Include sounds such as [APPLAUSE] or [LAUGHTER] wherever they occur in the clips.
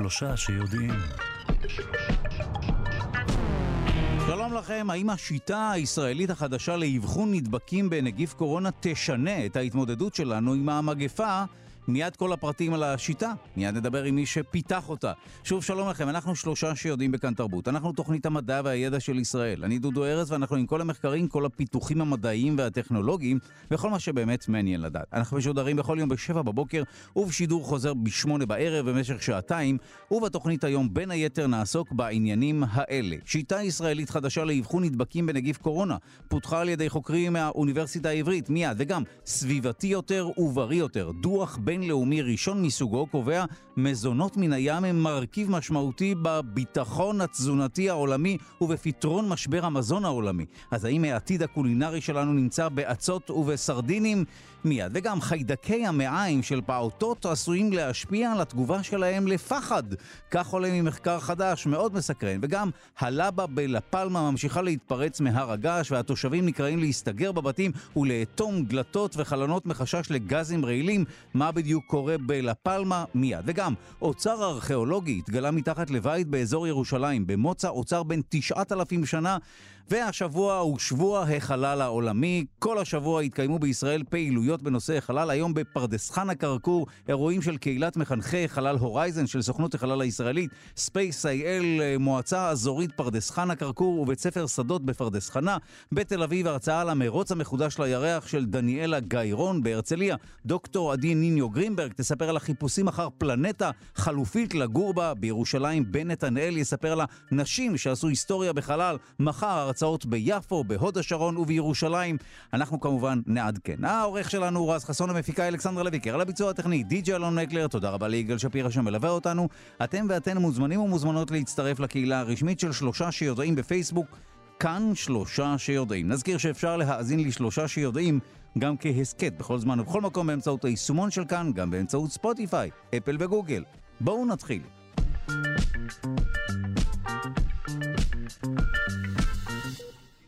שלושה שיודעים. שלום לכם, האם השיטה הישראלית החדשה לאבחון נדבקים בנגיף קורונה תשנה את ההתמודדות שלנו עם המגפה מיד כל הפרטים על השיטה, מיד נדבר עם מי שפיתח אותה. שוב, שלום לכם, אנחנו שלושה שיודעים בכאן תרבות. אנחנו תוכנית המדע והידע של ישראל. אני דודו ארז ואנחנו עם כל המחקרים, כל הפיתוחים המדעיים והטכנולוגיים וכל מה שבאמת מעניין לדעת. אנחנו משודרים בכל יום בשבע בבוקר ובשידור חוזר בשמונה בערב במשך שעתיים, ובתוכנית היום בין היתר נעסוק בעניינים האלה. שיטה ישראלית חדשה לאבחון נדבקים בנגיף קורונה, פותחה על ידי חוקרים מהאוניברסיטה העברית מיד, וגם סביבתי יותר ובריא יותר. דוח בינלאומי ראשון מסוגו קובע מזונות מן הים הם מרכיב משמעותי בביטחון התזונתי העולמי ובפתרון משבר המזון העולמי. אז האם העתיד הקולינרי שלנו נמצא באצות ובסרדינים? מיד. וגם חיידקי המעיים של פעוטות עשויים להשפיע על התגובה שלהם לפחד. כך עולה ממחקר חדש מאוד מסקרן. וגם הלבה בלה פלמה ממשיכה להתפרץ מהר הגעש והתושבים נקראים להסתגר בבתים ולאטום דלתות וחלונות מחשש לגזים רעילים. מה בדיוק קורה בלה פלמה? מיד. וגם אוצר ארכיאולוגי התגלה מתחת לבית באזור ירושלים. במוצא אוצר בן 9,000 שנה. והשבוע הוא שבוע החלל העולמי. כל השבוע התקיימו בישראל פעילויות בנושא החלל. היום בפרדס חנה כרכור, אירועים של קהילת מחנכי חלל Horizon של סוכנות החלל הישראלית, IL, מועצה אזורית פרדס חנה כרכור ובית ספר שדות בפרדס חנה. בתל אביב הרצאה על המרוץ המחודש לירח של דניאלה גיירון. בהרצליה, דוקטור עדי ניניו גרינברג תספר על החיפושים אחר פלנטה חלופית לגור בה. בירושלים בן נתנאל יספר על הנשים שעשו היסטוריה בחלל. מחר הרצאות ביפו, בהוד השרון ובירושלים. אנחנו כמובן נעדכן. העורך שלנו הוא רז חסון, המפיקה אלכסנדרה לויקר, על הביצוע הטכני די.ג'י אלון מקלר, תודה רבה ליגאל שפירא שמלווה אותנו. אתם ואתן מוזמנים ומוזמנות להצטרף לקהילה הרשמית של שלושה שיודעים בפייסבוק. כאן שלושה שיודעים. נזכיר שאפשר להאזין לשלושה שיודעים גם כהסכת בכל זמן ובכל מקום באמצעות היישומון של כאן, גם באמצעות ספוטיפיי, אפל וגוגל. בואו נתחיל.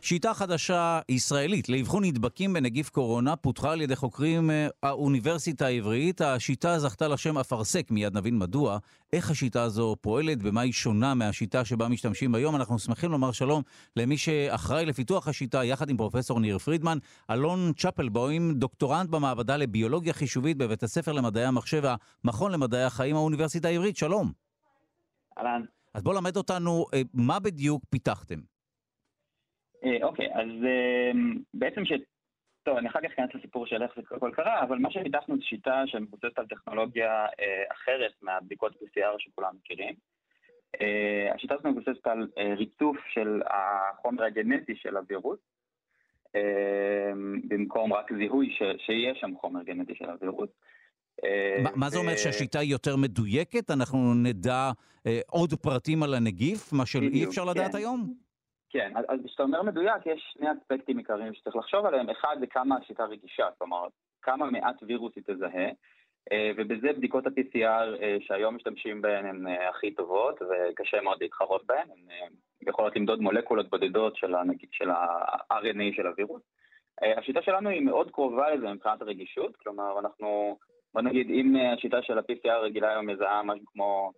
שיטה חדשה ישראלית לאבחון נדבקים בנגיף קורונה פותחה על ידי חוקרים האוניברסיטה העברית. השיטה זכתה לשם אפרסק, מיד נבין מדוע. איך השיטה הזו פועלת, במה היא שונה מהשיטה שבה משתמשים היום. אנחנו שמחים לומר שלום למי שאחראי לפיתוח השיטה, יחד עם פרופסור ניר פרידמן, אלון צ'פלבוים, דוקטורנט במעבדה לביולוגיה חישובית בבית הספר למדעי המחשב, המכון למדעי החיים, האוניברסיטה העברית. שלום. אהלן. אז בוא למד אותנו מה בדיוק פיתחתם. אוקיי, אז בעצם ש... טוב, אני אחר כך אכנס לסיפור של איך זה הכל קרה, אבל מה שפיתחנו זו שיטה שמבוססת על טכנולוגיה אחרת מהבדיקות PCR שכולם מכירים. השיטה הזאת מבוססת על ריצוף של החומר הגנטי של הווירוס, במקום רק זיהוי שיש שם חומר גנטי של הווירוס. מה זה אומר שהשיטה היא יותר מדויקת? אנחנו נדע עוד פרטים על הנגיף, מה שאי אפשר לדעת היום? כן, אז כשאתה אומר מדויק, יש שני אספקטים עיקריים שצריך לחשוב עליהם. אחד זה כמה השיטה רגישה, כלומר, כמה מעט וירוס היא תזהה, ובזה בדיקות ה-PCR שהיום משתמשים בהן הן הכי טובות, וקשה מאוד להתחרות בהן. הן יכולות למדוד מולקולות בודדות של ה-RNA של הווירוס. השיטה שלנו היא מאוד קרובה לזה מבחינת הרגישות, כלומר, אנחנו, בוא נגיד, אם השיטה של ה-PCR הרגילה היום מזהה משהו כמו...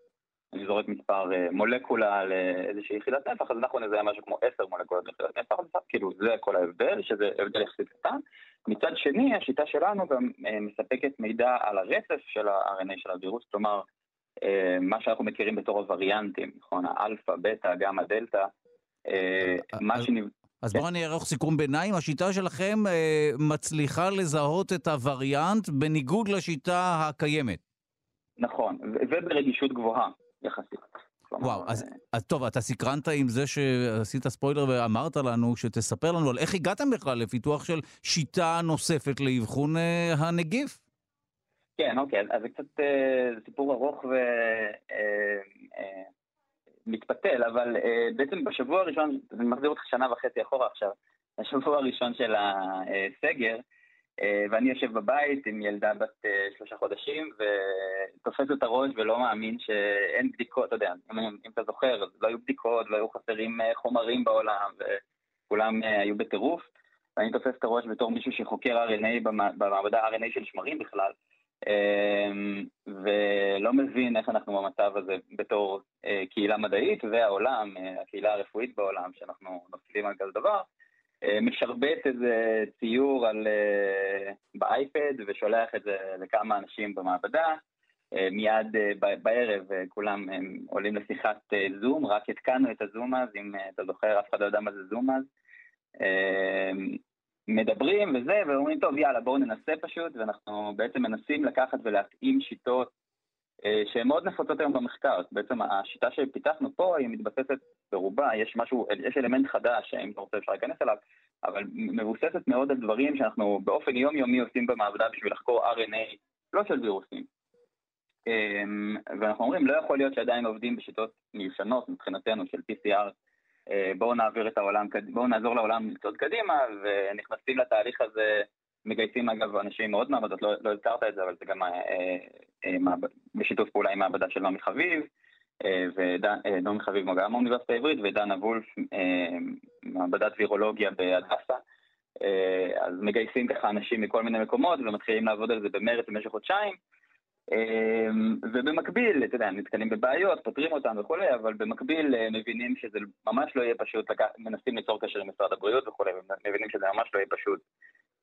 אני זורק מספר מולקולה לאיזושהי יחידת נפח, אז אנחנו נזהה משהו כמו 10 מולקולות ליחידת נפח, כאילו זה כל ההבדל, שזה הבדל יחסית קטן. מצד שני, השיטה שלנו גם מספקת מידע על הרצף של ה-RNA של הווירוס, כלומר, מה שאנחנו מכירים בתור הווריאנטים, נכון? האלפא, בטא, גמא, דלתא, מה שנבדל... אז בואו אני אערוך סיכום ביניים. השיטה שלכם אה, מצליחה לזהות את הווריאנט בניגוד לשיטה הקיימת. נכון, וברגישות גבוהה. יחסית. וואו, אז, אז טוב, אתה סקרנת עם זה שעשית ספוילר ואמרת לנו שתספר לנו על איך הגעתם בכלל לפיתוח של שיטה נוספת לאבחון אה, הנגיף. כן, אוקיי, אז זה קצת אה, סיפור ארוך ומתפתל, אה, אה, אבל אה, בעצם בשבוע הראשון, אני מחזיר אותך שנה וחצי אחורה עכשיו, בשבוע הראשון של הסגר, ואני יושב בבית עם ילדה בת שלושה חודשים, ותופס את הראש ולא מאמין שאין בדיקות, אתה יודע, אם, אם אתה זוכר, לא היו בדיקות, לא היו חסרים חומרים בעולם, וכולם היו בטירוף. ואני תופס את הראש בתור מישהו שחוקר RNA במעבדה RNA של שמרים בכלל, ולא מבין איך אנחנו במצב הזה בתור קהילה מדעית והעולם, הקהילה הרפואית בעולם, שאנחנו נופלים על כזה דבר. משרבט איזה ציור על, באייפד ושולח את זה לכמה אנשים במעבדה. מיד בערב כולם עולים לשיחת זום, רק התקנו את הזום אז, אם אתה זוכר, אף אחד לא יודע מה זה זום אז. מדברים וזה, ואומרים, טוב, יאללה, בואו ננסה פשוט, ואנחנו בעצם מנסים לקחת ולהתאים שיטות אה, שהן מאוד נפוצות היום במחקר. בעצם השיטה שפיתחנו פה היא מתבססת ברובה, יש משהו, יש אלמנט חדש, שאם אתה רוצה אפשר להיכנס אליו, אבל מבוססת מאוד על דברים שאנחנו באופן יומיומי עושים במעבדה בשביל לחקור RNA, לא של וירוסים. אה, ואנחנו אומרים, לא יכול להיות שעדיין עובדים בשיטות מיושנות מבחינתנו של PCR אה, בואו נעביר את העולם, בואו נעזור לעולם לצעוד קדימה, ונכנסים לתהליך הזה, מגייסים אגב אנשים מאוד מעבדות, לא, לא הזכרת את זה, אבל זה גם אה, אה, מעבד, בשיתוף פעולה עם מעבדה של נעמי חביב, אה, ונעמי אה, חביב גם מהאוניברסיטה העברית, ודנה וולף, אה, מעבדת וירולוגיה בהדסה. אה, אז מגייסים ככה אנשים מכל מיני מקומות ומתחילים לעבוד על זה במרץ במשך חודשיים. אמ, ובמקביל, אתה יודע, נתקלים בבעיות, פותרים אותן וכולי, אבל במקביל אה, מבינים שזה ממש לא יהיה פשוט, מנסים ליצור קשר עם משרד הבריאות וכולי, ומבינים שזה ממש לא יהיה פשוט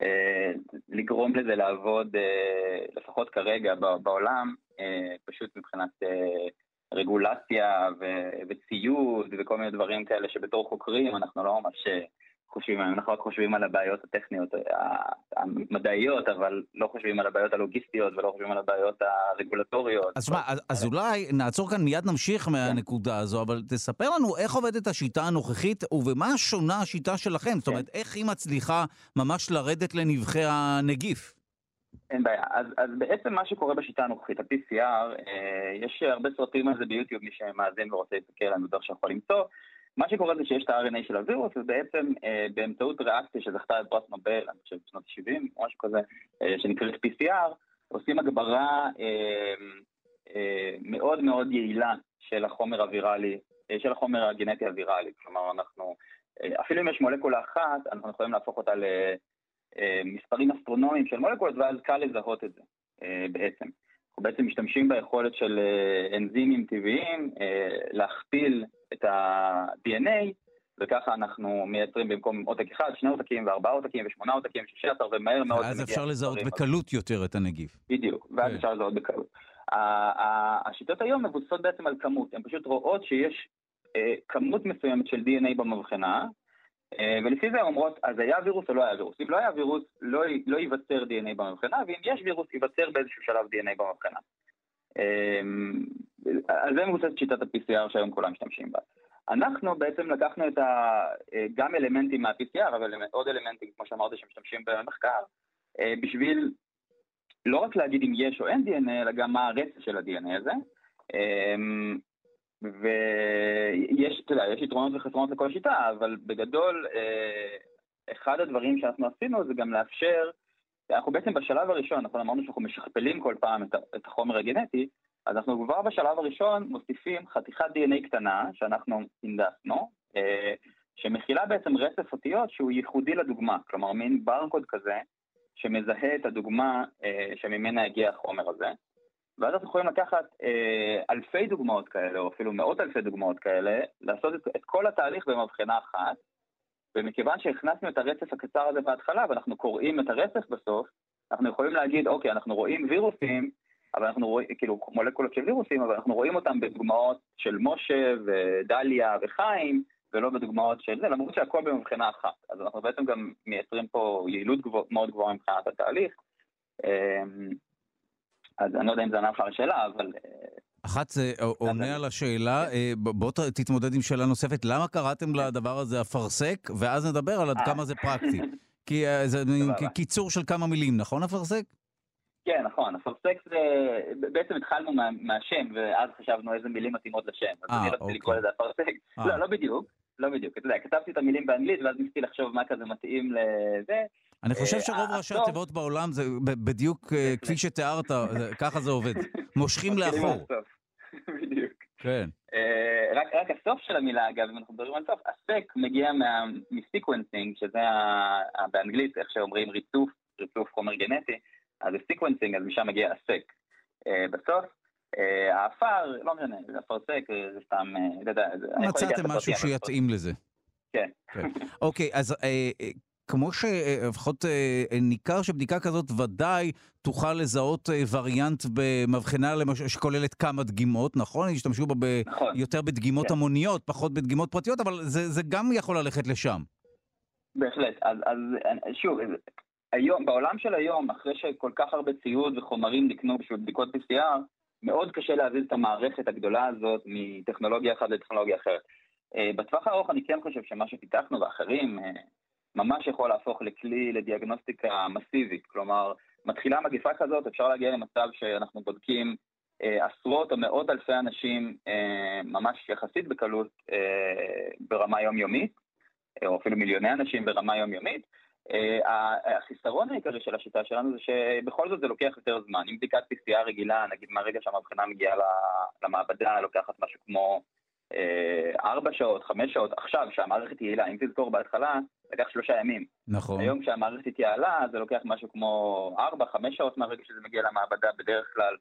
אה, לגרום לזה לעבוד, אה, לפחות כרגע בעולם, פשוט מבחינת רגולציה וציוד וכל מיני דברים כאלה שבתור חוקרים אנחנו לא ממש חושבים, אנחנו רק חושבים על הבעיות הטכניות המדעיות, אבל לא חושבים על הבעיות הלוגיסטיות ולא חושבים על הבעיות הרגולטוריות. אז שמע, אז, אז אולי נעצור כאן, מיד נמשיך מהנקודה הזו, אבל תספר לנו איך עובדת השיטה הנוכחית ובמה שונה השיטה שלכם, זאת אומרת, איך היא מצליחה ממש לרדת לנבחי הנגיף. אין בעיה. אז, אז בעצם מה שקורה בשיטה הנוכחית, ה-PCR, אה, יש הרבה סרטים על זה ביוטיוב, מי שמאזין ורוצה להסתכל, אני בטוח שיכול למצוא. מה שקורה זה שיש את ה-RNA של הווירוס, ובעצם אה, באמצעות ריאקציה שזכתה בפרס נובל, אני חושב בשנות ה-70, או משהו כזה, אה, שנקראת PCR, עושים הגברה אה, אה, מאוד מאוד יעילה של החומר הוויראלי, אה, של החומר הגנטי הוויראלי. כלומר, אנחנו, אה, אפילו אם יש מולקולה אחת, אנחנו יכולים להפוך אותה למספרים אה, אסטרונומיים של מולקולות, ואז קל לזהות את זה אה, בעצם. אנחנו בעצם משתמשים ביכולת של אה, אנזימים טבעיים אה, להכפיל את ה-DNA, וככה אנחנו מייצרים במקום עותק אחד, שני עותקים וארבעה עותקים ושמונה עותקים, שישה עשר, ומהר מאוד... ואז אפשר לזהות בקלות יותר את הנגיף. בדיוק, ואז כן. אפשר לזהות בקלות. השיטות היום מבוססות בעצם על כמות, הן פשוט רואות שיש אה, כמות מסוימת של DNA במבחנה, ולפי זה אומרות, אז היה וירוס או לא היה וירוס. אם לא היה וירוס, לא, לא ייווצר DNA במבחנה, ואם יש וירוס, ייווצר באיזשהו שלב DNA במבחנה. אה, על זה מבוססת שיטת ה-PCR שהיום כולם משתמשים בה. אנחנו בעצם לקחנו את ה... גם אלמנטים מה-PCR, אבל עוד אלמנטים, כמו שאמרתי, שמשתמשים במחקר, אה, בשביל לא רק להגיד אם יש או אין DNA, אלא גם מה הרצף של ה-DNA הזה. ויש, אתה יודע, יש יתרונות וחסרונות לכל שיטה, אבל בגדול, אה, אחד הדברים שאנחנו עשינו זה גם לאפשר, אנחנו בעצם בשלב הראשון, אנחנו אמרנו שאנחנו משכפלים כל פעם את החומר הגנטי, אז אנחנו כבר בשלב הראשון מוסיפים חתיכת DNA קטנה, שאנחנו הנדסנו, אה, שמכילה בעצם רצף אותיות שהוא ייחודי לדוגמה, כלומר מין ברקוד כזה, שמזהה את הדוגמה אה, שממנה הגיע החומר הזה. ואז אנחנו יכולים לקחת אה, אלפי דוגמאות כאלה, או אפילו מאות אלפי דוגמאות כאלה, לעשות את, את כל התהליך במבחנה אחת, ומכיוון שהכנסנו את הרצף הקצר הזה בהתחלה, ואנחנו קוראים את הרצף בסוף, אנחנו יכולים להגיד, אוקיי, אנחנו רואים וירוסים, אבל אנחנו רואים, כאילו, מולקולות של וירוסים, אבל אנחנו רואים אותם בדוגמאות של משה ודליה וחיים, ולא בדוגמאות של זה, למרות שהכל במבחינה אחת. אז אנחנו בעצם גם מייצרים פה יעילות גבוה, מאוד גבוהה מבחינת התהליך. אז אני לא יודע אם זה ענה לך לשאלה, אבל... אה, אחת זה עונה על השאלה, אה, בוא תתמודד עם שאלה נוספת, למה קראתם לדבר הזה אפרסק, ואז נדבר על עד אה. כמה זה פרקטי. [LAUGHS] כי זה קיצור של כמה מילים, נכון אפרסק? כן, נכון, אפרסק זה, בעצם התחלנו מהשם, ואז חשבנו איזה מילים מתאימות לשם. אז אני רציתי לקרוא לזה אפרסק. לא, לא בדיוק, לא בדיוק. אתה יודע, כתבתי את המילים באנגלית, ואז ניסיתי לחשוב מה כזה מתאים לזה. אני חושב אה, שרוב ראשי התיבות בעולם זה בדיוק אה, כפי שתיארת, ככה זה עובד. [LAUGHS] מושכים לאחור. [LAUGHS] בדיוק. כן. אה, רק, רק הסוף של המילה, אגב, אם אנחנו מדברים על סוף, ה seq מגיע מ sequencing, שזה באנגלית, איך שאומרים ריצוף, ריצוף חומר גנטי, אז זה sequencing, אז משם מגיע ה seq. בסוף, העפר, לא משנה, זה אפרסק, זה סתם, אתה יודע, מצאתם משהו שיתאים לזה. כן. כן. אוקיי, אז כמו שלפחות אה, אה, ניכר שבדיקה כזאת ודאי תוכל לזהות אה, וריאנט במבחנה למשל שכוללת כמה דגימות, נכון? השתמשו בה ב... נכון. יותר בדגימות כן. המוניות, פחות בדגימות פרטיות, אבל זה, זה גם יכול ללכת לשם. בהחלט. אז, אז שוב, היום, בעולם של היום, אחרי שכל כך הרבה ציוד וחומרים נקנו בשביל בדיקות PCR, מאוד קשה להזיז את המערכת הגדולה הזאת מטכנולוגיה אחת לטכנולוגיה אחרת. בטווח הארוך אני כן חושב שמה שפיתחנו ואחרים, ממש יכול להפוך לכלי לדיאגנוסטיקה מסיבית. כלומר, מתחילה מגיפה כזאת, אפשר להגיע למצב שאנחנו בודקים אה, עשרות או מאות אלפי אנשים אה, ממש יחסית בקלות אה, ברמה יומיומית, אה, או אפילו מיליוני אנשים ברמה יומיומית. אה, החיסרון העיקרי של השיטה שלנו זה שבכל זאת זה לוקח יותר זמן. אם בדיקת PCR רגילה, נגיד מהרגע שהמבחנה מגיעה למעבדה, לוקחת משהו כמו ארבע שעות, חמש שעות, עכשיו שהמערכת יעילה, אם תזכור בהתחלה, לקח שלושה ימים. נכון. היום כשהמערכת התייעלה, זה לוקח משהו כמו ארבע, חמש שעות מהרגע שזה מגיע למעבדה בדרך כלל.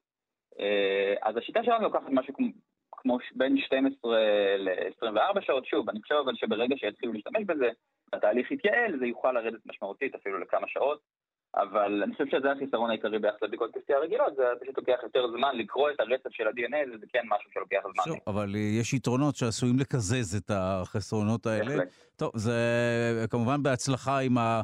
אה, אז השיטה שלנו לוקחת משהו כמו, כמו בין 12 ל-24 שעות. שוב, אני חושב אבל שברגע שיתחילו להשתמש בזה, התהליך יתייעל, זה יוכל לרדת משמעותית אפילו לכמה שעות. אבל אני חושב שזה החיסרון העיקרי ביחס לבדיקות PCR רגילות, זה פשוט לוקח יותר זמן לקרוא את הרצף של ה-DNA, זה כן משהו שלוקח זמן. שוב, אבל יש יתרונות שעשויים לקזז את החסרונות האלה. בהחלט. טוב, זה כמובן בהצלחה עם, ה,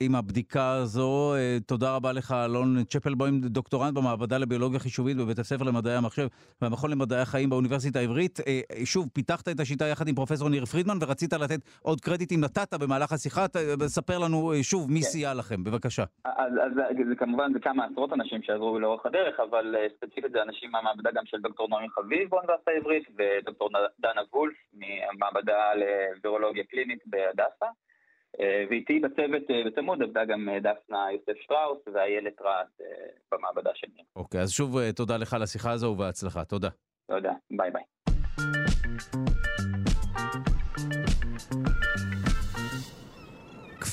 עם הבדיקה הזו. תודה רבה לך, אלון צ'פלבוים, דוקטורנט במעבדה לביולוגיה חישובית בבית הספר למדעי המחשב והמכון למדעי החיים באוניברסיטה העברית. שוב, פיתחת את השיטה יחד עם פרופסור ניר פרידמן ורצית לתת עוד קרדיט אם נתת במהלך השיחה. ספר לנו שוב מי כן. סייע לכם, בבקשה. אז, אז זה כמובן, זה כמה עשרות אנשים שעזרו לאורך הדרך, אבל ספציפית זה אנשים מהמעבדה גם של דוקטור נורי חביב באוניברסיטה העברית ודוקטור דנה וולף מהמעבדה לביולוגיה קלינית. בהדסה, אה, ואיתי בצוות אה, בצמוד עבדה גם אה, דפנה יוסף שטראוס ואיילת רעת במעבדה של ניר. אוקיי, אז שוב תודה לך על השיחה הזו ובהצלחה. תודה. תודה, ביי ביי.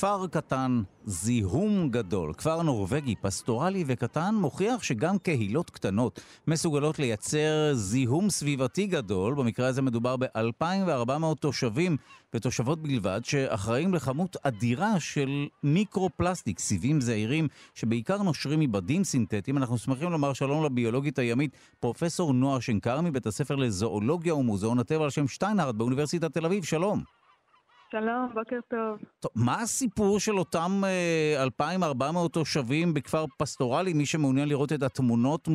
כפר קטן, זיהום גדול. כפר נורבגי, פסטורלי וקטן, מוכיח שגם קהילות קטנות מסוגלות לייצר זיהום סביבתי גדול. במקרה הזה מדובר ב-2,400 תושבים ותושבות בלבד, שאחראים לכמות אדירה של מיקרו-פלסטיק, סיבים זעירים, שבעיקר נושרים מבדים סינתטיים. אנחנו שמחים לומר שלום לביולוגית הימית, פרופסור נועה שנקר מבית הספר לזואולוגיה ומוזיאון הטבע על שם שטיינהרד באוניברסיטת תל אביב. שלום. שלום, בוקר טוב. טוב, מה הסיפור של אותם אה, 2,400 תושבים בכפר פסטורלי? מי שמעוניין לראות את התמונות,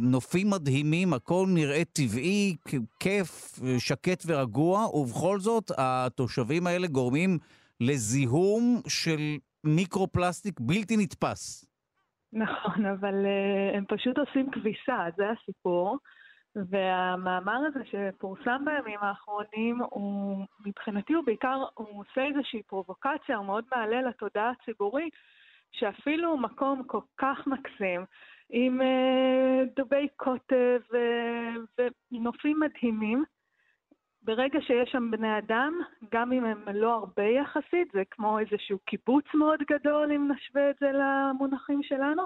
נופים מדהימים, הכל נראה טבעי, כיף, שקט ורגוע, ובכל זאת התושבים האלה גורמים לזיהום של מיקרו-פלסטיק בלתי נתפס. נכון, אבל אה, הם פשוט עושים כביסה, זה הסיפור. והמאמר הזה שפורסם בימים האחרונים, הוא, מבחינתי הוא בעיקר, הוא עושה איזושהי פרובוקציה, הוא מאוד מעלה לתודעה הציבורית, שאפילו מקום כל כך מקסים, עם uh, דובי קוטב uh, ונופים מדהימים, ברגע שיש שם בני אדם, גם אם הם לא הרבה יחסית, זה כמו איזשהו קיבוץ מאוד גדול, אם נשווה את זה למונחים שלנו,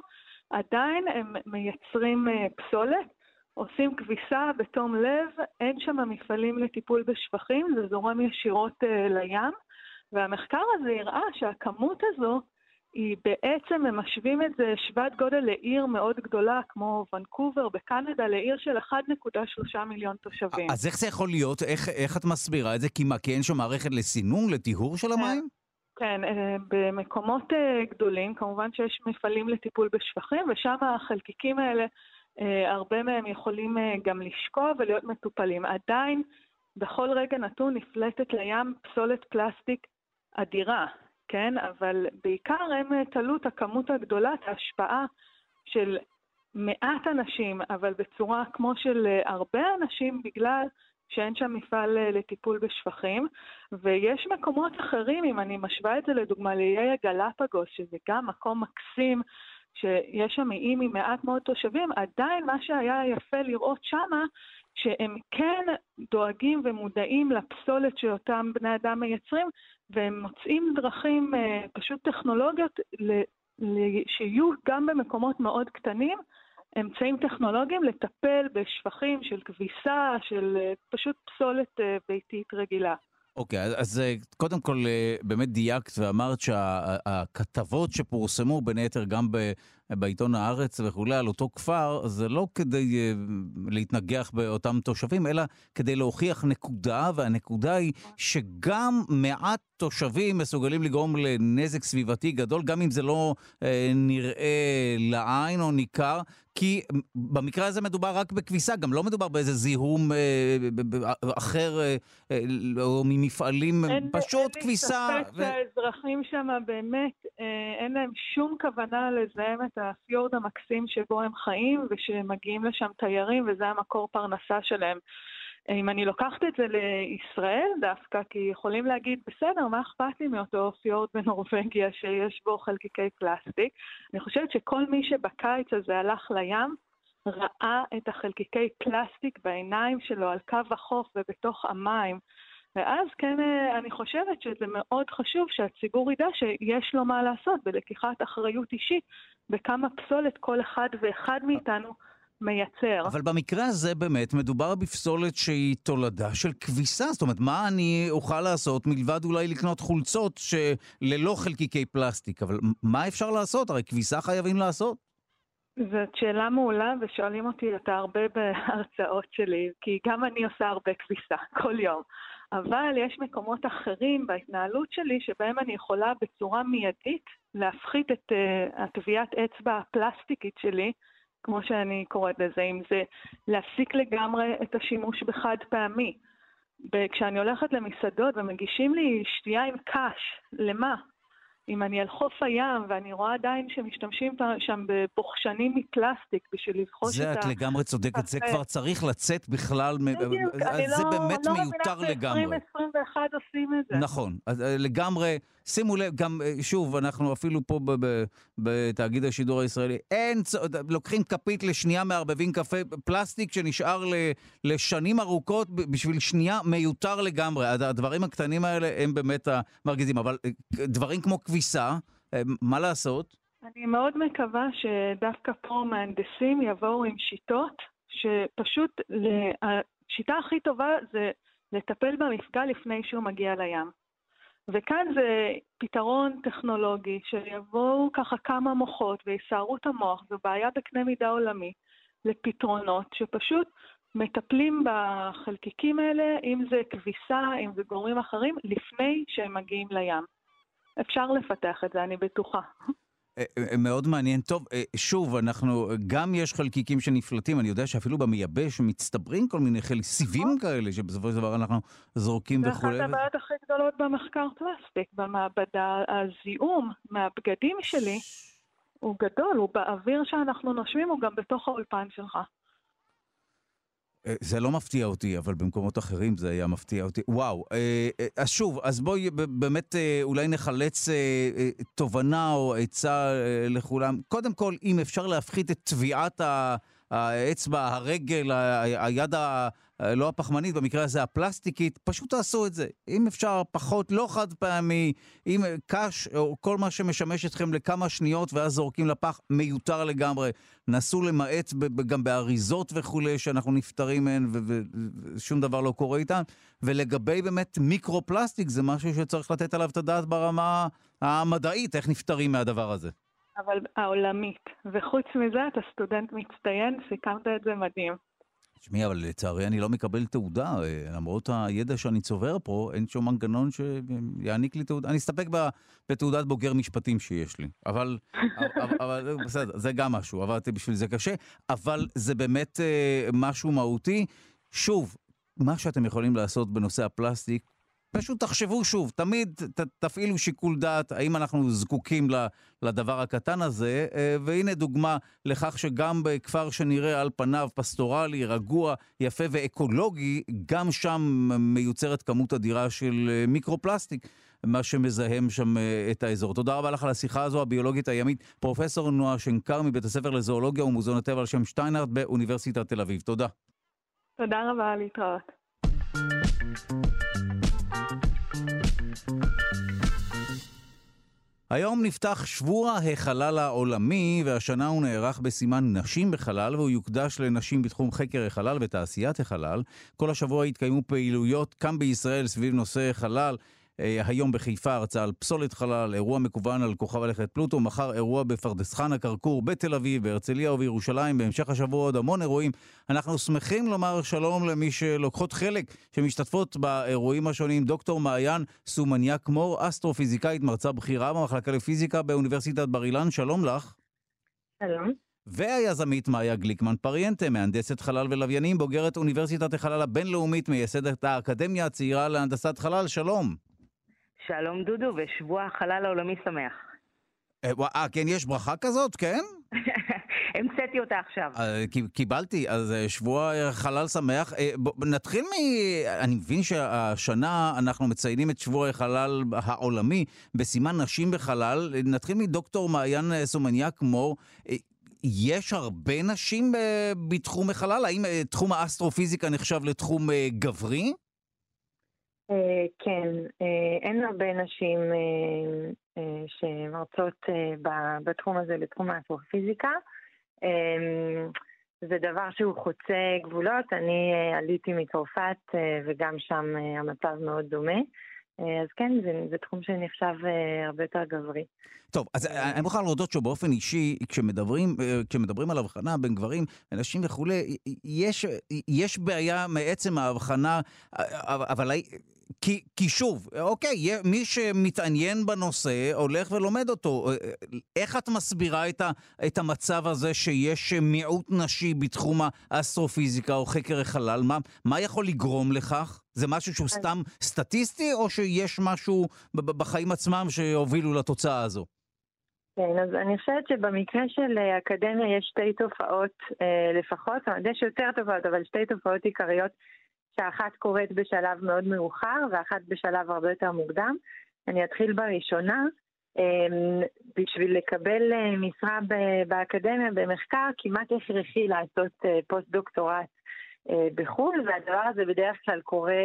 עדיין הם מייצרים uh, פסולת, עושים כביסה בתום לב, אין שם מפעלים לטיפול בשפכים, זה זורם ישירות uh, לים, והמחקר הזה הראה שהכמות הזו היא בעצם, הם משווים את זה שוות גודל לעיר מאוד גדולה, כמו ונקובר בקנדה, לעיר של 1.3 מיליון תושבים. אז איך זה יכול להיות? איך, איך את מסבירה את זה? כי מה, כי אין שם מערכת לסינון, לטיהור של המים? כן, אה, במקומות אה, גדולים, כמובן שיש מפעלים לטיפול בשפכים, ושם החלקיקים האלה הרבה מהם יכולים אה, גם לשקוע ולהיות מטופלים. עדיין, בכל רגע נתון נפלטת לים פסולת פלסטיק אדירה, כן? אבל בעיקר הם אה, תלו את הכמות הגדולה, את ההשפעה של מעט אנשים, אבל בצורה כמו של הרבה אנשים, בגלל שאין שם מפעל לטיפול בשפכים, ויש מקומות אחרים, אם אני משווה את זה לדוגמה לאיי הגלפגוס, שזה גם מקום מקסים, שיש שם איים עם מעט מאוד תושבים, עדיין מה שהיה יפה לראות שמה, שהם כן דואגים ומודעים לפסולת שאותם בני אדם מייצרים, והם מוצאים דרכים, אה, פשוט טכנולוגיות, שיהיו גם במקומות מאוד קטנים אמצעים טכנולוגיים לטפל בשפכים של כביסה, של אה, פשוט פסולת אה, ביתית רגילה. אוקיי, okay, אז קודם כל באמת דייקת ואמרת שהכתבות שפורסמו בין היתר גם בעיתון הארץ וכולי על אותו כפר, זה לא כדי אה, להתנגח באותם תושבים, אלא כדי להוכיח נקודה, והנקודה היא שגם מעט תושבים מסוגלים לגרום לנזק סביבתי גדול, גם אם זה לא אה, נראה לעין או ניכר, כי במקרה הזה מדובר רק בכביסה, גם לא מדובר באיזה זיהום אה, אחר אה, אה, או ממפעלים, אין, פשוט אין כביסה. אין לי ספק שהאזרחים שם באמת, אה, אין להם שום כוונה לזהם את הפיורד המקסים שבו הם חיים ושמגיעים לשם תיירים וזה המקור פרנסה שלהם. אם אני לוקחת את זה לישראל דווקא, כי יכולים להגיד, בסדר, מה אכפת לי מאותו פיורד בנורבגיה שיש בו חלקיקי פלסטיק? אני חושבת שכל מי שבקיץ הזה הלך לים, ראה את החלקיקי פלסטיק בעיניים שלו על קו החוף ובתוך המים. ואז כן, אה, אני חושבת שזה מאוד חשוב שהציבור ידע שיש לו מה לעשות בלקיחת אחריות אישית בכמה פסולת כל אחד ואחד מאיתנו מייצר. אבל במקרה הזה באמת מדובר בפסולת שהיא תולדה של כביסה. זאת אומרת, מה אני אוכל לעשות מלבד אולי לקנות חולצות שללא חלקיקי פלסטיק? אבל מה אפשר לעשות? הרי כביסה חייבים לעשות. זאת שאלה מעולה, ושואלים אותי אותה הרבה בהרצאות שלי, כי גם אני עושה הרבה כביסה, [LAUGHS] כל יום. אבל יש מקומות אחרים בהתנהלות שלי שבהם אני יכולה בצורה מיידית להפחית את uh, הטביעת אצבע הפלסטיקית שלי, כמו שאני קוראת לזה, אם זה להפסיק לגמרי את השימוש בחד פעמי. כשאני הולכת למסעדות ומגישים לי שתייה עם קש, למה? אם אני על חוף הים ואני רואה עדיין שמשתמשים שם בבוחשנים מפלסטיק בשביל לבחוש את ה... זה את לגמרי צודקת, זה כבר צריך לצאת בכלל, בדיוק, אני זה לא, באמת מיותר לגמרי. לא מבינה ש-2021 עושים את זה. נכון, אה, לגמרי, שימו לב, גם, אה, שוב, אנחנו אפילו פה בתאגיד השידור הישראלי, אין, לוקחים כפית לשנייה, מערבבים קפה, פלסטיק שנשאר לשנים ארוכות בשביל שנייה מיותר לגמרי. הדברים הקטנים האלה הם באמת המרגיזים, אבל אה, דברים כמו כביסה, אה, מה לעשות? אני מאוד מקווה שדווקא פה מהנדסים יבואו עם שיטות שפשוט, השיטה הכי טובה זה לטפל במפגע לפני שהוא מגיע לים. וכאן זה פתרון טכנולוגי, שיבואו ככה כמה מוחות ויסערו את המוח, זו בעיה בקנה מידה עולמי, לפתרונות שפשוט מטפלים בחלקיקים האלה, אם זה כביסה, אם זה גורמים אחרים, לפני שהם מגיעים לים. אפשר לפתח את זה, אני בטוחה. אה, אה, מאוד מעניין. טוב, אה, שוב, אנחנו, גם יש חלקיקים שנפלטים, אני יודע שאפילו במייבש מצטברים כל מיני חלק, סיבים נכון. כאלה, שבסופו של דבר אנחנו זורקים וכו'. זה אחת הבעיות הכי גדולות במחקר פלסטיק, במעבדה. הזיהום מהבגדים שלי הוא גדול, הוא באוויר שאנחנו נושמים, הוא גם בתוך האולפן שלך. אה, זה לא מפתיע אותי, אבל במקומות אחרים זה היה מפתיע אותי. וואו. אה, אה, אז שוב, אז בואי באמת אולי נחלץ תובנה או עצה לכולם. קודם כל, אם אפשר להפחית את טביעת האצבע, הרגל, היד ה... לא הפחמנית, במקרה הזה הפלסטיקית, פשוט תעשו את זה. אם אפשר פחות, לא חד פעמי, אם קש או כל מה שמשמש אתכם לכמה שניות ואז זורקים לפח, מיותר לגמרי. נסו למעט גם באריזות וכולי, שאנחנו נפטרים מהן ושום דבר לא קורה איתן. ולגבי באמת מיקרו-פלסטיק, זה משהו שצריך לתת עליו את הדעת ברמה המדעית, איך נפטרים מהדבר הזה. אבל העולמית. וחוץ מזה, אתה סטודנט מצטיין, סיכמת את זה מדהים. תשמעי, אבל לצערי אני לא מקבל תעודה, אה, למרות הידע שאני צובר פה, אין שום מנגנון שיעניק לי תעודה. אני אסתפק בתעודת בוגר משפטים שיש לי. אבל, אבל, אבל בסדר, זה גם משהו, עבדתי בשביל זה קשה, אבל זה באמת אה, משהו מהותי. שוב, מה שאתם יכולים לעשות בנושא הפלסטיק, פשוט תחשבו שוב, תמיד ת, תפעילו שיקול דעת האם אנחנו זקוקים לדבר הקטן הזה, אה, והנה דוגמה לכך שגם בכפר שנראה על פניו פסטורלי, רגוע, יפה ואקולוגי, גם שם מיוצרת כמות אדירה של אה, מיקרופלסטיק. מה שמזהם שם אה, את האזור. תודה רבה לך על השיחה הזו, הביולוגית הימית, פרופסור נועה שנקר מבית הספר לזואולוגיה ומוזיאון הטבע על שם שטיינהרדט באוניברסיטת תל אביב. תודה. תודה רבה, להתראות. היום נפתח שבוע החלל העולמי, והשנה הוא נערך בסימן נשים בחלל, והוא יוקדש לנשים בתחום חקר החלל ותעשיית החלל. כל השבוע יתקיימו פעילויות כאן בישראל סביב נושא חלל. אה, היום בחיפה הרצאה על פסולת חלל, אירוע מקוון על כוכב הלכת פלוטו, מחר אירוע בפרדס חנה כרכור, בתל אביב, בהרצליה ובירושלים, בהמשך השבוע עוד המון אירועים. אנחנו שמחים לומר שלום למי שלוקחות חלק, שמשתתפות באירועים השונים, דוקטור מעיין סומניאק מור, אסטרופיזיקאית, מרצה בכירה במחלקה לפיזיקה באוניברסיטת בר אילן, שלום לך. שלום. והיזמית מאיה גליקמן פריאנטה, מהנדסת חלל ולוויינים, בוגרת אוניברסיטת החלל הבינלאומית, מייסדת האקדמיה הצעירה להנדסת חלל, שלום. שלום דודו, ושבוע החלל העולמי שמח. אה, אה, כן, יש ברכה כזאת, כן? [LAUGHS] המצאתי אותה עכשיו. אה, קיבלתי, אז אה, שבוע חלל שמח. נתחיל מ... אני מבין שהשנה אנחנו מציינים את שבוע החלל העולמי בסימן נשים בחלל. נתחיל מדוקטור מעיין סומניאק מור. יש הרבה נשים בתחום החלל? האם תחום האסטרופיזיקה נחשב לתחום גברי? אה, כן, אה, אין הרבה נשים אה, שמרצות בתחום הזה, בתחום האסטרופיזיקה. זה דבר שהוא חוצה גבולות. אני עליתי מצרפת וגם שם המצב מאוד דומה. אז כן, זה, זה תחום שנחשב הרבה יותר גברי. טוב, אז אני מוכרח להודות שבאופן אישי, כשמדברים, כשמדברים על הבחנה בין גברים לנשים וכולי, יש, יש בעיה מעצם ההבחנה, אבל כי, כי שוב, אוקיי, מי שמתעניין בנושא הולך ולומד אותו. איך את מסבירה את, ה, את המצב הזה שיש מיעוט נשי בתחום האסטרופיזיקה או חקר החלל? מה, מה יכול לגרום לכך? זה משהו שהוא סתם סטטיסטי, או שיש משהו בחיים עצמם שהובילו לתוצאה הזו? כן, אז אני חושבת שבמקרה של אקדמיה יש שתי תופעות אה, לפחות, יש יותר תופעות, אבל שתי תופעות עיקריות שאחת קורית בשלב מאוד מאוחר ואחת בשלב הרבה יותר מוקדם. אני אתחיל בראשונה. אמ, בשביל לקבל אה, משרה באקדמיה במחקר כמעט הכרחי לעשות אה, פוסט-דוקטורט אה, בחו"ל, והדבר הזה בדרך כלל קורה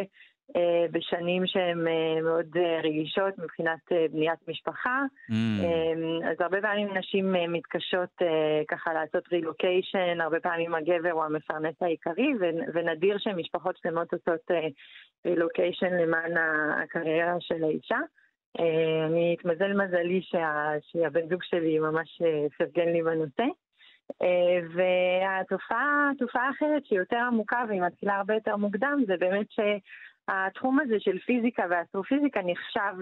בשנים שהן אה, מאוד אה, רגישות מבחינת בניית משפחה. Mm. אז הרבה פעמים נשים מתקשות ככה לעשות רילוקיישן, הרבה פעמים הגבר הוא המפרנס העיקרי, ונדיר שמשפחות שלמות עושות רילוקיישן למען הקריירה של האישה. אני התמזל מזלי שה, שהבן זוג שלי ממש פרגן לי בנושא. והתופעה, תופעה אחרת שהיא יותר עמוקה והיא מתחילה הרבה יותר מוקדם, זה באמת ש... התחום הזה של פיזיקה ואסטרופיזיקה נחשב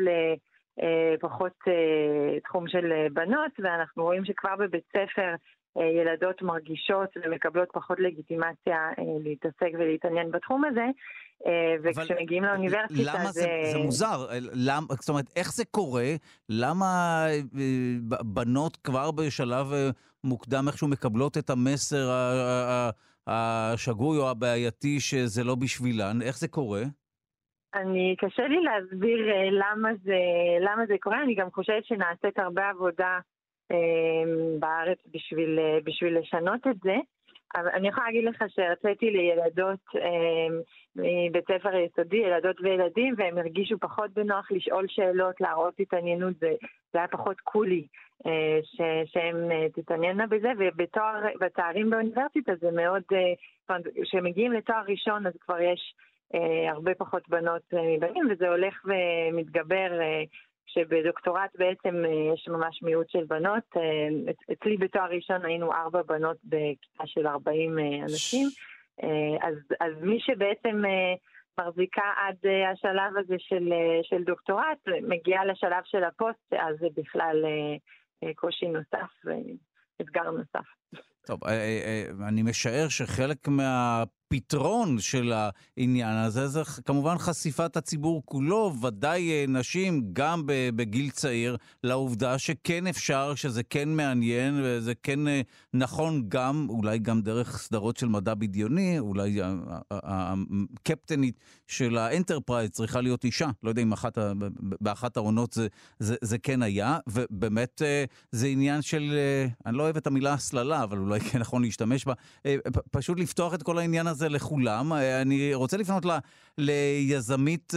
לפחות אה, אה, תחום של אה, בנות, ואנחנו רואים שכבר בבית ספר ילדות מרגישות ומקבלות פחות לגיטימציה להתעסק ולהתעניין בתחום הזה, וכשמגיעים לאוניברסיטה למה זה... זה מוזר, למ, זאת אומרת, איך זה קורה? למה בנות כבר בשלב מוקדם איכשהו מקבלות את המסר השגוי או הבעייתי שזה לא בשבילן? איך זה קורה? אני, קשה לי להסביר אה, למה זה, למה זה קורה, אני גם חושבת שנעשית הרבה עבודה אה, בארץ בשביל, אה, בשביל לשנות את זה. אבל אני יכולה להגיד לך שהרציתי לילדות מבית ספר יסודי, ילדות וילדים, והם הרגישו פחות בנוח לשאול שאלות, להראות התעניינות, זה, זה היה פחות קולי ש, שהם תתענייננה בזה, ובתארים באוניברסיטה זה מאוד, כשמגיעים לתואר ראשון אז כבר יש הרבה פחות בנות אה, מבנים, וזה הולך ומתגבר אה, שבדוקטורט בעצם יש ממש מיעוט של בנות. אצלי בתואר ראשון היינו ארבע בנות בכיתה של 40 אנשים, אז, אז מי שבעצם מחזיקה עד השלב הזה של, של דוקטורט, מגיעה לשלב של הפוסט, אז זה בכלל קושי נוסף ואתגר נוסף. טוב, אני משער שחלק מה... הפתרון של העניין הזה זה כמובן חשיפת הציבור כולו, ודאי אה, נשים, גם בגיל צעיר, לעובדה שכן אפשר, שזה כן מעניין וזה כן אה, נכון גם, אולי גם דרך סדרות של מדע בדיוני, אולי הקפטנית של האנטרפרייז צריכה להיות אישה. לא יודע אם אחת, באחת העונות זה, זה, זה כן היה, ובאמת אה, זה עניין של, אני לא אוהב את המילה הסללה, אבל אולי כן נכון להשתמש בה, פשוט לפתוח את כל העניין הזה. הזה לכולם. אני רוצה לפנות ל, ליזמית,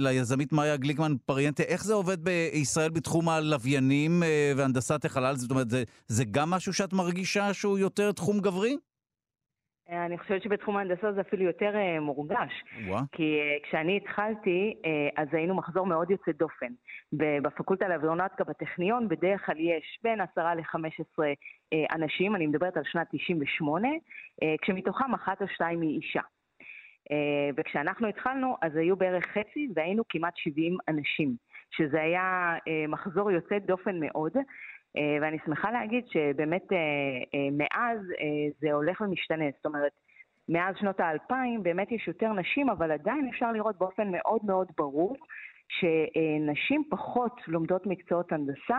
ליזמית מאיה גליקמן פריאנטה. איך זה עובד בישראל בתחום הלוויינים והנדסת החלל? זאת אומרת, זה, זה גם משהו שאת מרגישה שהוא יותר תחום גברי? אה, אני חושבת שבתחום ההנדסה זה אפילו יותר uh, מורגש. ווא. כי uh, כשאני התחלתי, uh, אז היינו מחזור מאוד יוצא דופן. בפקולטה לאווירונטיקה בטכניון בדרך כלל יש בין 10 ל-15 uh, אנשים, אני מדברת על שנת 98, uh, כשמתוכם אחת או שתיים היא אישה. וכשאנחנו התחלנו, אז היו בערך חצי והיינו כמעט 70 אנשים, שזה היה מחזור יוצא דופן מאוד. אה, ואני שמחה להגיד שבאמת אה, אה, מאז זה הולך ומשתנה. זאת אומרת, מאז שנות האלפיים באמת יש יותר נשים, אבל עדיין אפשר לראות באופן מאוד מאוד ברור שנשים פחות לומדות מקצועות הנדסה,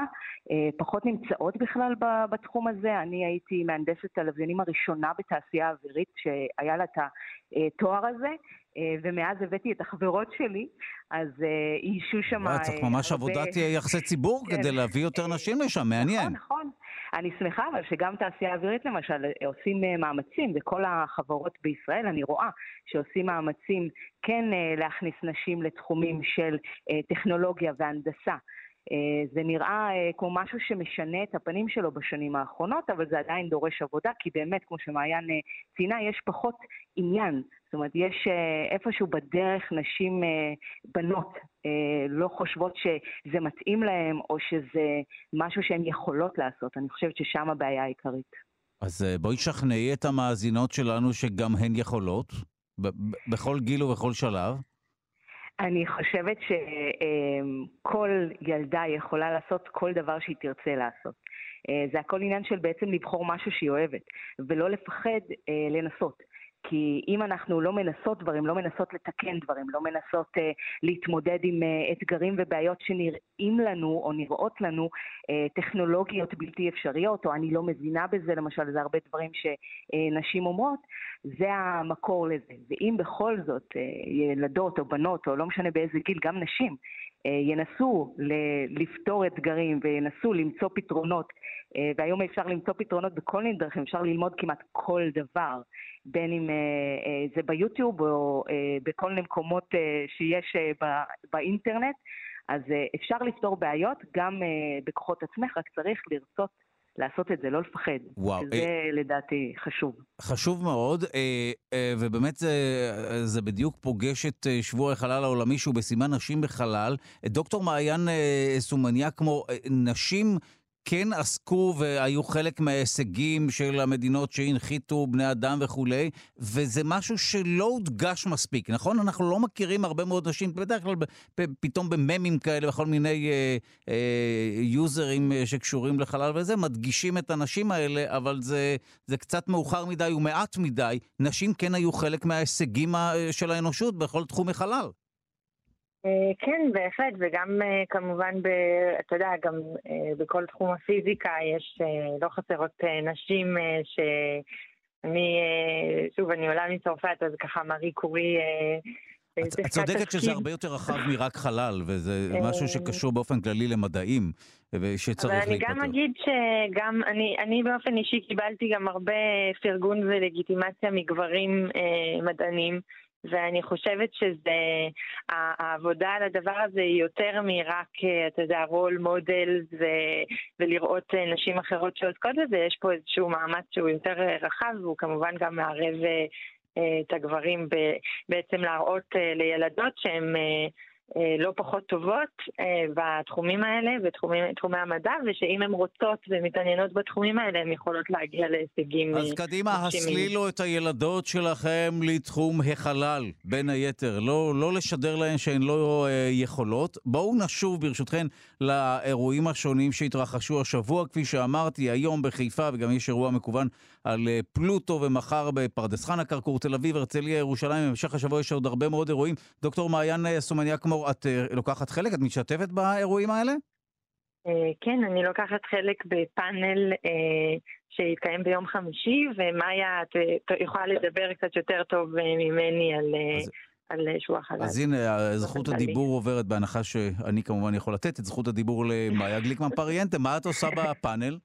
פחות נמצאות בכלל בתחום הזה. אני הייתי מהנדסת הלוויינים הראשונה בתעשייה האווירית שהיה לה את התואר הזה, ומאז הבאתי את החברות שלי, אז אה, איישו שם... הרבה... צריך ממש עבודת יחסי ציבור כן. כדי להביא יותר נשים לשם, מעניין. נכון, נכון. אני שמחה אבל שגם תעשייה אווירית למשל עושים אה, מאמצים, וכל החברות בישראל, אני רואה, שעושים מאמצים כן להכניס נשים לתחומים של טכנולוגיה והנדסה. זה נראה כמו משהו שמשנה את הפנים שלו בשנים האחרונות, אבל זה עדיין דורש עבודה, כי באמת, כמו שמעיין ציינה, יש פחות עניין זאת אומרת, יש אה, איפשהו בדרך נשים, אה, בנות, אה, לא חושבות שזה מתאים להן או שזה משהו שהן יכולות לעשות. אני חושבת ששם הבעיה העיקרית. אז בואי שכנעי את המאזינות שלנו שגם הן יכולות, בכל גיל ובכל שלב. אני חושבת שכל ילדה יכולה לעשות כל דבר שהיא תרצה לעשות. זה הכל עניין של בעצם לבחור משהו שהיא אוהבת, ולא לפחד לנסות. כי אם אנחנו לא מנסות דברים, לא מנסות לתקן דברים, לא מנסות uh, להתמודד עם uh, אתגרים ובעיות שנראים לנו או נראות לנו uh, טכנולוגיות בלתי אפשריות, או אני לא מבינה בזה, למשל, זה הרבה דברים שנשים אומרות, זה המקור לזה. ואם בכל זאת uh, ילדות או בנות, או לא משנה באיזה גיל, גם נשים, uh, ינסו לפתור אתגרים וינסו למצוא פתרונות, והיום אפשר למצוא פתרונות בכל מיני דרכים, אפשר ללמוד כמעט כל דבר. בין אם אה, אה, זה ביוטיוב או אה, בכל מיני מקומות שיש באינטרנט, אז אפשר לפתור בעיות גם בכוחות עצמך, רק צריך לרצות לעשות את זה, לא לפחד. וואו. שזה אה, לדעתי חשוב. חשוב מאוד, אה, אה, ובאמת זה, זה בדיוק פוגש את שבוע החלל העולמי שהוא בסימן נשים בחלל. דוקטור מעיין אה, סומניה, כמו אה, נשים כן עסקו והיו חלק מההישגים של המדינות שהנחיתו בני אדם וכולי, וזה משהו שלא הודגש מספיק, נכון? אנחנו לא מכירים הרבה מאוד נשים, בדרך כלל פתאום בממים כאלה וכל מיני אה, אה, יוזרים אה, שקשורים לחלל וזה, מדגישים את הנשים האלה, אבל זה, זה קצת מאוחר מדי ומעט מדי. נשים כן היו חלק מההישגים אה, של האנושות בכל תחומי חלל. אה, כן, בהחלט, וגם אה, כמובן, ב, אתה יודע, גם אה, בכל תחום הפיזיקה יש, לא חסרות נשים שאני, שוב, אני עולה מצרפת, אז ככה מארי קורי... את צודקת שזה הרבה יותר רחב מרק חלל, וזה משהו שקשור באופן כללי למדעים, ושצריך להתפתח. אבל אני גם אגיד שגם, אני, אני באופן אישי קיבלתי גם הרבה פרגון ולגיטימציה מגברים אה, מדענים. ואני חושבת שזה, העבודה על הדבר הזה היא יותר מרק, אתה יודע, רול מודל ולראות נשים אחרות שעוסקות בזה, יש פה איזשהו מאמץ שהוא יותר רחב, והוא כמובן גם מערב אה, את הגברים בעצם להראות אה, לילדות שהן אה, לא פחות טובות אה, בתחומים האלה, בתחומי המדע, ושאם הן רוצות ומתעניינות בתחומים האלה, הן יכולות להגיע להישגים אז קדימה, הסלילו את הילדות שלכם לתחום החלל, בין היתר. לא, לא לשדר להן שהן לא אה, יכולות. בואו נשוב, ברשותכן, לאירועים השונים שהתרחשו השבוע. כפי שאמרתי, היום בחיפה, וגם יש אירוע מקוון על פלוטו, ומחר בפרדס חנה, כרכור, תל אביב, הרצליה, ירושלים. במשך השבוע יש עוד הרבה מאוד אירועים. דוקטור מעיין סומניאק מור, את uh, לוקחת חלק? את משתתפת באירועים האלה? כן, אני לוקחת חלק בפאנל שהתקיים ביום חמישי, ומאיה, את יכולה לדבר קצת יותר טוב ממני על... אז... על שבוע חלל. אז הנה, זכות הדיבור עוברת בהנחה שאני כמובן יכול לתת את זכות הדיבור למאיה גליקמן פריאנטה. מה את עושה בפאנל?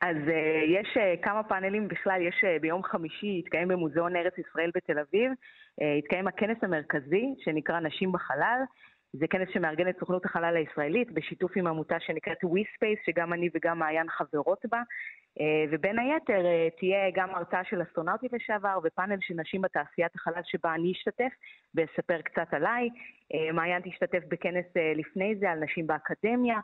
אז uh, יש uh, כמה פאנלים בכלל, יש uh, ביום חמישי, התקיים במוזיאון ארץ ישראל בתל אביב, uh, התקיים הכנס המרכזי שנקרא נשים בחלל. זה כנס שמארגנת סוכנות החלל הישראלית בשיתוף עם עמותה שנקראת WeSpace, שגם אני וגם מעיין חברות בה. אה, ובין היתר אה, תהיה גם הרצאה של אסטרונאוטית לשעבר ופאנל של נשים בתעשיית החלל שבה אני אשתתף ואספר קצת עליי. אה, מעיין תשתתף בכנס לפני זה על נשים באקדמיה,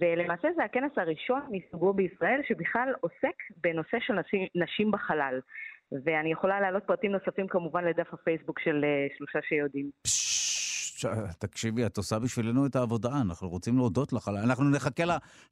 ולמעשה זה הכנס הראשון מסוגו בישראל שבכלל עוסק בנושא של נשים, נשים בחלל. ואני יכולה להעלות פרטים נוספים כמובן לדף הפייסבוק של שלושה שיודעים. תקשיבי, את עושה בשבילנו את העבודה, אנחנו רוצים להודות לך. אנחנו נחכה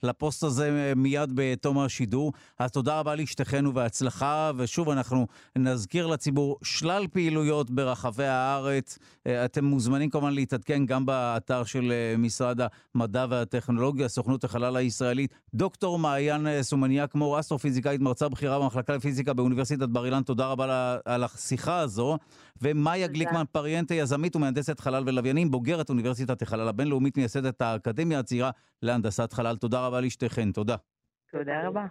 לפוסט הזה מיד בתום השידור. אז תודה רבה לשתיכן ובהצלחה, ושוב, אנחנו נזכיר לציבור שלל פעילויות ברחבי הארץ. אה, אתם מוזמנים כמובן להתעדכן גם באתר של אה, משרד המדע והטכנולוגיה, סוכנות החלל הישראלית. דוקטור מעיין אה, סומניאק מור, אסטרופיזיקאית, מרצה בכירה במחלקה לפיזיקה באוניברסיטת בר אילן, תודה רבה על השיחה הזו. ומאיה גליקמן פריאנטה, יזמית ומהנדסת חלל ולוויינים, בוגרת אוניברסיטת החלל הבינלאומית, מייסדת האקדמיה הצעירה להנדסת חלל. תודה רבה לשתיכן, תודה. תודה רבה.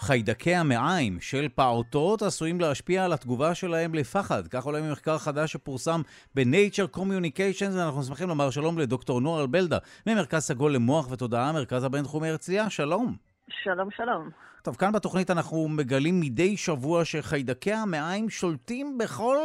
חיידקי המעיים של פעוטות עשויים להשפיע על התגובה שלהם לפחד. כך עולה ממחקר חדש שפורסם ב-Nature Communications, ואנחנו שמחים לומר שלום לדוקטור נורל בלדה, ממרכז סגול למוח ותודעה, מרכז הבינתחומי הרצליה, שלום. שלום, שלום. טוב, כאן בתוכנית אנחנו מגלים מדי שבוע שחיידקי המעיים שולטים בכל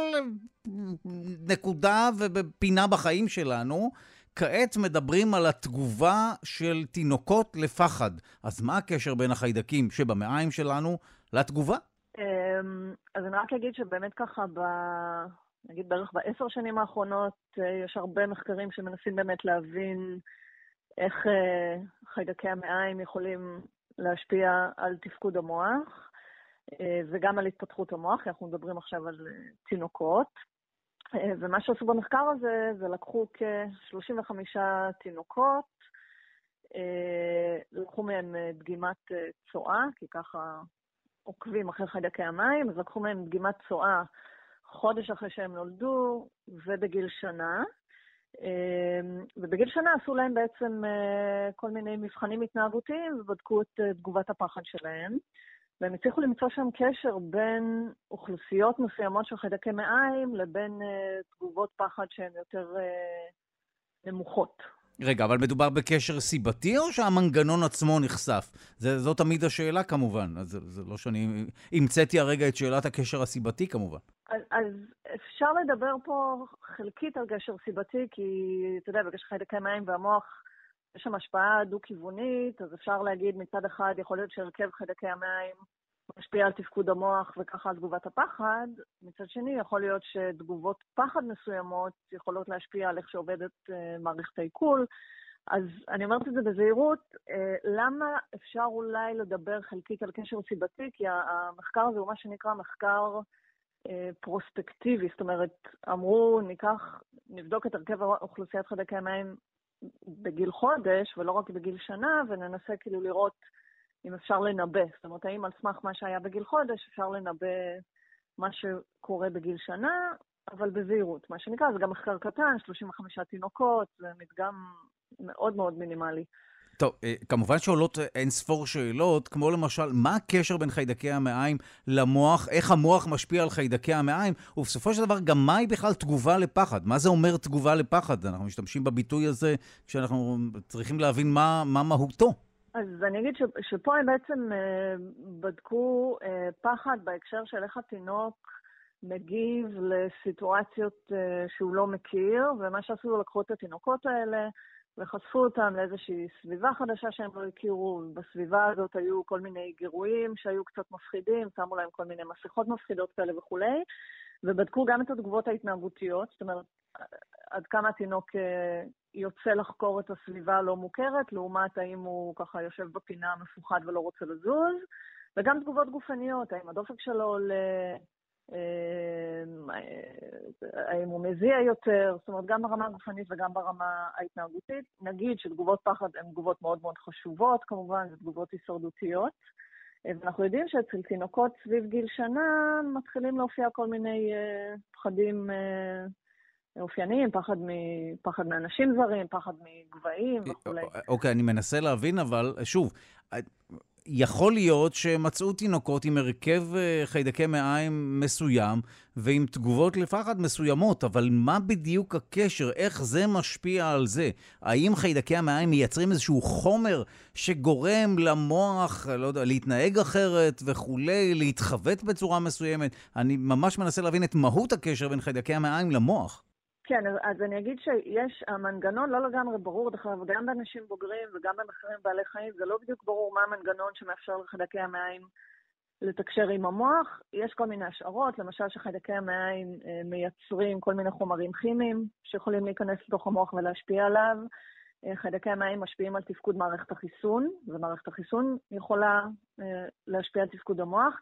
נקודה ופינה בחיים שלנו. כעת מדברים על התגובה של תינוקות לפחד. אז מה הקשר בין החיידקים שבמעיים שלנו לתגובה? אמ, אז אני רק אגיד שבאמת ככה, ב... נגיד בערך בעשר שנים האחרונות, אה, יש הרבה מחקרים שמנסים באמת להבין איך אה, חיידקי המעיים יכולים להשפיע על תפקוד המוח אה, וגם על התפתחות המוח, כי אנחנו מדברים עכשיו על תינוקות. אה, ומה שעשו במחקר הזה, זה לקחו כ-35 תינוקות, אה, לקחו מהם אה, דגימת צואה, כי ככה עוקבים אחרי חיידקי המים, אז לקחו מהם דגימת צואה חודש אחרי שהם נולדו ובגיל שנה. ובגיל שנה עשו להם בעצם כל מיני מבחנים התנהגותיים ובדקו את תגובת הפחד שלהם. והם הצליחו למצוא שם קשר בין אוכלוסיות מסוימות של חיידקי מעיים לבין uh, תגובות פחד שהן יותר uh, נמוכות. רגע, אבל מדובר בקשר סיבתי או שהמנגנון עצמו נחשף? זה, זו תמיד השאלה כמובן, אז זה, זה לא שאני המצאתי הרגע את שאלת הקשר הסיבתי כמובן. אז, אז אפשר לדבר פה חלקית על קשר סיבתי, כי אתה יודע, בקשר חיידקי מים והמוח יש שם השפעה דו-כיוונית, אז אפשר להגיד מצד אחד, יכול להיות שהרכב חיידקי המים משפיע על תפקוד המוח וככה על תגובת הפחד, מצד שני יכול להיות שתגובות פחד מסוימות יכולות להשפיע על איך שעובדת uh, מערכת העיכול. אז אני אומרת את זה בזהירות, uh, למה אפשר אולי לדבר חלקית על קשר סיבתי? כי המחקר הזה הוא מה שנקרא מחקר uh, פרוספקטיבי, זאת אומרת, אמרו, ניקח, נבדוק את הרכב אוכלוסיית חיידקי המים בגיל חודש ולא רק בגיל שנה, וננסה כאילו לראות אם אפשר לנבא. זאת אומרת, האם על סמך מה שהיה בגיל חודש אפשר לנבא מה שקורה בגיל שנה, אבל בזהירות. מה שנקרא, זה גם מחקר קטן, 35 תינוקות, זה מדגם מאוד מאוד מינימלי. טוב, אה, כמובן שעולות אין ספור שאלות, כמו למשל, מה הקשר בין חיידקי המעיים למוח, איך המוח משפיע על חיידקי המעיים, ובסופו של דבר, גם מהי בכלל תגובה לפחד? מה זה אומר תגובה לפחד? אנחנו משתמשים בביטוי הזה כשאנחנו צריכים להבין מה, מה מהותו. אז אני אגיד ש, שפה הם בעצם אה, בדקו אה, פחד בהקשר של איך התינוק מגיב לסיטואציות אה, שהוא לא מכיר, ומה שעשו, לקחו את התינוקות האלה, וחשפו אותם לאיזושהי סביבה חדשה שהם לא הכירו, ובסביבה הזאת היו כל מיני גירויים שהיו קצת מפחידים, שמו להם כל מיני מסכות מפחידות כאלה וכולי, ובדקו גם את התגובות ההתנהגותיות, זאת אומרת, עד כמה התינוק אה, יוצא לחקור את הסביבה הלא מוכרת, לעומת האם הוא ככה יושב בפינה מפוחד ולא רוצה לזוז, וגם תגובות גופניות, האם הדופק שלו עולה, האם הוא מזיע יותר, זאת אומרת, גם ברמה הגופנית וגם ברמה ההתנהגותית. נגיד שתגובות פחד הן תגובות מאוד מאוד חשובות, כמובן, זה תגובות הישרדותיות. ואנחנו יודעים שאצל תינוקות סביב גיל שנה מתחילים להופיע כל מיני פחדים אופייניים, פחד, פחד מאנשים זרים, פחד מגבהים וכולי. אוקיי, אני מנסה להבין, אבל שוב, יכול להיות שמצאו תינוקות עם הרכב אה, חיידקי מעיים מסוים ועם תגובות לפחד מסוימות, אבל מה בדיוק הקשר? איך זה משפיע על זה? האם חיידקי המעיים מייצרים איזשהו חומר שגורם למוח, לא יודע, להתנהג אחרת וכולי, להתחוות בצורה מסוימת? אני ממש מנסה להבין את מהות הקשר בין חיידקי המעיים למוח. כן, אז אני אגיד שיש, המנגנון לא לגמרי ברור, דרך אגב, גם באנשים בוגרים וגם במחקרים בעלי חיים, זה לא בדיוק ברור מה המנגנון שמאפשר לחיידקי המעיים לתקשר עם המוח. יש כל מיני השערות, למשל שחיידקי המעיים אה, מייצרים כל מיני חומרים כימיים שיכולים להיכנס לתוך המוח ולהשפיע עליו. אה, חיידקי המעיים משפיעים על תפקוד מערכת החיסון, ומערכת החיסון יכולה אה, להשפיע על תפקוד המוח.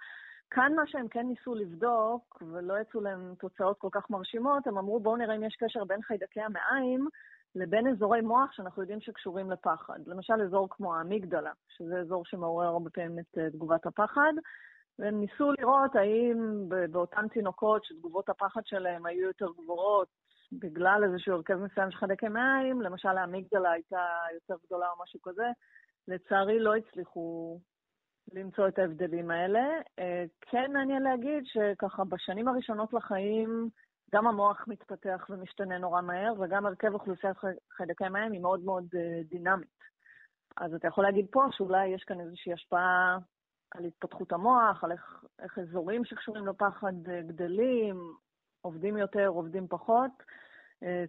כאן מה שהם כן ניסו לבדוק, ולא יצאו להם תוצאות כל כך מרשימות, הם אמרו בואו נראה אם יש קשר בין חיידקי המעיים לבין אזורי מוח שאנחנו יודעים שקשורים לפחד. למשל אזור כמו האמיגדלה, שזה אזור שמעורר הרבה פעמים את אה, תגובת הפחד, והם ניסו לראות האם באותן תינוקות שתגובות הפחד שלהם היו יותר גבוהות בגלל איזשהו הרכב מסוים של חיידקי מעיים, למשל האמיגדלה הייתה יותר גדולה או משהו כזה, לצערי לא הצליחו למצוא את ההבדלים האלה. אה, כן מעניין להגיד שככה בשנים הראשונות לחיים, גם המוח מתפתח ומשתנה נורא מהר, וגם הרכב אוכלוסיית חיידקי מים היא מאוד מאוד אה, דינמית. אז אתה יכול להגיד פה שאולי יש כאן איזושהי השפעה על התפתחות המוח, על איך, איך אזורים שקשורים לפחד אה, גדלים, עובדים יותר, עובדים פחות.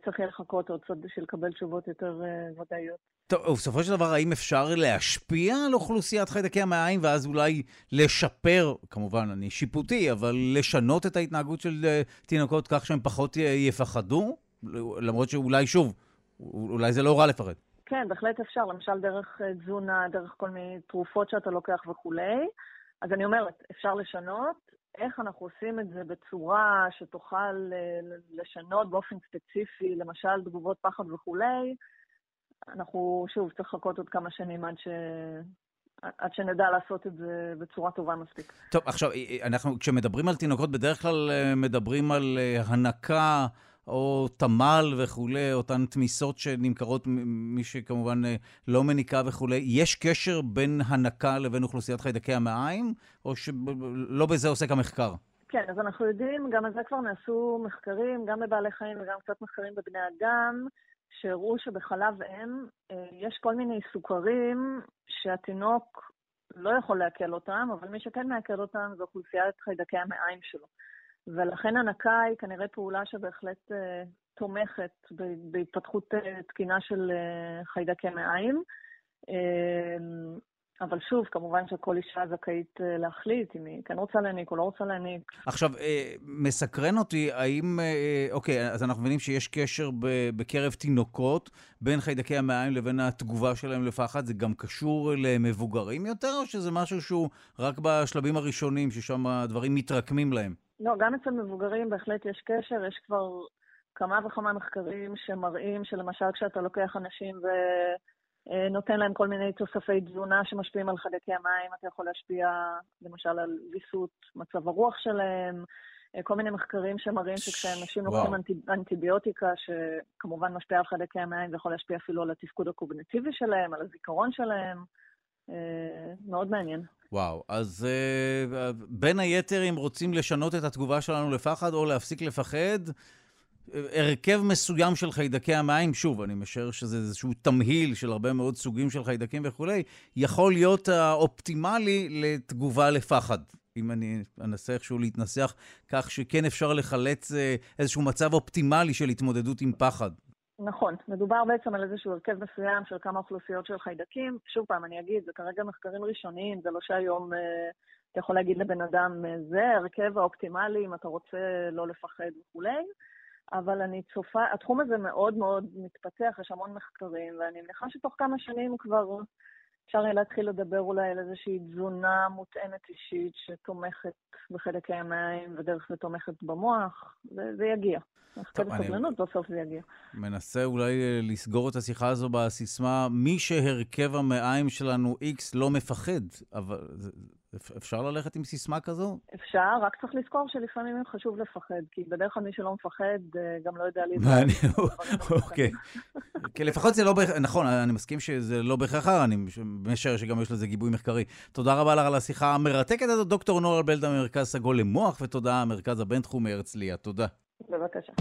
צריך יהיה לחכות עוד קצת בשביל לקבל תשובות יותר ודאיות. טוב, ובסופו של דבר, האם אפשר להשפיע על אוכלוסיית חיידקי המעיים, ואז אולי לשפר, כמובן, אני שיפוטי, אבל לשנות את ההתנהגות של uh, תינוקות כך שהם פחות יפחדו? למרות שאולי, שוב, אולי זה לא רע לפרט. כן, בהחלט אפשר, למשל דרך אה, תזונה, דרך כל מיני תרופות שאתה לוקח וכולי. אז אני אומרת, אפשר לשנות. איך אנחנו עושים את זה בצורה שתוכל אה, לשנות באופן ספציפי, למשל תגובות פחד וכולי, אנחנו, שוב, צריך לחכות עוד כמה שנים עד ש... עד שנדע לעשות את זה בצורה טובה מספיק. טוב, עכשיו, אנחנו, כשמדברים על תינוקות, בדרך כלל אה, מדברים על אה, הנקה או תמ"ל וכולי, אותן תמיסות שנמכרות, מי שכמובן אה, לא מניקה וכולי. יש קשר בין הנקה לבין אוכלוסיית חיידקי המעיים, או שלא בזה עוסק המחקר? כן, אז אנחנו יודעים, גם על זה כבר נעשו מחקרים, גם בבעלי חיים וגם קצת מחקרים בבני אדם. שהראו שבחלב אם אה, יש כל מיני סוכרים שהתינוק לא יכול לעכל אותם, אבל מי שכן מעכל אותם זה אוכלוסיית חיידקי המעיים שלו. ולכן הנקה היא כנראה פעולה שבהחלט uh, תומכת בהתפתחות uh, תקינה של uh, חיידקי מעיים. Uh, אבל שוב, כמובן שכל אישה זכאית אה, להחליט אם היא כן רוצה להעניק או לא רוצה להעניק. עכשיו, אה, מסקרן אותי, האם... אה, אוקיי, אז אנחנו מבינים שיש קשר בקרב תינוקות בין חיידקי המעיים לבין התגובה שלהם לפחד. זה גם קשור למבוגרים יותר, או שזה משהו שהוא רק בשלבים הראשונים, ששם הדברים מתרקמים להם? לא, גם אצל מבוגרים בהחלט יש קשר. יש כבר כמה וכמה מחקרים שמראים שלמשל כשאתה לוקח אנשים ו... אה, נותן להם כל מיני תוספי תזונה שמשפיעים על חדקי המים, אתה יכול להשפיע למשל על ויסות מצב הרוח שלהם, אה, כל מיני מחקרים שמראים שכשאנשים לוקחים אנטיביוטיקה, שכמובן משפיעה על חדקי המים, זה יכול להשפיע אפילו על התפקוד הקוגנטיבי שלהם, על הזיכרון שלהם. אה, מאוד מעניין. וואו, אז בין היתר, אם רוצים לשנות את התגובה שלנו לפחד או להפסיק לפחד, הרכב מסוים של חיידקי המים, שוב, אני משער שזה איזשהו תמהיל של הרבה מאוד סוגים של חיידקים וכולי, יכול להיות האופטימלי לתגובה לפחד. אם אני אנסה איכשהו להתנסח כך שכן אפשר לחלץ אה, איזשהו מצב אופטימלי של התמודדות עם פחד. נכון, מדובר בעצם על איזשהו הרכב מסוים של כמה אוכלוסיות של חיידקים. שוב פעם, אני אגיד, זה כרגע מחקרים ראשוניים, זה לא שהיום אה, אתה יכול להגיד לבן אדם, אה, זה ההרכב האופטימלי אם אתה רוצה לא לפחד וכולי. אבל אני צופה, התחום הזה מאוד מאוד מתפתח, יש המון מחקרים, ואני מניחה שתוך כמה שנים כבר אפשר יהיה להתחיל לדבר אולי על איזושהי תזונה מותאמת אישית שתומכת בחלק המים ודרך זה תומכת במוח, וזה יגיע. נחכה בסבלנות, בסוף זה יגיע. מנסה אולי לסגור את השיחה הזו בסיסמה, מי שהרכב המעיים שלנו X לא מפחד, אבל זה, אפשר ללכת עם סיסמה כזו? אפשר, רק צריך לזכור שלפעמים חשוב לפחד, כי בדרך כלל מי שלא מפחד אה, גם לא יודע להתנהל. אוקיי. כי לפחות זה לא בהכרח, נכון, אני מסכים שזה לא בהכרח אני משער שגם יש לזה גיבוי מחקרי. תודה רבה לך על השיחה המרתקת הזאת, דוקטור נורה בלדה ממרכז סגול למוח, ותודה, המרכז הבינתחומי הרצליה. תודה. בבקשה.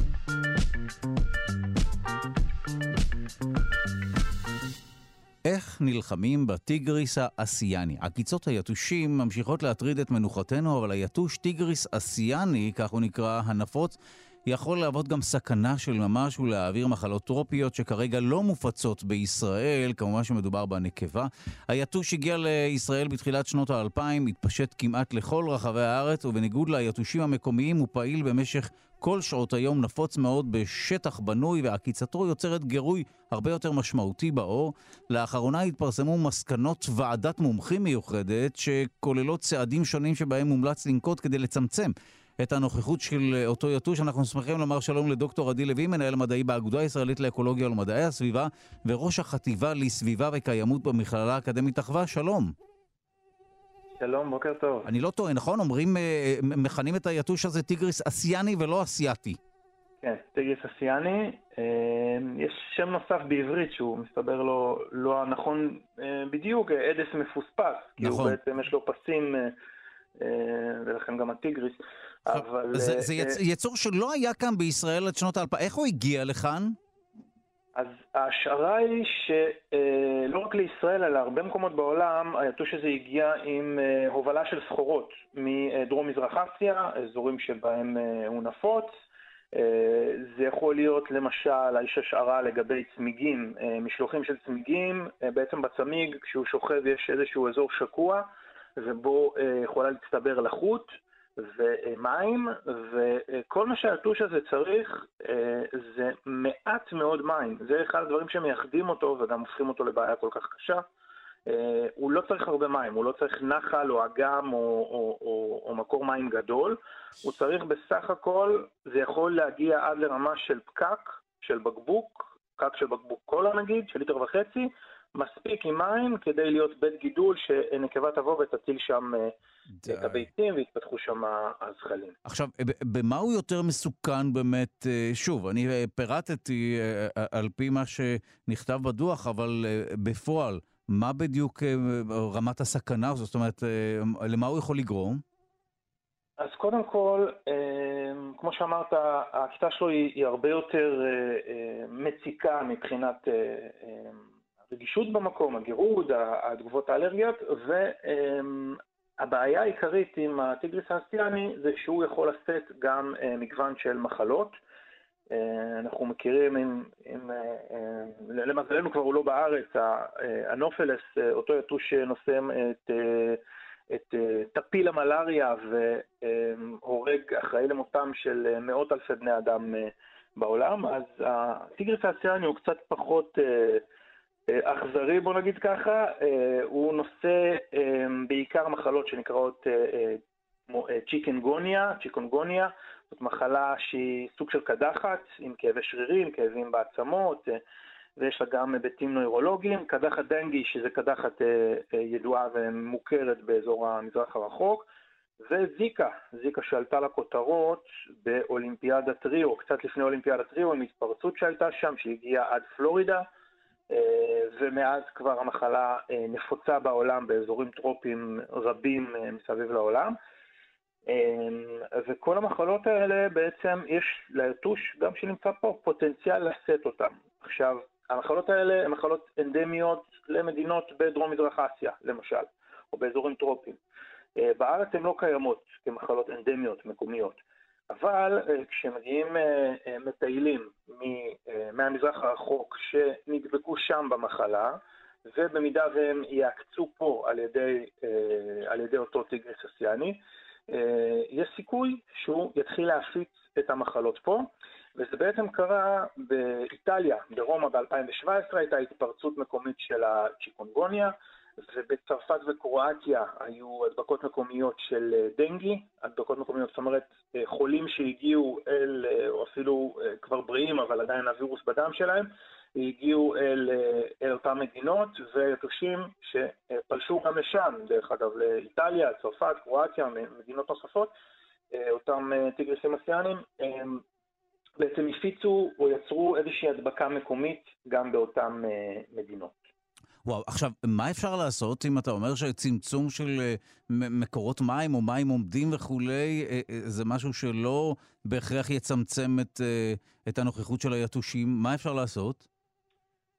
איך נלחמים בטיגריס האסיאני? עקיצות היתושים ממשיכות להטריד את מנוחתנו, אבל היתוש טיגריס אסיאני, כך הוא נקרא, הנפוץ, יכול להוות גם סכנה של ממש ולהעביר מחלות טרופיות שכרגע לא מופצות בישראל, כמובן שמדובר בנקבה. היתוש הגיע לישראל בתחילת שנות האלפיים, התפשט כמעט לכל רחבי הארץ, ובניגוד ליתושים המקומיים הוא פעיל במשך כל שעות היום נפוץ מאוד בשטח בנוי ועקיצתו יוצרת גירוי הרבה יותר משמעותי באור. לאחרונה התפרסמו מסקנות ועדת מומחים מיוחדת שכוללות צעדים שונים שבהם מומלץ לנקוט כדי לצמצם את הנוכחות של אותו יתוש. אנחנו שמחים לומר שלום לדוקטור עדי לוי, מנהל מדעי באגודה הישראלית לאקולוגיה ולמדעי הסביבה וראש החטיבה לסביבה וקיימות במכללה האקדמית אחווה. שלום. שלום, בוקר טוב. אני לא טועה, נכון? אומרים, אה, מכנים את היתוש הזה טיגריס אסיאני ולא אסיאתי. כן, טיגריס אסיאני. אה, יש שם נוסף בעברית שהוא מסתבר לו לא הנכון אה, בדיוק, אדס מפוספס. נכון. כי הוא בעצם יש לו פסים, ולכן גם הטיגריס. אבל... זה, זה יצ... יצור שלא היה כאן בישראל עד שנות האלפיים. איך הוא הגיע לכאן? אז ההשערה היא שלא רק לישראל, אלא הרבה מקומות בעולם, היתוש הזה הגיע עם אה, הובלה של סחורות מדרום-מזרח אסיה, אזורים שבהם אה, הוא נפוץ. אה, זה יכול להיות למשל, יש השערה לגבי צמיגים, משלוחים של צמיגים, בעצם בצמיג, כשהוא שוכב יש איזשהו אזור שקוע, ובו יכולה להצטבר לחות. ומים, וכל מה שהיתוש הזה צריך אה, זה מעט מאוד מים. זה אחד הדברים שמייחדים אותו וגם הופכים אותו לבעיה כל כך קשה. אה, הוא לא צריך הרבה מים, הוא לא צריך נחל או אגם או, או, או, או מקור מים גדול, הוא צריך בסך הכל, זה יכול להגיע עד לרמה של פקק, של בקבוק, פקק של בקבוק קולה נגיד, של ליטר וחצי, מספיק עם מים כדי להיות בית גידול שנקבה תבוא ותטיל שם אה, את הביצים ויתפתחו שם הזחלים. עכשיו, במה הוא יותר מסוכן באמת? אה, שוב, אני אה, פירטתי על פי מה שנכתב בדוח, אבל בפועל, מה בדיוק רמת הסכנה הזאת? זאת אומרת, למה הוא יכול לגרום? אז קודם כל, כמו שאמרת, הכיתה שלו היא הרבה יותר מציקה מבחינת הרגישות במקום, הגירוד, התגובות האלרגיות, והבעיה העיקרית עם הטיגריס האסטיאני זה שהוא יכול לשאת גם אה, מגוון של מחלות. אה, אנחנו מכירים, עם, עם, אה, למזלנו כבר הוא לא בארץ, הנופלס, אותו יתוש שנושם את, את טפיל המלאריה והורג, אחראי למותם של מאות אלפי בני אדם בעולם, אז הטיגריס האסטיאני הוא קצת פחות אכזרי, בוא נגיד ככה, אה, הוא נושא אה, בעיקר מחלות שנקראות צ'יקנגוניה, צ'יקונגוניה, זאת מחלה שהיא סוג של קדחת עם כאבי שרירים, כאבים בעצמות, ויש לה גם היבטים נוירולוגיים. קדחת דנגי, שזה קדחת ידועה ומוכרת באזור המזרח הרחוק, וזיקה, זיקה שעלתה לכותרות באולימפיאדת ריו, קצת לפני אולימפיאדת ריו, עם התפרצות שהייתה שם, שהגיעה עד פלורידה. אה, ומאז כבר המחלה אה, נפוצה בעולם באזורים טרופיים רבים אה, מסביב לעולם. וכל המחלות האלה בעצם יש ליתוש, גם שנמצא פה, פוטנציאל לשאת אותן. עכשיו, המחלות האלה הן מחלות אנדמיות למדינות בדרום-מזרח אסיה, למשל, או באזורים טרופיים. בארץ הן לא קיימות כמחלות אנדמיות מקומיות. אבל אה, כשמגיעים אה, אה, מטיילים מהמזרח הרחוק שנדבקו שם במחלה, ובמידה והם יעקצו פה על ידי, על ידי אותו טיגריס אסיאני, יש סיכוי שהוא יתחיל להפיץ את המחלות פה, וזה בעצם קרה באיטליה, ברומא ב-2017 הייתה התפרצות מקומית של הצ'יקונגוניה, ובצרפת וקרואטיה היו הדבקות מקומיות של אה, דנגי, הדבקות מקומיות, זאת אומרת אה, חולים שהגיעו אל, אה, או אפילו כבר בריאים, אבל עדיין הווירוס בדם שלהם, הגיעו אל, אל אותן מדינות, ויתושים שפלשו גם לשם, דרך אגב, לאיטליה, צרפת, קרואטיה, מדינות נוספות, אותם טיגריסים אסיאנים, בעצם הפיצו או יצרו איזושהי הדבקה מקומית גם באותן מדינות. וואו, עכשיו, מה אפשר לעשות אם אתה אומר שצמצום של אה, מקורות מים או מים עומדים וכולי, אה, אה, זה משהו שלא בהכרח יצמצם את, את הנוכחות של היתושים? מה אפשר לעשות?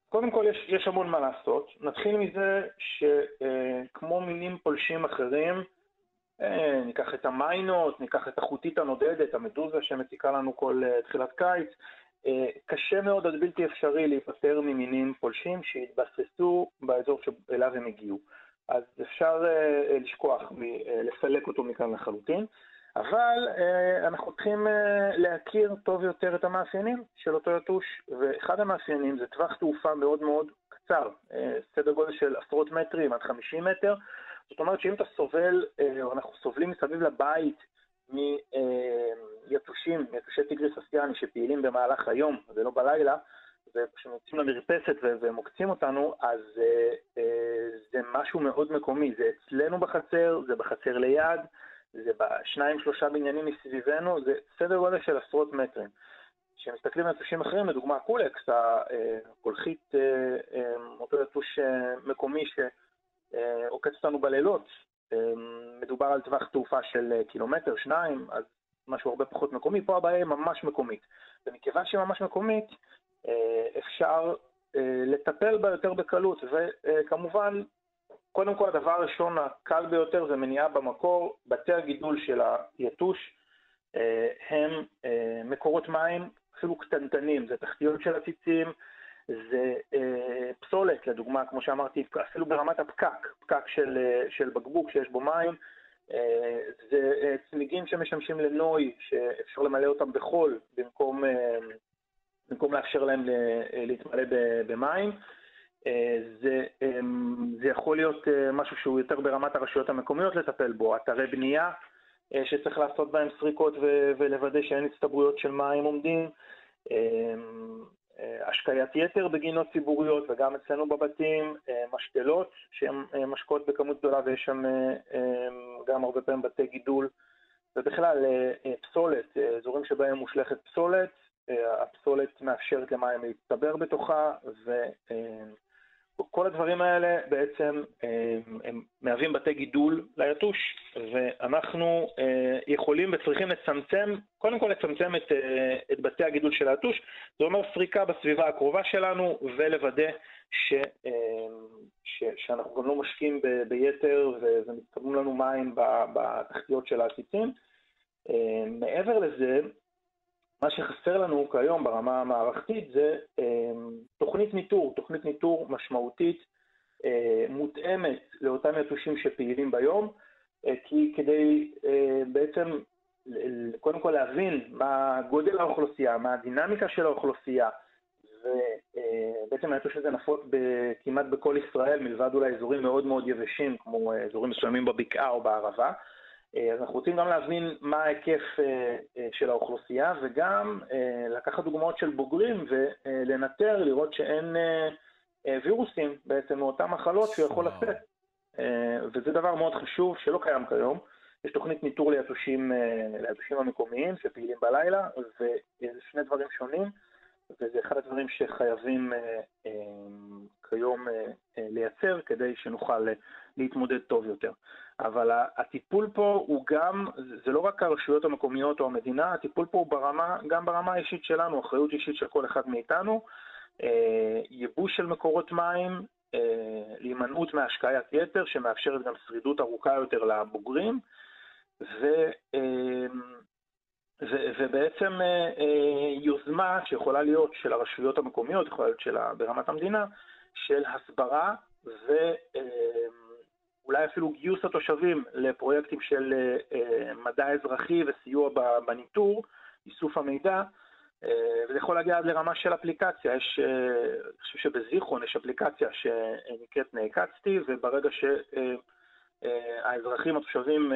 קודם כל, יש, יש המון מה לעשות. נתחיל מזה שכמו מינים פולשים אחרים, ניקח את המיינות, ניקח את החוטית הנודדת, המדוזה שמציקה לנו כל תחילת קיץ, קשה מאוד עד בלתי אפשרי להיפטר ממינים פולשים שהתבססו באזור שאליו הם הגיעו. אז אפשר uh, לשכוח, לסלק אותו מכאן לחלוטין, אבל אנחנו צריכים להכיר טוב יותר את המאפיינים של אותו יתוש, ואחד המאפיינים זה טווח תעופה מאוד מאוד קצר, סדר גודל של עשרות מטרים עד 50 מטר, זאת אומרת שאם אתה סובל, או אנחנו סובלים מסביב לבית מיתושים, מיתושי טיגריס אסיאני שפעילים במהלך היום ולא בלילה, ופשוט יוצאים למרפסת והם עוקצים אותנו, אז אה, אה, זה משהו מאוד מקומי. זה אצלנו בחצר, זה בחצר ליד, זה בשניים שלושה בניינים מסביבנו, זה סדר גודל של עשרות מטרים. כשמסתכלים על יתושים אחרים, לדוגמה קולקס, הקולחית, אותו יתוש מקומי שעוקץ אותנו בלילות, מדובר על טווח תעופה של אה, קילומטר, שניים, אז משהו הרבה פחות מקומי. פה הבעיה היא ממש מקומית. ומכיוון שהיא ממש מקומית, אה, אפשר אה, לטפל בה יותר בקלות. וכמובן, קודם כל הדבר הראשון הקל ביותר זה מניעה במקור. בתי הגידול של היתוש הם מקורות מים אפילו קטנטנים, זה תחתיות של עציצים, זה אה, פסולת, לדוגמה, כמו שאמרתי, אפילו ברמת הפקק, פקק של, אה, של בקבוק שיש בו מים, אה, זה אה, צמיגים שמשמשים לנוי, שאפשר למלא אותם בחול במקום, אה, במקום לאפשר להם אה, להתמלא במים. אה, זה, אה, זה יכול להיות אה, משהו שהוא יותר ברמת הרשויות המקומיות לטפל בו, אתרי בנייה שצריך לעשות בהם סריקות ולוודא שאין הצטברויות של מים עומדים, אה, השקיית יתר בגינות ציבוריות וגם אצלנו בבתים, אה, משתלות שהן אה, משקות בכמות גדולה ויש שם גם הרבה פעמים בתי גידול. ובכלל פסולת, אזורים שבהם מושלכת פסולת, הפסולת מאפשרת למים להצטבר בתוכה כל הדברים האלה בעצם הם, הם מהווים בתי גידול ליתוש, ואנחנו אה, יכולים וצריכים לצמצם, קודם כל לצמצם את, אה, את בתי הגידול של היתוש, זה אומר סריקה בסביבה הקרובה שלנו, ולוודא ש, אה, ש, שאנחנו גם לא משקיעים ביתר ומתקבלים לנו מים בתחתיות של העציצים. מעבר לזה, מה שחסר לנו כיום ברמה המערכתית זה אה, תוכנית ניטור, תוכנית ניטור משמעותית, אה, מותאמת לאותם יתושים שפעילים ביום, אה, כי כדי בעצם קודם כל להבין מה גודל האוכלוסייה, מה הדינמיקה של האוכלוסייה, ובעצם היתוש הזה נפוץ כמעט בכל ישראל, מלבד אולי אזורים מאוד מאוד יבשים, כמו אזורים מסוימים בבקעה או בערבה. אה, אז אנחנו רוצים גם להבין מה ההיקף אה, אה, של האוכלוסייה וגם לקחת דוגמאות של בוגרים ולנטר, לראות שאין וירוסים בעצם מאותן מחלות שהוא יכול לשאת. וזה דבר מאוד חשוב שלא קיים כיום. יש תוכנית ניטור ליתושים, ליתושים המקומיים שפעילים בלילה, וזה שני דברים שונים, וזה אחד הדברים שחייבים כיום לייצר כדי שנוכל להתמודד טוב יותר. אבל הטיפול פה הוא גם, זה לא רק הרשויות המקומיות או המדינה, הטיפול פה הוא ברמה, גם ברמה האישית שלנו, אחריות אישית של כל אחד מאיתנו, אה, ייבוש של מקורות מים, אה, להימנעות מהשקיית יתר שמאפשרת גם שרידות ארוכה יותר לבוגרים, ו, אה, ו, ובעצם יוזמה שיכולה להיות של הרשויות המקומיות, יכולה להיות שלה ברמת המדינה, של הסברה ו... אולי אפילו גיוס התושבים לפרויקטים של אה, אה, מדע אזרחי וסיוע בניטור, איסוף המידע, אה, וזה יכול להגיע עד לרמה של אפליקציה. יש, אני חושב שבזיכרון יש אפליקציה שנקראת נעקצתי, וברגע ש... האזרחים, התושבים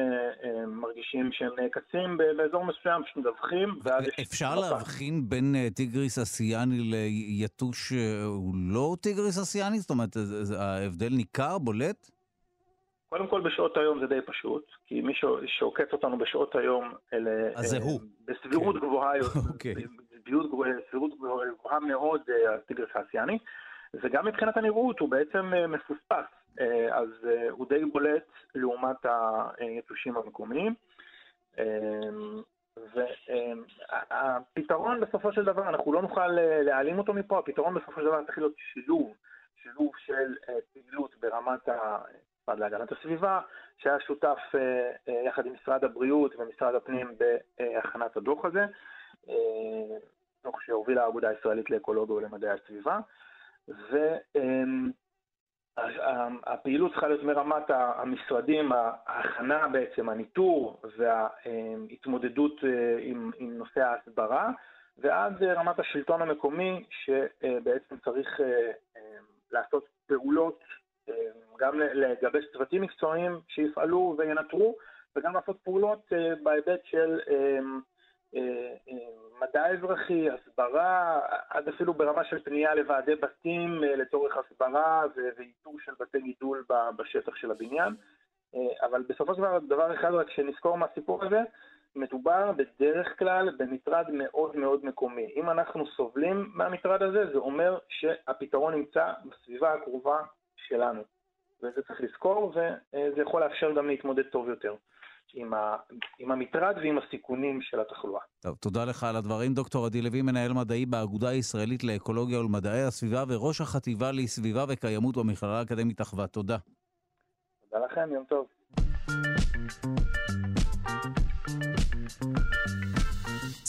מרגישים שהם נעקצים באזור מסוים, פשוט מדווחים, ואז יש... אפשר להבחין בין טיגריס אסיאני ליתוש שהוא לא טיגריס אסיאני? זאת אומרת, ההבדל ניכר, בולט? קודם כל בשעות היום זה די פשוט, כי מי שעוקץ אותנו בשעות היום אלה... אז זה הוא. בסבירות כן. גבוהה, [LAUGHS] אוקיי. בסבירות גבוהה מאוד הטיגריס האסיאני, וגם מבחינת הנראות הוא בעצם מפוספס. אה, אז אה, הוא די בולט לעומת היתושים המקומיים. אה, והפתרון בסופו של דבר, אנחנו לא נוכל להעלים אותו מפה, הפתרון בסופו של דבר צריך להיות שילוב, שילוב של פעילות ברמת המשרד להגנת הסביבה, שהיה שותף יחד עם משרד הבריאות ומשרד הפנים בהכנת הדוח הזה, דוח שהובילה האגודה הישראלית לאקולוגיה ולמדעי הסביבה. ו... הפעילות צריכה להיות מרמת המשרדים, ההכנה בעצם, הניטור וההתמודדות אה, עם, עם נושא ההסברה, ועד רמת השלטון המקומי שבעצם צריך אה, אה, לעשות פעולות, גם לגבש צוותים מקצועיים שיפעלו וינטרו, וגם לעשות פעולות בהיבט של מדע אזרחי, הסברה, עד אפילו ברמה של פנייה לוועדי בתים אה, לצורך הסברה ואיתור של בתי גידול בשטח של הבניין. אה, אבל בסופו של דבר, דבר אחד רק שנזכור מהסיפור הזה, מדובר בדרך כלל במטרד מאוד מאוד מקומי. אם אנחנו סובלים מהמטרד הזה, זה אומר שהפתרון נמצא בסביבה הקרובה שלנו. וזה צריך לזכור, וזה יכול לאפשר גם להתמודד טוב יותר. עם, ה, עם המטרד ועם הסיכונים של התחלואה. טוב, תודה לך על הדברים. דוקטור עדי לוי, מנהל מדעי באגודה הישראלית לאקולוגיה ולמדעי הסביבה וראש החטיבה לסביבה וקיימות במכללה האקדמית אחווה. תודה. תודה לכם, יום טוב.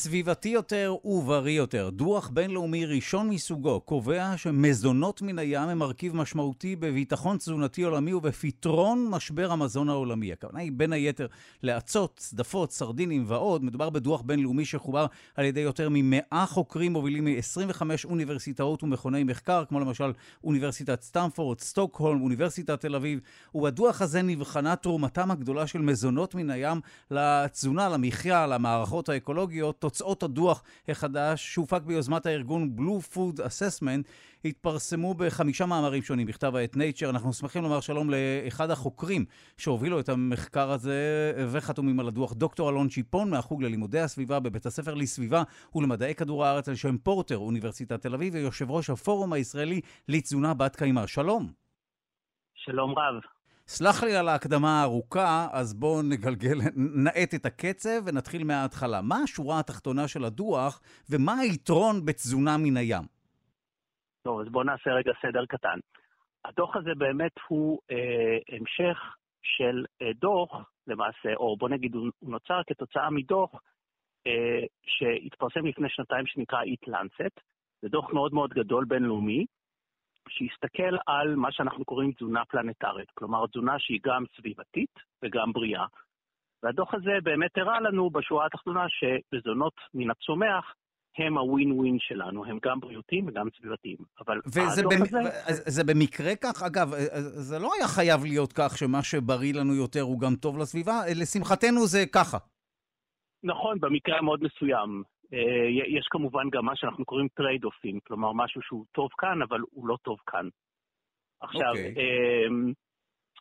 סביבתי יותר ובריא יותר. דוח בינלאומי ראשון מסוגו קובע שמזונות מן הים הם מרכיב משמעותי בביטחון תזונתי עולמי ובפתרון משבר המזון העולמי. הכוונה היא בין היתר לאצות, צדפות, סרדינים ועוד. מדובר בדוח בינלאומי שחובר על ידי יותר מ-100 חוקרים מובילים מ-25 אוניברסיטאות ומכוני מחקר, כמו למשל אוניברסיטת סטמפורד, סטוקהולם, אוניברסיטת תל אביב. ובדוח הזה נבחנה תרומתם הגדולה של מזונות מן הים לתזונה, למחיה, למערכות האקולוגיות. תוצאות הדוח החדש, שהופק ביוזמת הארגון Blue Food Assessment, התפרסמו בחמישה מאמרים שונים בכתב העת Nature. אנחנו שמחים לומר שלום לאחד החוקרים שהובילו את המחקר הזה וחתומים על הדוח, דוקטור אלון שיפון מהחוג ללימודי הסביבה בבית הספר לסביבה ולמדעי כדור הארץ על שם פורטר, אוניברסיטת תל אביב, ויושב ראש הפורום הישראלי לתזונה בת קיימא. שלום. שלום רב. סלח לי על ההקדמה הארוכה, אז בואו נגלגל, נאט את הקצב ונתחיל מההתחלה. מה השורה התחתונה של הדוח, ומה היתרון בתזונה מן הים? טוב, אז בואו נעשה רגע סדר קטן. הדוח הזה באמת הוא אה, המשך של אה, דוח, למעשה, או בוא נגיד, הוא נוצר כתוצאה מדוח אה, שהתפרסם לפני שנתיים שנקרא Eat Lancet. זה דוח מאוד מאוד גדול בינלאומי, שיסתכל על מה שאנחנו קוראים תזונה פלנטרית, כלומר תזונה שהיא גם סביבתית וגם בריאה. והדוח הזה באמת הראה לנו בשורה התחתונה שמזונות מן הצומח הם הווין ווין שלנו, הם גם בריאותיים וגם סביבתיים. אבל וזה במ... הזה... זה במקרה כך? אגב, זה לא היה חייב להיות כך שמה שבריא לנו יותר הוא גם טוב לסביבה, לשמחתנו זה ככה. נכון, במקרה המאוד מסוים. אה, יש כמובן גם מה שאנחנו קוראים trade-off ים, כלומר משהו שהוא טוב כאן, אבל הוא לא טוב כאן. עכשיו, okay. אוקיי. אמ,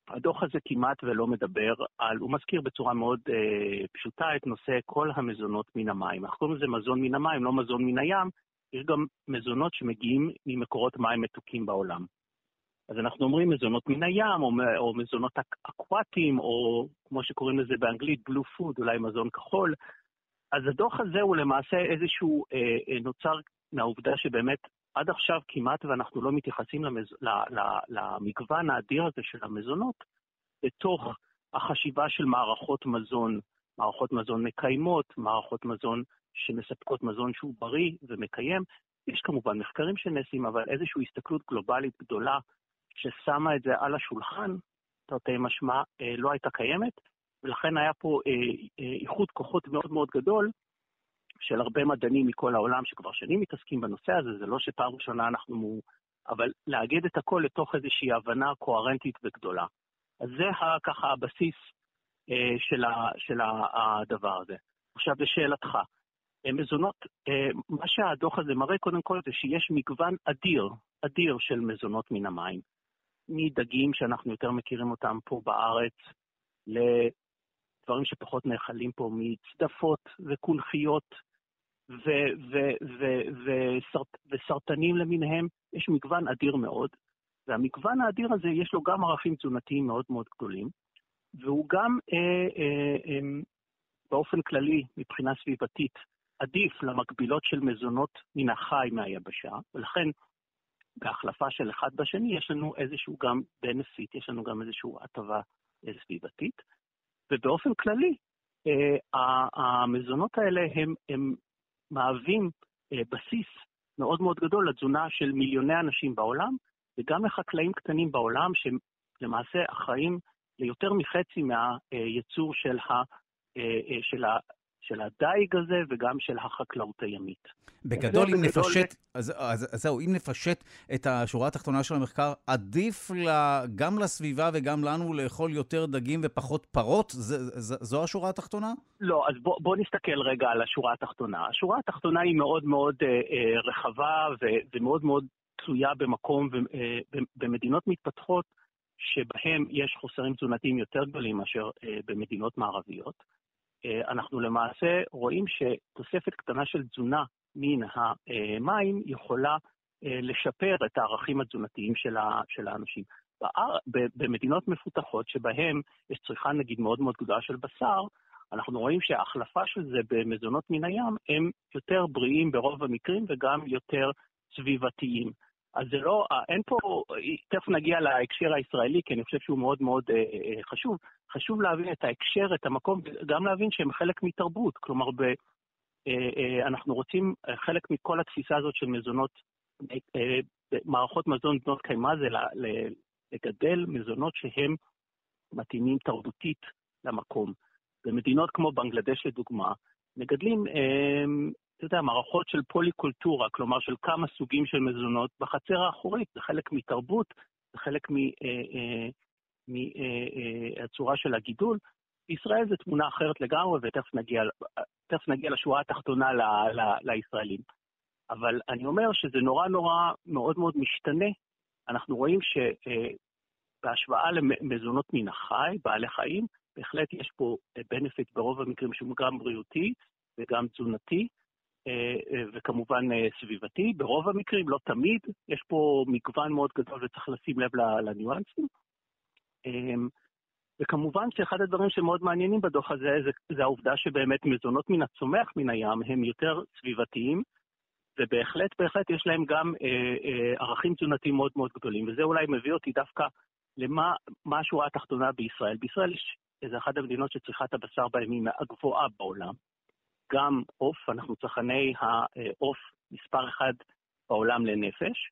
הדוח הזה כמעט ולא מדבר על, הוא מזכיר בצורה מאוד אה, פשוטה את נושא כל המזונות מן המים. אנחנו קוראים לזה מזון מן המים, לא מזון מן הים, יש גם מזונות שמגיעים ממקורות מים מתוקים בעולם. אז אנחנו אומרים מזונות מן הים, או, או מזונות אקוואטיים, או כמו שקוראים לזה באנגלית, בלו פוד, אולי מזון כחול. אז הדוח הזה הוא למעשה איזשהו אה, אה, נוצר מהעובדה שבאמת עד עכשיו כמעט ואנחנו לא מתייחסים למז... ל, ל, למגוון האדיר הזה של המזונות בתוך החשיבה של מערכות מזון, מערכות מזון מקיימות, מערכות מזון שמספקות מזון שהוא בריא ומקיים. יש כמובן מחקרים שנעשים, אבל איזושהי הסתכלות גלובלית גדולה ששמה את זה על השולחן, תרתי משמע, אה, לא הייתה קיימת. ולכן היה פה אה, אה, איחוד כוחות מאוד מאוד גדול של הרבה מדענים מכל העולם שכבר שנים מתעסקים בנושא הזה, זה לא שפעם ראשונה אנחנו... אבל לאגד את הכל לתוך איזושהי הבנה קוהרנטית וגדולה. אז זה ככה הבסיס אה, של, ה, של הדבר הזה. עכשיו, לשאלתך, אה, מזונות, אה, מה שהדוח הזה מראה קודם כל זה שיש מגוון אדיר, אדיר של מזונות מן המים. מדגים שאנחנו יותר מכירים אותם פה בארץ, לדברים שפחות נאכלים פה, מצדפות וקונכיות וסרטנים למיניהם, יש מגוון אדיר מאוד, והמגוון האדיר הזה יש לו גם ערכים תזונתיים מאוד מאוד גדולים, והוא גם אה, אה, אה, באופן כללי, מבחינה סביבתית, עדיף למקבילות של מזונות מן החי מהיבשה, ולכן בהחלפה של אחד בשני יש לנו איזשהו גם בנפיט, יש לנו גם איזושהי הטבה סביבתית, ובאופן כללי, אה, המזונות האלה הם, הם מהווים אה, בסיס מאוד מאוד גדול לתזונה של מיליוני אנשים בעולם, וגם לחקלאים קטנים בעולם, שהם למעשה אחראים ליותר מחצי מהייצור של, ה, אה, של, של הדייג הזה וגם של החקלאות הימית. בגדול, אם נפשט, אז, אז, אז זהו, אם נפשט את השורה התחתונה של המחקר, עדיף לה, גם לסביבה וגם לנו לאכול יותר דגים ופחות פרות? ז, ז, זו השורה התחתונה? לא, אז בוא, בוא נסתכל רגע על השורה התחתונה. השורה התחתונה היא מאוד מאוד אה, אה, רחבה ו, ומאוד מאוד תלויה במקום, אה, במדינות מתפתחות שבהן יש חוסרים תזונתיים יותר גדולים מאשר אה, במדינות מערביות. אה, אנחנו למעשה רואים שתוספת קטנה של תזונה מן המים יכולה לשפר את הערכים התזונתיים של האנשים. במדינות מפותחות שבהן יש צריכה נגיד מאוד מאוד גדולה של בשר, אנחנו רואים שההחלפה של זה במזונות מן הים הם יותר בריאים ברוב המקרים וגם יותר סביבתיים. אז זה לא, אין פה, תכף נגיע להקשר הישראלי, כי אני חושב שהוא מאוד מאוד אה, אה, חשוב. חשוב להבין את ההקשר, את המקום, גם להבין שהם חלק מתרבות. כלומר, ב, אה, אה, אנחנו רוצים, אה, חלק מכל התפיסה הזאת של מזונות, אה, אה, מערכות מזון בנות קיימא זה לגדל מזונות שהם מתאימים תרבותית למקום. במדינות כמו בנגלדש לדוגמה, מגדלים אה, אתה יודע, מערכות של פוליקולטורה, כלומר של כמה סוגים של מזונות בחצר האחורית, זה חלק מתרבות, זה חלק מהצורה אה, אה, של הגידול. בישראל זו תמונה אחרת לגמרי, ותכף נגיע, נגיע לשורה התחתונה ל, ל, לישראלים. אבל אני אומר שזה נורא נורא מאוד מאוד משתנה. אנחנו רואים שבהשוואה למזונות מן החי, בעלי חיים, בהחלט יש פה בנפיט ברוב המקרים שהוא גם בריאותי וגם תזונתי, אה, אה, וכמובן אה, סביבתי. ברוב המקרים, לא תמיד, יש פה מגוון מאוד גדול וצריך לשים לב לניואנסים. אמ, וכמובן שאחד הדברים שמאוד מעניינים בדוח הזה זה, זה העובדה שבאמת מזונות מן הצומח מן הים הם יותר סביבתיים, ובהחלט, בהחלט יש להם גם אה, אה, ערכים תזונתיים מאוד מאוד גדולים. וזה אולי מביא אותי דווקא למה השורה התחתונה בישראל. בישראל יש איזה אחת המדינות שצריכת הבשר היא הגבוהה בעולם. גם עוף, אנחנו צרכני העוף מספר אחד בעולם לנפש,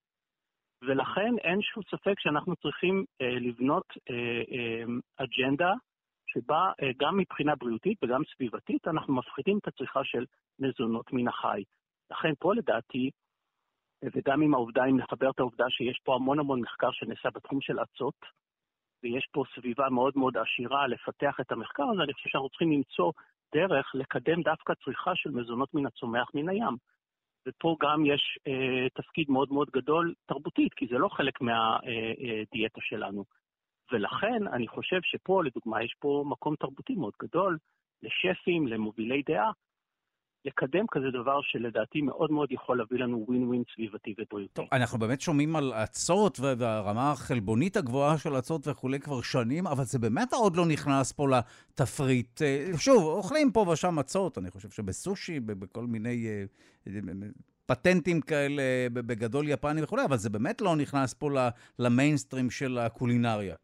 ולכן אין שום ספק שאנחנו צריכים אה, לבנות אה, אה, אג'נדה שבה אה, גם מבחינה בריאותית וגם סביבתית אנחנו מפחיתים את הצריכה של מזונות מן החי. לכן פה לדעתי, וגם עם העובדה, אם נחבר את העובדה שיש פה המון המון מחקר שנעשה בתחום של אצות, ויש פה סביבה מאוד מאוד עשירה לפתח את המחקר הזה, אני חושב שאנחנו צריכים למצוא דרך לקדם דווקא צריכה של מזונות מן הצומח מן הים. ופה גם יש אה, תפקיד מאוד מאוד גדול תרבותית, כי זה לא חלק מהדיאטה אה, אה, שלנו. ולכן אני חושב שפה, לדוגמה, יש פה מקום תרבותי מאוד גדול לשפים, למובילי דעה, לקדם כזה דבר שלדעתי מאוד מאוד יכול להביא לנו ווין ווין סביבתי ובריאותי. טוב, אנחנו באמת שומעים על אצות והרמה החלבונית הגבוהה של אצות וכולי כבר שנים, אבל זה באמת עוד לא נכנס פה לתפריט. אה, שוב, אוכלים פה ושם אצות, אני חושב שבסושי, בכל מיני אה, אה, פטנטים כאלה, בגדול יפני וכולי, אבל זה באמת לא נכנס פה למיינסטרים של הקולינריה.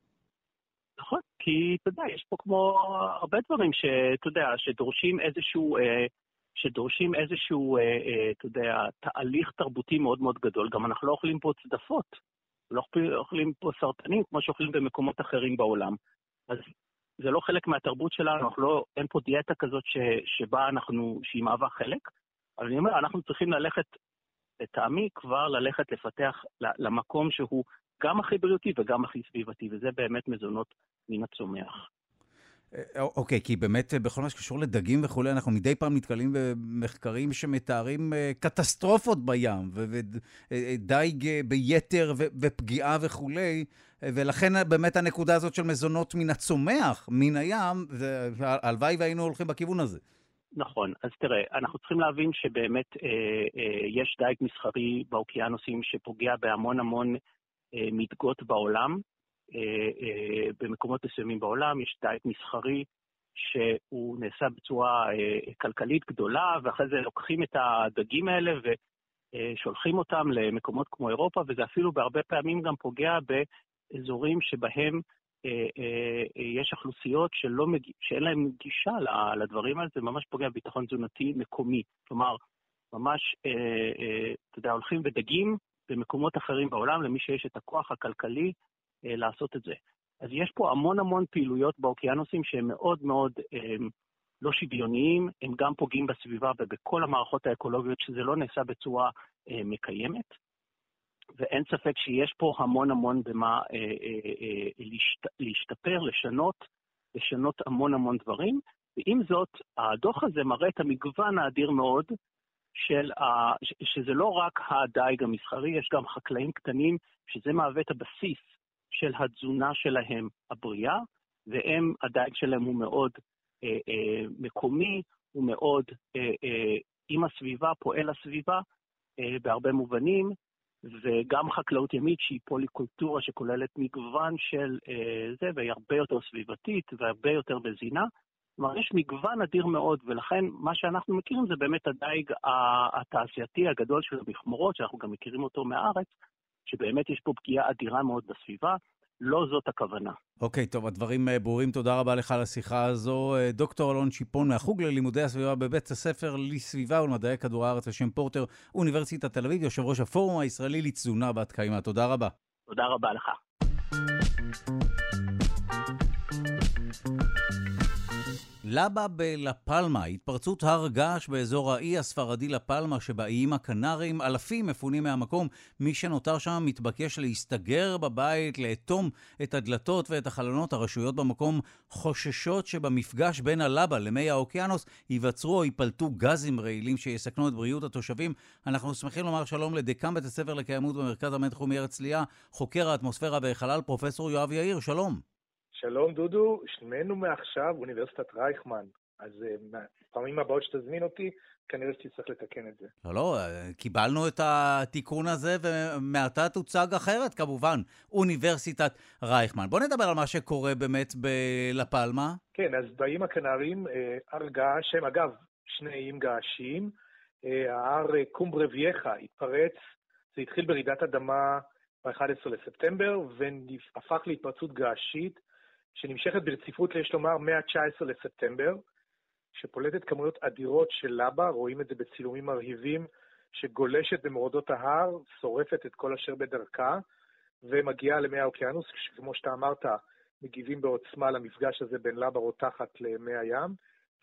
נכון, כי אתה יודע, יש פה כמו הרבה דברים שאתה יודע, שדורשים איזשהו אה, שדורשים איזשהו, אה, אה, אתה יודע, תהליך תרבותי מאוד מאוד גדול. גם אנחנו לא אוכלים פה צדפות, לא אוכלים פה סרטנים כמו שאוכלים במקומות אחרים בעולם. אז זה לא חלק מהתרבות שלנו, לא, אין פה דיאטה כזאת ש, שבה אנחנו, שהיא מהווה חלק, אבל אני אומר, אנחנו צריכים ללכת, לטעמי, כבר ללכת לפתח למקום שהוא גם הכי בריאותי וגם הכי סביבתי, וזה באמת מזונות מן הצומח. אה, אוקיי, כי באמת בכל מה שקשור לדגים וכולי, אנחנו מדי פעם נתקלים במחקרים שמתארים קטסטרופות בים, ודייג ביתר ופגיעה וכולי, ולכן באמת הנקודה הזאת של מזונות מן הצומח, מן הים, הלוואי והיינו הולכים בכיוון הזה. נכון. אז תראה, אנחנו צריכים להבין שבאמת אה, אה, יש דייג מסחרי באוקיינוסים שפוגע בהמון המון אה, מדגות בעולם. אה, אה, במקומות מסוימים בעולם יש דייג מסחרי שהוא נעשה בצורה אה, כלכלית גדולה, ואחרי זה לוקחים את הדגים האלה ושולחים אותם למקומות כמו אירופה, וזה אפילו בהרבה פעמים גם פוגע באזורים שבהם יש אוכלוסיות שלא מג... שאין להן גישה לדברים האלה, זה ממש פוגע בביטחון תזונתי מקומי. כלומר, ממש, אתה יודע, הולכים ודגים במקומות אחרים בעולם למי שיש את הכוח הכלכלי לעשות את זה. אז יש פה המון המון פעילויות באוקיינוסים שהם מאוד מאוד לא שוויוניים, הם גם פוגעים בסביבה ובכל המערכות האקולוגיות, שזה לא נעשה בצורה מקיימת. ואין ספק שיש פה המון המון במה אה, אה, אה, להשת, להשתפר, לשנות, לשנות המון המון דברים. ועם זאת, הדוח הזה מראה את המגוון האדיר מאוד של ה... שזה לא רק הדייג המסחרי, יש גם חקלאים קטנים, שזה מהווה את הבסיס של התזונה שלהם הבריאה, והם, הדייג שלהם הוא מאוד אה, אה, מקומי, הוא מאוד אה, אה, עם הסביבה, פועל הסביבה אה, בהרבה מובנים, וגם חקלאות ימית שהיא פוליקולטורה שכוללת מגוון של אה, זה, והיא הרבה יותר סביבתית והרבה יותר בזינה. כלומר, יש מגוון אדיר מאוד, ולכן מה שאנחנו מכירים זה באמת הדייג התעשייתי הגדול של המכמורות, שאנחנו גם מכירים אותו מהארץ, שבאמת יש פה פגיעה אדירה מאוד בסביבה. לא זאת הכוונה. אוקיי, okay, טוב, הדברים אה, ברורים. תודה רבה לך על השיחה הזו. אה, דוקטור אלון שיפון מהחוג ללימודי הסביבה בבית הספר לסביבה ולמדעי כדור הארץ ושם פורטר, אוניברסיטת תל אביב, יושב ראש הפורום הישראלי לתזונה בת קיימא. תודה רבה. תודה רבה לך. לבה בלה פלמה, התפרצות הר געש באזור האי הספרדי לה פלמה שבאיים הקנריים, אלפים מפונים מהמקום. מי שנותר שם מתבקש להסתגר בבית, לאטום את הדלתות ואת החלונות. הרשויות במקום חוששות שבמפגש בין הלבה למי האוקיינוס ייווצרו או ייפלטו גזים רעילים שיסכנו את בריאות התושבים. אנחנו שמחים לומר שלום לדקן בית הספר לקיימות במרכז הבינתחומי הרצליה, חוקר האטמוספירה והחלל, פרופסור יואב יאיר, שלום. שלום דודו, שנינו מעכשיו אוניברסיטת רייכמן, אז אה, פעמים הבאות שתזמין אותי, כנראה שתצטרך לתקן את זה. לא, לא, אה, קיבלנו את התיקון הזה, ומעתה תוצג אחרת כמובן, אוניברסיטת רייכמן. בוא נדבר על מה שקורה באמת בלפלמה. כן, אז באיים הקנריים, אה, הר געש, שהם אגב שני איים געשיים, ההר קומברבייחה התפרץ, זה התחיל ברעידת אדמה ב-11 לספטמבר, והפך להתפרצות געשית. שנמשכת ברציפות, יש לומר, מה-19 לספטמבר, שפולטת כמויות אדירות של לבה, רואים את זה בצילומים מרהיבים, שגולשת במורדות ההר, שורפת את כל אשר בדרכה, ומגיעה למי האוקיינוס, שכמו שאתה אמרת, מגיבים בעוצמה למפגש הזה בין לבה רותחת למי הים,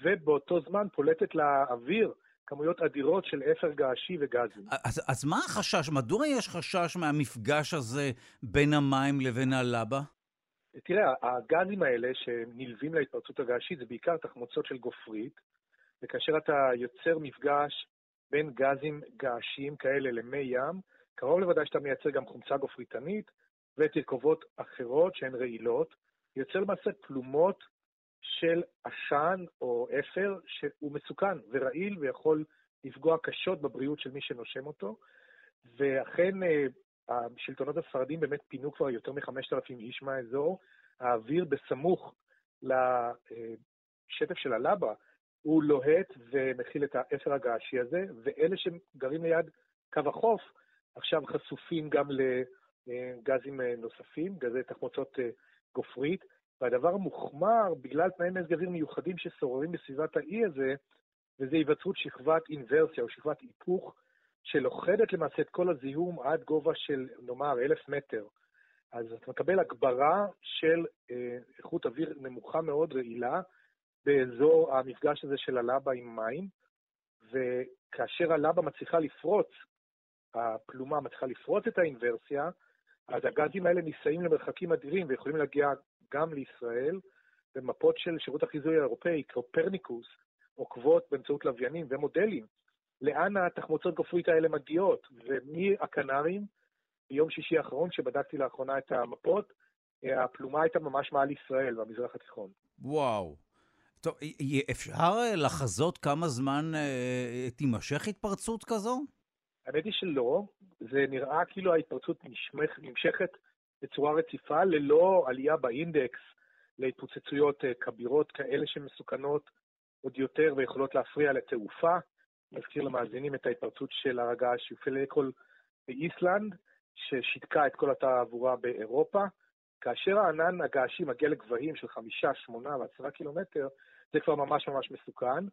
ובאותו זמן פולטת לאוויר כמויות אדירות של אפר געשי וגזים. אז, אז מה החשש? מדוע יש חשש מהמפגש הזה בין המים לבין הלבה? תראה, הגזים האלה שנלווים להתפרצות הגעשית זה בעיקר תחמוצות של גופרית, וכאשר אתה יוצר מפגש בין גזים געשיים כאלה למי ים, קרוב לוודאי שאתה מייצר גם חומצה גופריתנית ותרכובות אחרות שהן רעילות, יוצר למעשה פלומות של עשן או אפר שהוא מסוכן ורעיל ויכול לפגוע קשות בבריאות של מי שנושם אותו. ואכן אה, השלטונות הספרדים באמת פינו כבר יותר מ-5,000 איש מהאזור. האוויר בסמוך לשטף של הלבה הוא לוהט ומכיל את האפר הגעשי הזה, ואלה שגרים ליד קו החוף עכשיו חשופים גם לגזים נוספים, גזי תחמוצות גופרית, והדבר מוחמר בגלל תנאי מזג אוויר מיוחדים ששוררים בסביבת האי הזה, וזה היווצרות שכבת אינוורסיה או שכבת היפוך שלוכדת למעשה את כל הזיהום עד גובה של נאמר אלף מטר. אז אתה מקבל הגברה של אה, איכות אוויר נמוכה מאוד, רעילה, באזור המפגש הזה של הלבה עם מים, וכאשר הלבה מצליחה לפרוץ, הפלומה מצליחה לפרוץ את האינוורסיה, אז הגזים האלה נישאים למרחקים אדירים ויכולים להגיע גם לישראל, ומפות של שירות החיזוי האירופאי, קופרניקוס, עוקבות באמצעות לוויינים ומודלים, לאן התחמוצות גופרית האלה מגיעות, ומהקנרים, ביום שישי האחרון, שבדקתי לאחרונה את המפות, הפלומה הייתה ממש מעל ישראל, במזרח התיכון. וואו. טוב, אפשר לחזות כמה זמן אה, תימשך התפרצות כזו? האמת היא שלא. זה נראה כאילו ההתפרצות נמשך, נמשכת בצורה רציפה, ללא עלייה באינדקס להתפוצצויות אה, כבירות כאלה שמסוכנות עוד יותר ויכולות להפריע לתעופה. נזכיר למאזינים את ההתפרצות של הר הגעש יופלקול באיסלנד, ששיתקה את כל התעבורה באירופה. כאשר הענן הגעשי מגיע לגבהים של חמישה, שמונה ועשרה קילומטר, זה כבר ממש ממש מסוכן.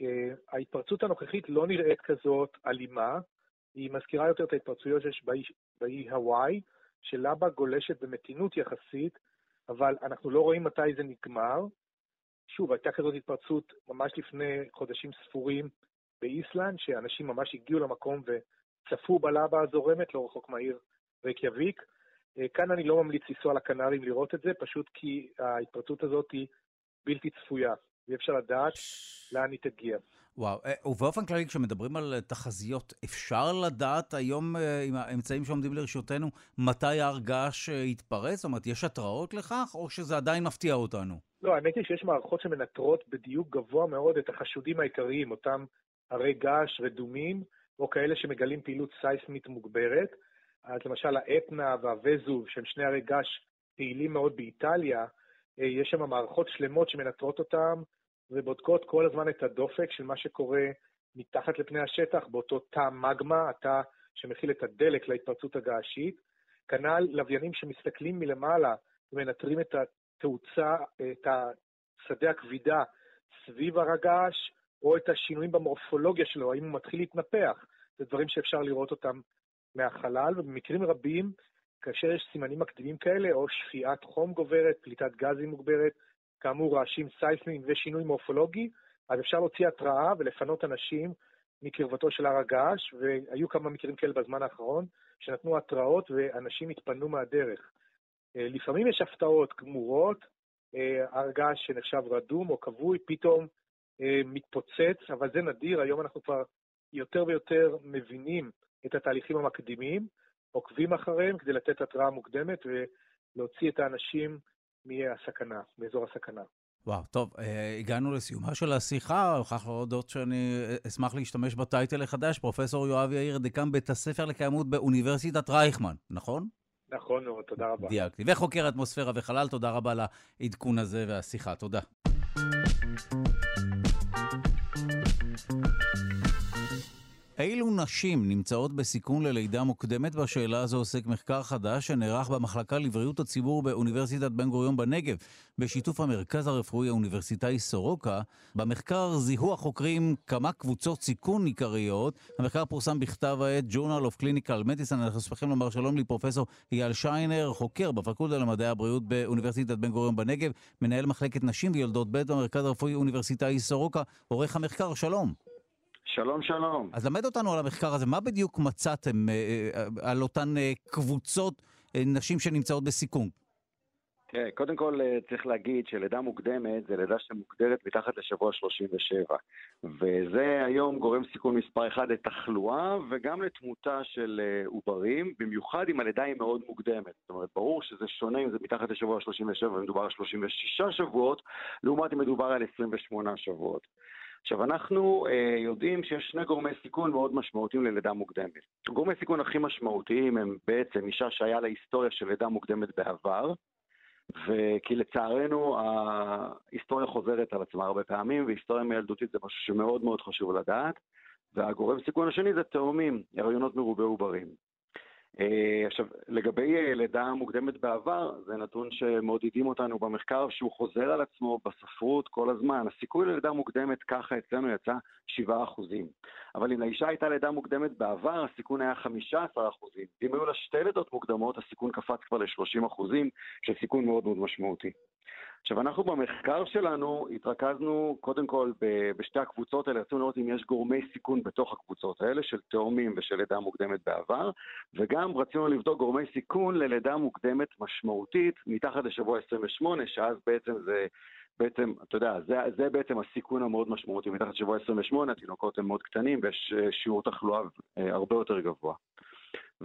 אה, ההתפרצות הנוכחית לא נראית כזאת אלימה, היא מזכירה יותר את ההתפרצויות שיש באי, באי הוואי, שלבה גולשת במתינות יחסית, אבל אנחנו לא רואים מתי זה נגמר. שוב, הייתה כזאת התפרצות ממש לפני חודשים ספורים באיסלנד, שאנשים ממש הגיעו למקום וצפו בלבה הזורמת, לא רחוק מהעיר רקיאביק. אה, כאן אני לא ממליץ לנסוע לקנרים לראות את זה, פשוט כי ההתפרצות הזאת היא בלתי צפויה, ואי אפשר לדעת לאן היא תגיע. וואו, אה, ובאופן כללי כשמדברים על תחזיות, אפשר לדעת היום אה, עם האמצעים שעומדים לרשותנו מתי הר געש יתפרץ? זאת אומרת, יש התראות לכך, או שזה עדיין מפתיע אותנו? לא, האמת היא שיש מערכות שמנטרות בדיוק גבוה מאוד את החשודים העיקריים, אותם הרי געש רדומים, או כאלה שמגלים פעילות סייסמית מוגברת. אז למשל האתנה והווזוב, שהם שני הרי געש פעילים מאוד באיטליה, אה, יש שם מערכות שלמות שמנטרות אותם ובודקות כל הזמן את הדופק של מה שקורה מתחת לפני השטח, באותו תא מגמה, התא שמכיל את הדלק להתפרצות הגעשית. כנ"ל לוויינים שמסתכלים מלמעלה ומנטרים את התאוצה, את השדה הכבידה סביב הר הגעש, או את השינויים במורפולוגיה שלו, האם הוא מתחיל להתנפח. זה דברים שאפשר לראות אותם מהחלל, ובמקרים רבים, כאשר יש סימנים מקדימים כאלה, או שפיעת חום גוברת, פליטת גזים מוגברת, כאמור רעשים סייסמיים ושינוי מורפולוגי, אז אפשר להוציא התראה ולפנות אנשים מקרבתו של הר הגעש, והיו כמה מקרים כאלה בזמן האחרון, שנתנו התראות ואנשים התפנו מהדרך. אה, לפעמים יש הפתעות גמורות, אה, הר געש שנחשב רדום או כבוי, פתאום מתפוצץ, אבל זה נדיר, היום אנחנו כבר יותר ויותר מבינים את התהליכים המקדימים, עוקבים אחריהם כדי לתת התראה מוקדמת ולהוציא את האנשים מהסכנה, מאזור הסכנה. וואו, טוב, אה, הגענו לסיומה של השיחה, אני מוכרח להודות שאני אשמח להשתמש בטייטל החדש, פרופסור יואב יאיר, דיקן בית הספר לקיימות באוניברסיטת רייכמן, נכון? נכון מאוד, תודה רבה. דייקתי. וחוקר אטמוספירה וחלל, תודה רבה לעדכון הזה והשיחה. תודה. אילו נשים נמצאות בסיכון ללידה מוקדמת? בשאלה הזו עוסק מחקר חדש שנערך במחלקה לבריאות הציבור באוניברסיטת בן גוריון בנגב, בשיתוף המרכז הרפואי האוניברסיטאי סורוקה. במחקר זיהו החוקרים כמה קבוצות סיכון עיקריות. המחקר פורסם בכתב העת Journal of Clinical Medicine. אנחנו שמחים לומר שלום לפרופסור אייל שיינר, חוקר בפקולטה למדעי הבריאות באוניברסיטת בן גוריון בנגב, מנהל מחלקת נשים ויולדות ב' במרכז הרפואי האוניברסיטאי סורוקה. עורך המחקר, שלום. שלום, שלום. אז למד אותנו על המחקר הזה, מה בדיוק מצאתם אה, אה, על אותן אה, קבוצות נשים שנמצאות בסיכון? תראה, קודם כל צריך להגיד שלידה מוקדמת זה לידה שמוגדרת מתחת לשבוע 37. וזה היום גורם סיכון מספר אחד לתחלואה וגם לתמותה של עוברים, במיוחד אם הלידה היא מאוד מוקדמת. זאת אומרת, ברור שזה שונה אם זה מתחת לשבוע 37 ומדובר על 36 שבועות, לעומת אם מדובר על 28 שבועות. עכשיו, אנחנו אה, יודעים שיש שני גורמי סיכון מאוד משמעותיים ללידה מוקדמת. גורמי סיכון הכי משמעותיים הם בעצם אישה שהיה לה היסטוריה של לידה מוקדמת בעבר, וכי לצערנו ההיסטוריה חוזרת על עצמה הרבה פעמים, והיסטוריה מילדותית זה משהו שמאוד מאוד חשוב לדעת. והגורם סיכון השני זה תאומים, הריונות מרובי עוברים. אה, עכשיו, לגבי אה, לידה מוקדמת בעבר, זה נתון שמעודדים אותנו במחקר שהוא חוזר על עצמו בספרות כל הזמן. הסיכוי ללידה מוקדמת ככה אצלנו יצא 7%. אבל אם לאישה הייתה לידה מוקדמת בעבר, הסיכון היה 15%. ואם היו לה שתי לידות מוקדמות, הסיכון קפץ כבר ל-30%, שזה סיכון מאוד מאוד משמעותי. עכשיו, אנחנו במחקר שלנו התרכזנו קודם כל בשתי הקבוצות האלה, רצינו לראות אם יש גורמי סיכון בתוך הקבוצות האלה של תאומים ושל לידה מוקדמת בעבר, וגם רצינו לבדוק גורמי סיכון ללידה מוקדמת משמעותית מתחת לשבוע 28, שאז בעצם זה... בעצם, אתה יודע, זה, זה בעצם הסיכון המאוד משמעותי. מתחת לשבוע 28 התינוקות הם מאוד קטנים ויש אה, שיעור תחלואה אה, הרבה יותר גבוה.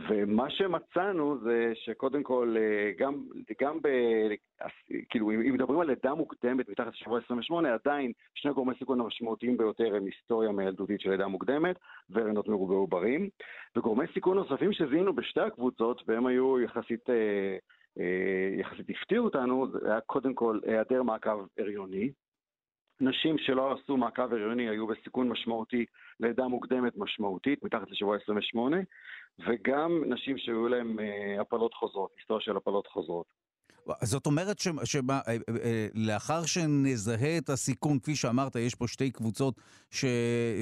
ומה שמצאנו זה שקודם כל, אה, גם, גם ב... כאילו, אם מדברים על לידה מוקדמת מתחת לשבוע 28, עדיין שני גורמי סיכון המשמעותיים ביותר הם היסטוריה מילדותית של לידה מוקדמת והרנות מרובי עוברים. וגורמי סיכון נוספים שזיהינו בשתי הקבוצות, והם היו יחסית, אה, אה, יחסית הפתיעו אותנו, זה היה קודם כל היעדר מעקב הריוני. נשים שלא עשו מעקב הריוני היו בסיכון משמעותי לידה מוקדמת משמעותית, מתחת לשבוע 28, וגם נשים שהיו להן אה, הפלות חוזרות, היסטוריה של הפלות חוזרות. זאת אומרת שלאחר אה, אה, שנזהה את הסיכון, כפי שאמרת, יש פה שתי קבוצות ש,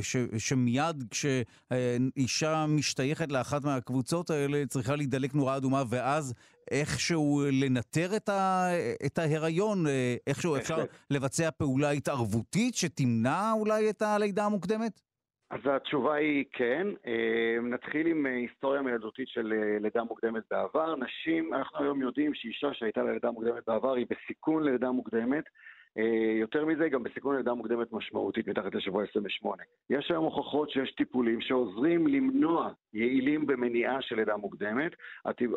ש, שמיד כשאישה משתייכת לאחת מהקבוצות האלה צריכה להידלק נורה אדומה ואז איכשהו לנטר את, ה, את ההיריון, איכשהו אפשר לבצע פעולה התערבותית שתמנע אולי את הלידה המוקדמת? אז התשובה היא כן. אה, נתחיל עם אה, היסטוריה מילדותית של אה, לידה מוקדמת בעבר. נשים, אנחנו היום יודעים שאישה שהייתה ללידה מוקדמת בעבר היא בסיכון ללידה מוקדמת. יותר מזה, גם בסיכון ללידה מוקדמת משמעותית מתחת לשבוע 28. יש היום הוכחות שיש טיפולים שעוזרים למנוע יעילים במניעה של לידה מוקדמת.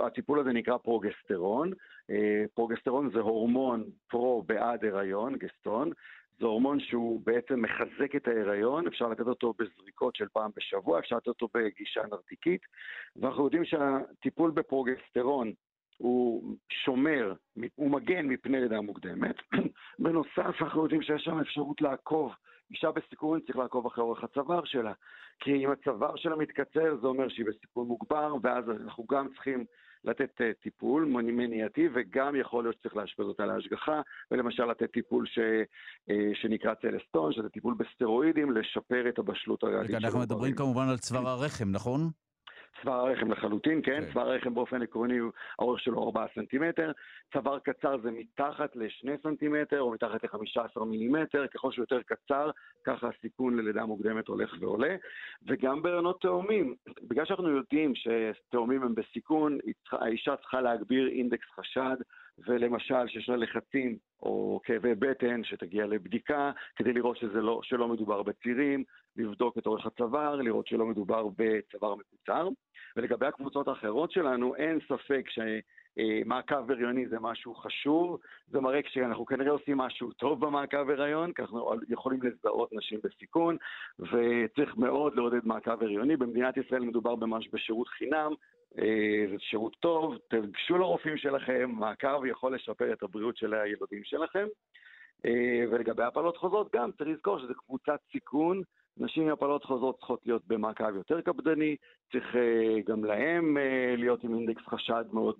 הטיפול הזה נקרא פרוגסטרון. פרוגסטרון זה הורמון פרו בעד הריון, גסטון, זה הורמון שהוא בעצם מחזק את ההיריון, אפשר לתת אותו בזריקות של פעם בשבוע, אפשר לתת אותו בגישה נרתיקית, ואנחנו יודעים שהטיפול בפרוגסטרון הוא שומר, הוא מגן מפני לידה מוקדמת. [CLEARS THROAT] בנוסף, אנחנו יודעים שיש שם אפשרות לעקוב. אישה בסיכון צריך לעקוב אחרי אורך הצוואר שלה, כי אם הצוואר שלה מתקצר זה אומר שהיא בסיכון מוגבר, ואז אנחנו גם צריכים לתת אה, טיפול מניעתי, וגם יכול להיות שצריך לאשפז אותה להשגחה, ולמשל לתת טיפול ש, אה, שנקרא צלסטון, שזה טיפול בסטרואידים, לשפר את הבשלות הריאלית. אנחנו מדברים כמובן על צוואר הרחם, נכון? צוואר הרחם לחלוטין, כן, okay. כן. צוואר הרחם באופן עקרוני, האורך שלו 4 סנטימטר, צוואר קצר זה מתחת ל-2 סנטימטר או מתחת ל-15 מילימטר, ככל שהוא יותר קצר, ככה הסיכון ללידה מוקדמת הולך ועולה, וגם בהריונות תאומים, בגלל שאנחנו יודעים שתאומים הם בסיכון, האישה צריכה להגביר אינדקס חשד, ולמשל שיש לה לחצים או כאבי בטן, שתגיע לבדיקה, כדי לראות שזה לא, שלא מדובר בצירים, לבדוק את אורך הצוואר, לראות שלא מדובר בצוואר מקוצר. ולגבי הקבוצות האחרות שלנו, אין ספק שמעקב הריוני זה משהו חשוב, זה מראה שאנחנו כנראה עושים משהו טוב במעקב הריון, כי אנחנו יכולים לזהות נשים בסיכון, וצריך מאוד לעודד מעקב הריוני. במדינת ישראל מדובר ממש בשירות חינם, אה, זה שירות טוב, תגשו לרופאים שלכם, מעקב יכול לשפר את הבריאות של הילודים שלכם. אה, ולגבי הפלות חוזרות גם, צריך לזכור שזו קבוצת סיכון נשים עם הפלות חוזרות צריכות להיות במעקב יותר קפדני, צריך uh, גם להם להיות עם אינדקס חשד מאוד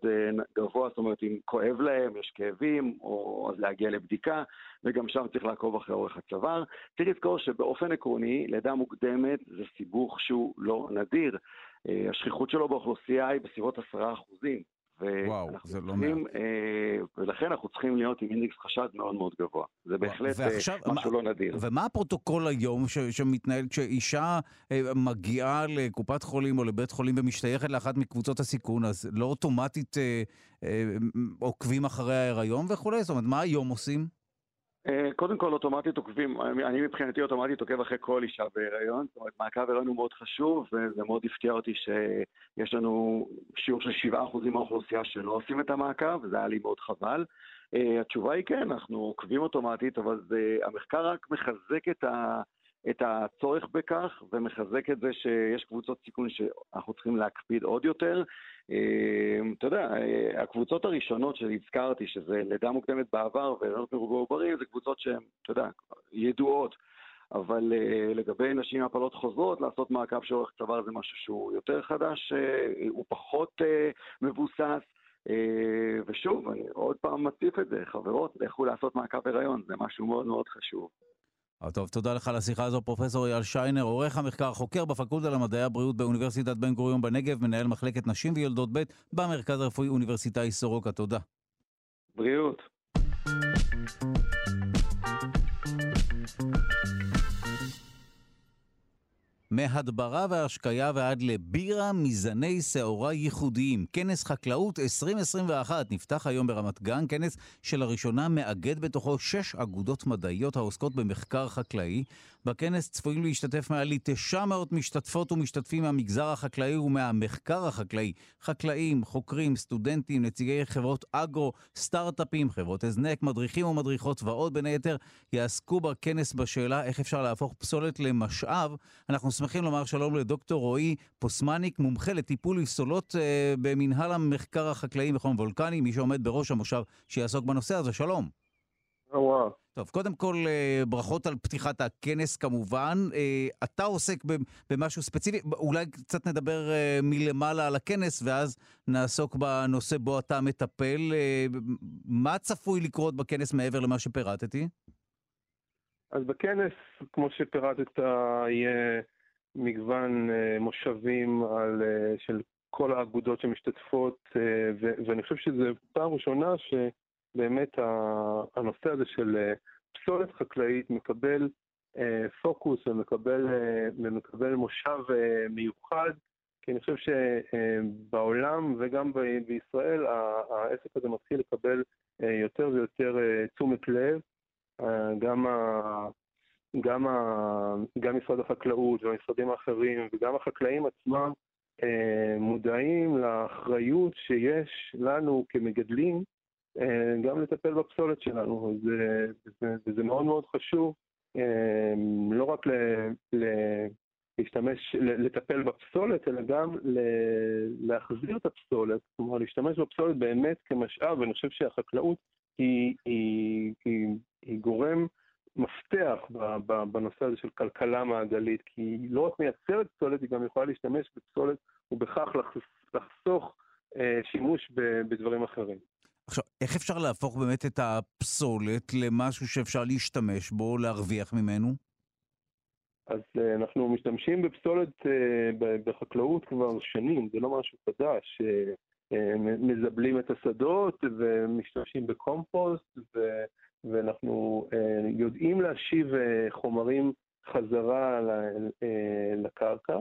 גבוה, זאת אומרת אם כואב להם, יש כאבים, או אז להגיע לבדיקה, וגם שם צריך לעקוב אחרי אורך הצוואר. צריך לזכור שבאופן עקרוני, לידה מוקדמת זה סיבוך שהוא לא נדיר. אה, השכיחות שלו באוכלוסייה היא בסביבות עשרה אחוזים. וואו, זה לא מעט. אה, ולכן אנחנו צריכים להיות עם אינדקס חשד מאוד מאוד גבוה. זה בהחלט אה, ועכשיו, משהו מה, לא נדיר. ומה הפרוטוקול היום ש, שמתנהל כשאישה אה, מגיעה לקופת חולים או לבית חולים ומשתייכת לאחת מקבוצות הסיכון, אז לא אוטומטית אה, אה, עוקבים אחרי ההיריון וכולי? זאת אומרת, מה היום עושים? אה, קודם כל, אוטומטית עוקבים, אני מבחינתי אוטומטית עוקב אחרי כל אישה בהיריון, זאת אומרת, מעקב הריון הוא מאוד חשוב, וזה מאוד הפתיע אותי שיש לנו שיעור של 7% מהאוכלוסייה שלא עושים את המעקב, וזה היה לי מאוד חבל. Uh, התשובה היא כן, אנחנו עוקבים אוטומטית, אבל זה, המחקר רק מחזק את, ה, את הצורך בכך, ומחזק את זה שיש קבוצות סיכון שאנחנו צריכים להקפיד עוד יותר. אמ, אתה יודע, אה, הקבוצות הראשונות שהזכרתי, שזה לידה מוקדמת בעבר והריונות מרובי עוברים, זה קבוצות שהן, אתה יודע, ידועות. אבל uh, לגבי נשים עם הפלות חוזרות, לעשות מעקב של אורך צוואר זה משהו שהוא יותר חדש, הוא פחות מבוסס. ושוב, אני עוד פעם מציף את זה, חברות, לכו לעשות מעקב הריון, זה משהו מאוד מאוד חשוב. טוב, תודה לך על השיחה הזו, פרופסור אייל שיינר, עורך המחקר, חוקר בפקולטה למדעי הבריאות באוניברסיטת בן גוריון בנגב, מנהל מחלקת נשים וילדות ב' במרכז הרפואי אוניברסיטאי סורוקה. תודה. בריאות. מהדברה והשקיה ועד לבירה מזני שעורה ייחודיים. כנס חקלאות 2021 נפתח היום ברמת גן, כנס שלראשונה מאגד בתוכו שש אגודות מדעיות העוסקות במחקר חקלאי. בכנס צפויים להשתתף מעל 900 משתתפות ומשתתפים מהמגזר החקלאי ומהמחקר החקלאי. חקלאים, חוקרים, סטודנטים, נציגי חברות אגרו, סטארט-אפים, חברות הזנק, מדריכים ומדריכות ועוד בין היתר יעסקו בכנס בשאלה איך אפשר להפוך פסולת למשאב. אנחנו שמחים לומר שלום לדוקטור רועי פוסמניק, מומחה לטיפול בפסולות אה, במנהל המחקר החקלאי מכון וולקני, מי שעומד בראש המושב שיעסוק בנושא הזה. שלום. וואו. טוב, קודם כל, אה, ברכות על פתיחת הכנס כמובן. אה, אתה עוסק במשהו ספציפי, אולי קצת נדבר אה, מלמעלה על הכנס, ואז נעסוק בנושא בו אתה מטפל. מה צפוי לקרות בכנס מעבר למה שפירטתי? אז בכנס, כמו שפירטת, יהיה מגוון מושבים על, של כל האגודות שמשתתפות, ואני חושב שזו פעם ראשונה ש... באמת הנושא הזה של אה, פסולת חקלאית מקבל אה, פוקוס ומקבל, אה, ומקבל מושב מיוחד, כי אני חושב שבעולם וגם בישראל העסק הזה מתחיל לקבל יותר ויותר תשומת לב. גם, גם, ה, גם משרד החקלאות והמשרדים האחרים וגם החקלאים עצמם מודעים לאחריות שיש לנו כמגדלים אה, גם לטפל בפסולת שלנו, זה, זה, זה מאוד מאוד חשוב, אה, לא רק ל, ל, להשתמש, לטפל בפסולת, אלא גם להחזיר את הפסולת, כלומר להשתמש בפסולת באמת כמשאב, ואני חושב שהחקלאות היא, היא, היא, היא גורם מפתח בנושא הזה של כלכלה מעגלית, כי היא לא רק מייצרת פסולת, היא גם יכולה להשתמש בפסולת ובכך לחסוך אה, שימוש בדברים אחרים. עכשיו, איך אפשר להפוך באמת את הפסולת למשהו שאפשר להשתמש בו, להרוויח ממנו? אז uh, אנחנו משתמשים בפסולת uh, בחקלאות כבר שנים, זה לא משהו חדש. מזבלים את השדות ומשתמשים בקומפוסט, ו, ואנחנו uh, יודעים להשיב uh, חומרים חזרה uh, לקרקע.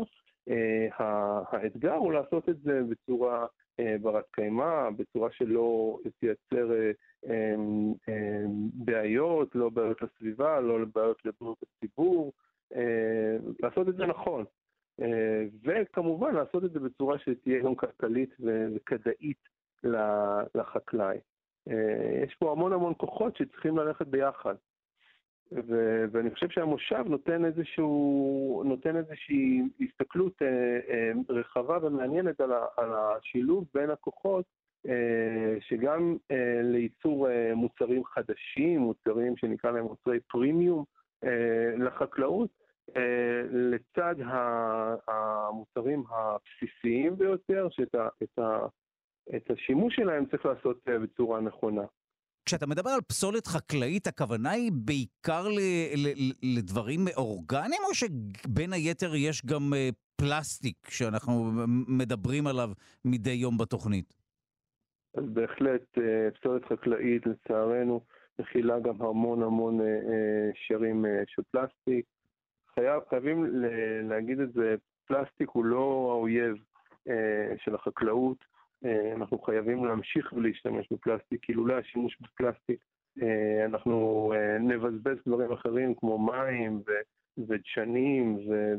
האתגר הוא לעשות את זה בצורה אה, ברת קיימא, בצורה שלא תייצר אה, אמ, בעיות, לא בעיות לסביבה, לא בעיות לבריאות הציבור, אה, לעשות את זה נכון. וכמובן לעשות את זה בצורה שתהיה גם כלכלית וכדאית לחקלאי. יש פה המון המון כוחות שצריכים ללכת ביחד. ו- ואני חושב שהמושב נותן, איזשהו, נותן איזושהי הסתכלות אה, אה, רחבה ומעניינת על, ה- על השילוב בין הכוחות, אה, שגם אה, לייצור אה, מוצרים חדשים, מוצרים שנקרא להם מוצרי פרימיום אה, לחקלאות, אה, לצד המוצרים הבסיסיים ביותר, שאת ה- את ה- את השימוש שלהם צריך לעשות אה, בצורה נכונה. כשאתה מדבר על פסולת חקלאית, הכוונה היא בעיקר ל, ל, לדברים אורגניים, או שבין היתר יש גם אה, פלסטיק שאנחנו מדברים עליו מדי יום בתוכנית? אז בהחלט אה, פסולת חקלאית, לצערנו, מכילה גם המון המון שרים של פלסטיק. חייב, חייבים להגיד את זה, פלסטיק הוא לא האויב של החקלאות. אה, אנחנו חייבים להמשיך ולהשתמש בפלסטיק, כי לולא השימוש בפלסטיק אה, אנחנו אה, נבזבז דברים אחרים כמו מים ודשנים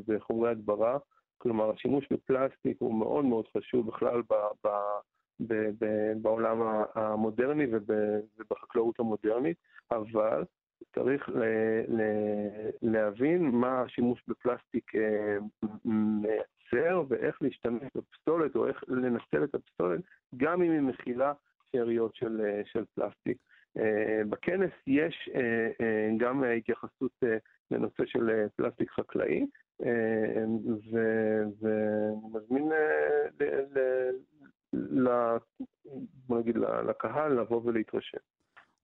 וחומרי הדברה. כלומר, השימוש בפלסטיק הוא מאוד מאוד חשוב בכלל ב, ב, ב, ב, בעולם המודרני ובחקלאות המודרנית, אבל צריך ל, ל, להבין מה השימוש בפלסטיק לייצר ואיך להשתמש בפסולת או איך לנצל את הפסולת, גם אם היא מכילה שאריות של, אה, של פלסטיק. אה, בכנס יש אה, גם התייחסות לנושא של פלסטיק חקלאי, ואני מזמין לקהל לבוא ולהתרשם.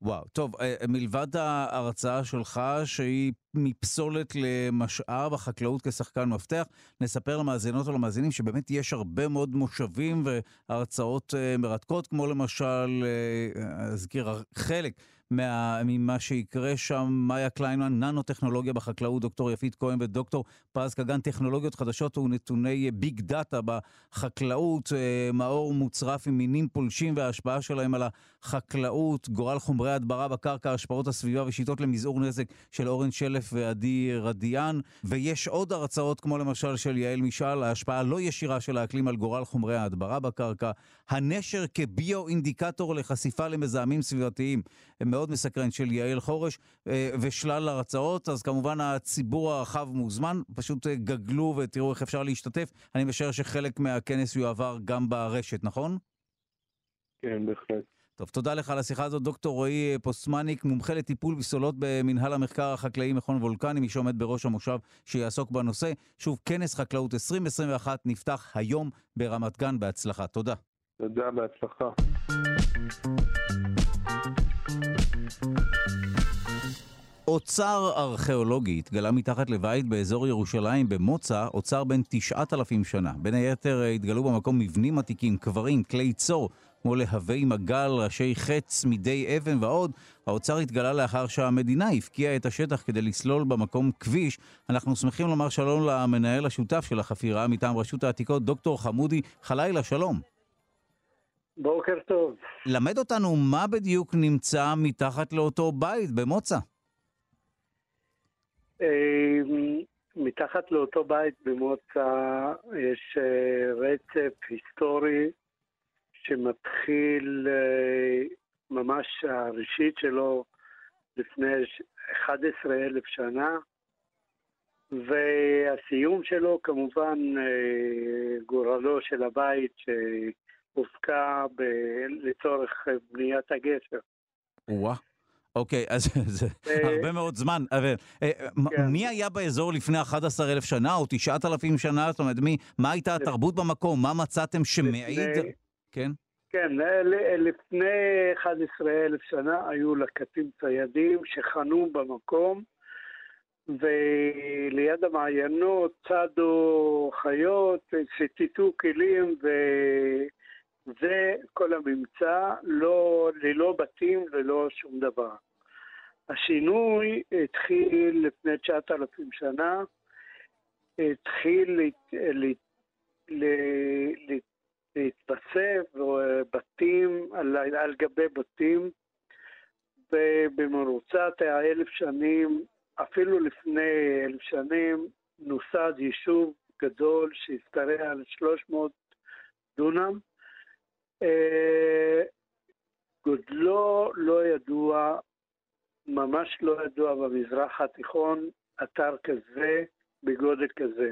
וואו, טוב, אה, מלבד ההרצאה שלך, שהיא מפסולת למשאב, החקלאות כשחקן מפתח, נספר למאזינות ולמאזינים שבאמת יש הרבה מאוד מושבים והרצאות אה, מרתקות, כמו למשל, אה, אזכיר חלק מה, ממה שיקרה שם. מאיה קליינמן, ננו-טכנולוגיה בחקלאות, דוקטור יפית כהן ודוקטור פז קגן, טכנולוגיות חדשות ונתוני ביג דאטה בחקלאות, אה, מאור מוצרף עם מינים פולשים וההשפעה שלהם על החקלאות, גורל חומרי הדברה בקרקע, השפעות הסביבה ושיטות למזעור נזק של אורן שלף ועדי רדיאן. ויש עוד הרצאות, כמו למשל של יעל משאל, ההשפעה הלא ישירה של האקלים על גורל חומרי ההדברה בקרקע, הנשר כביו-אינדיקטור לחשיפה למזהמים סביבתיים, מאוד מסקרן, של יעל חורש, אה, ושלל הרצאות. אז כמובן הציבור הרחב מוזמן, פשוט אה, גגלו ותראו איך אפשר להשתתף. אני משער שחלק מהכנס יועבר גם ברשת, נכון? כן, בהחלט. טוב, תודה לך על השיחה הזאת. דוקטור רועי פוסטמניק, מומחה לטיפול בסולות במנהל המחקר החקלאי מכון וולקני, מי שעומד בראש המושב שיעסוק בנושא. שוב, כנס חקלאות 2021 נפתח היום ברמת גן. בהצלחה. תודה. תודה, בהצלחה. אוצר ארכיאולוגי התגלה מתחת לבית באזור ירושלים במוצא, אוצר בן 9,000 שנה. בין היתר התגלו במקום מבנים עתיקים, קברים, כלי צור, כמו להבי מגל, ראשי חץ, צמידי אבן ועוד. האוצר התגלה לאחר שהמדינה הפקיעה את השטח כדי לסלול במקום כביש. אנחנו שמחים לומר שלום למנהל השותף של החפירה מטעם רשות העתיקות, דוקטור חמודי חלילה, שלום. בוקר טוב. למד אותנו מה בדיוק נמצא מתחת לאותו בית במוצא. אמ, מתחת לאותו בית במוצא יש אה, רצף היסטורי שמתחיל אה, ממש הראשית שלו לפני 11 אלף שנה, והסיום שלו כמובן אה, גורלו של הבית שהופקע ב- לצורך בניית הגשר. וואה. אוקיי, אז [LAUGHS] זה הרבה מאוד זמן. אבל כן. מי היה באזור לפני 11,000 שנה או 9,000 שנה? זאת אומרת, מי, מה הייתה התרבות במקום? מה מצאתם שמעיד? כן? כן, לפני 11,000 שנה היו לקטים ציידים שחנו במקום, וליד המעיינות צדו חיות, ציטטו כלים, וזה כל הממצא, לא, ללא בתים, ללא שום דבר. השינוי התחיל לפני 9,000 שנה, התחיל להתווסף בתים על, על גבי בתים, ובמרוצת האלף שנים, אפילו לפני אלף שנים, נוסד יישוב גדול שהשתרע על 300 דונם. אה, גודלו לא ידוע, ממש לא ידוע במזרח התיכון, אתר כזה בגודל כזה.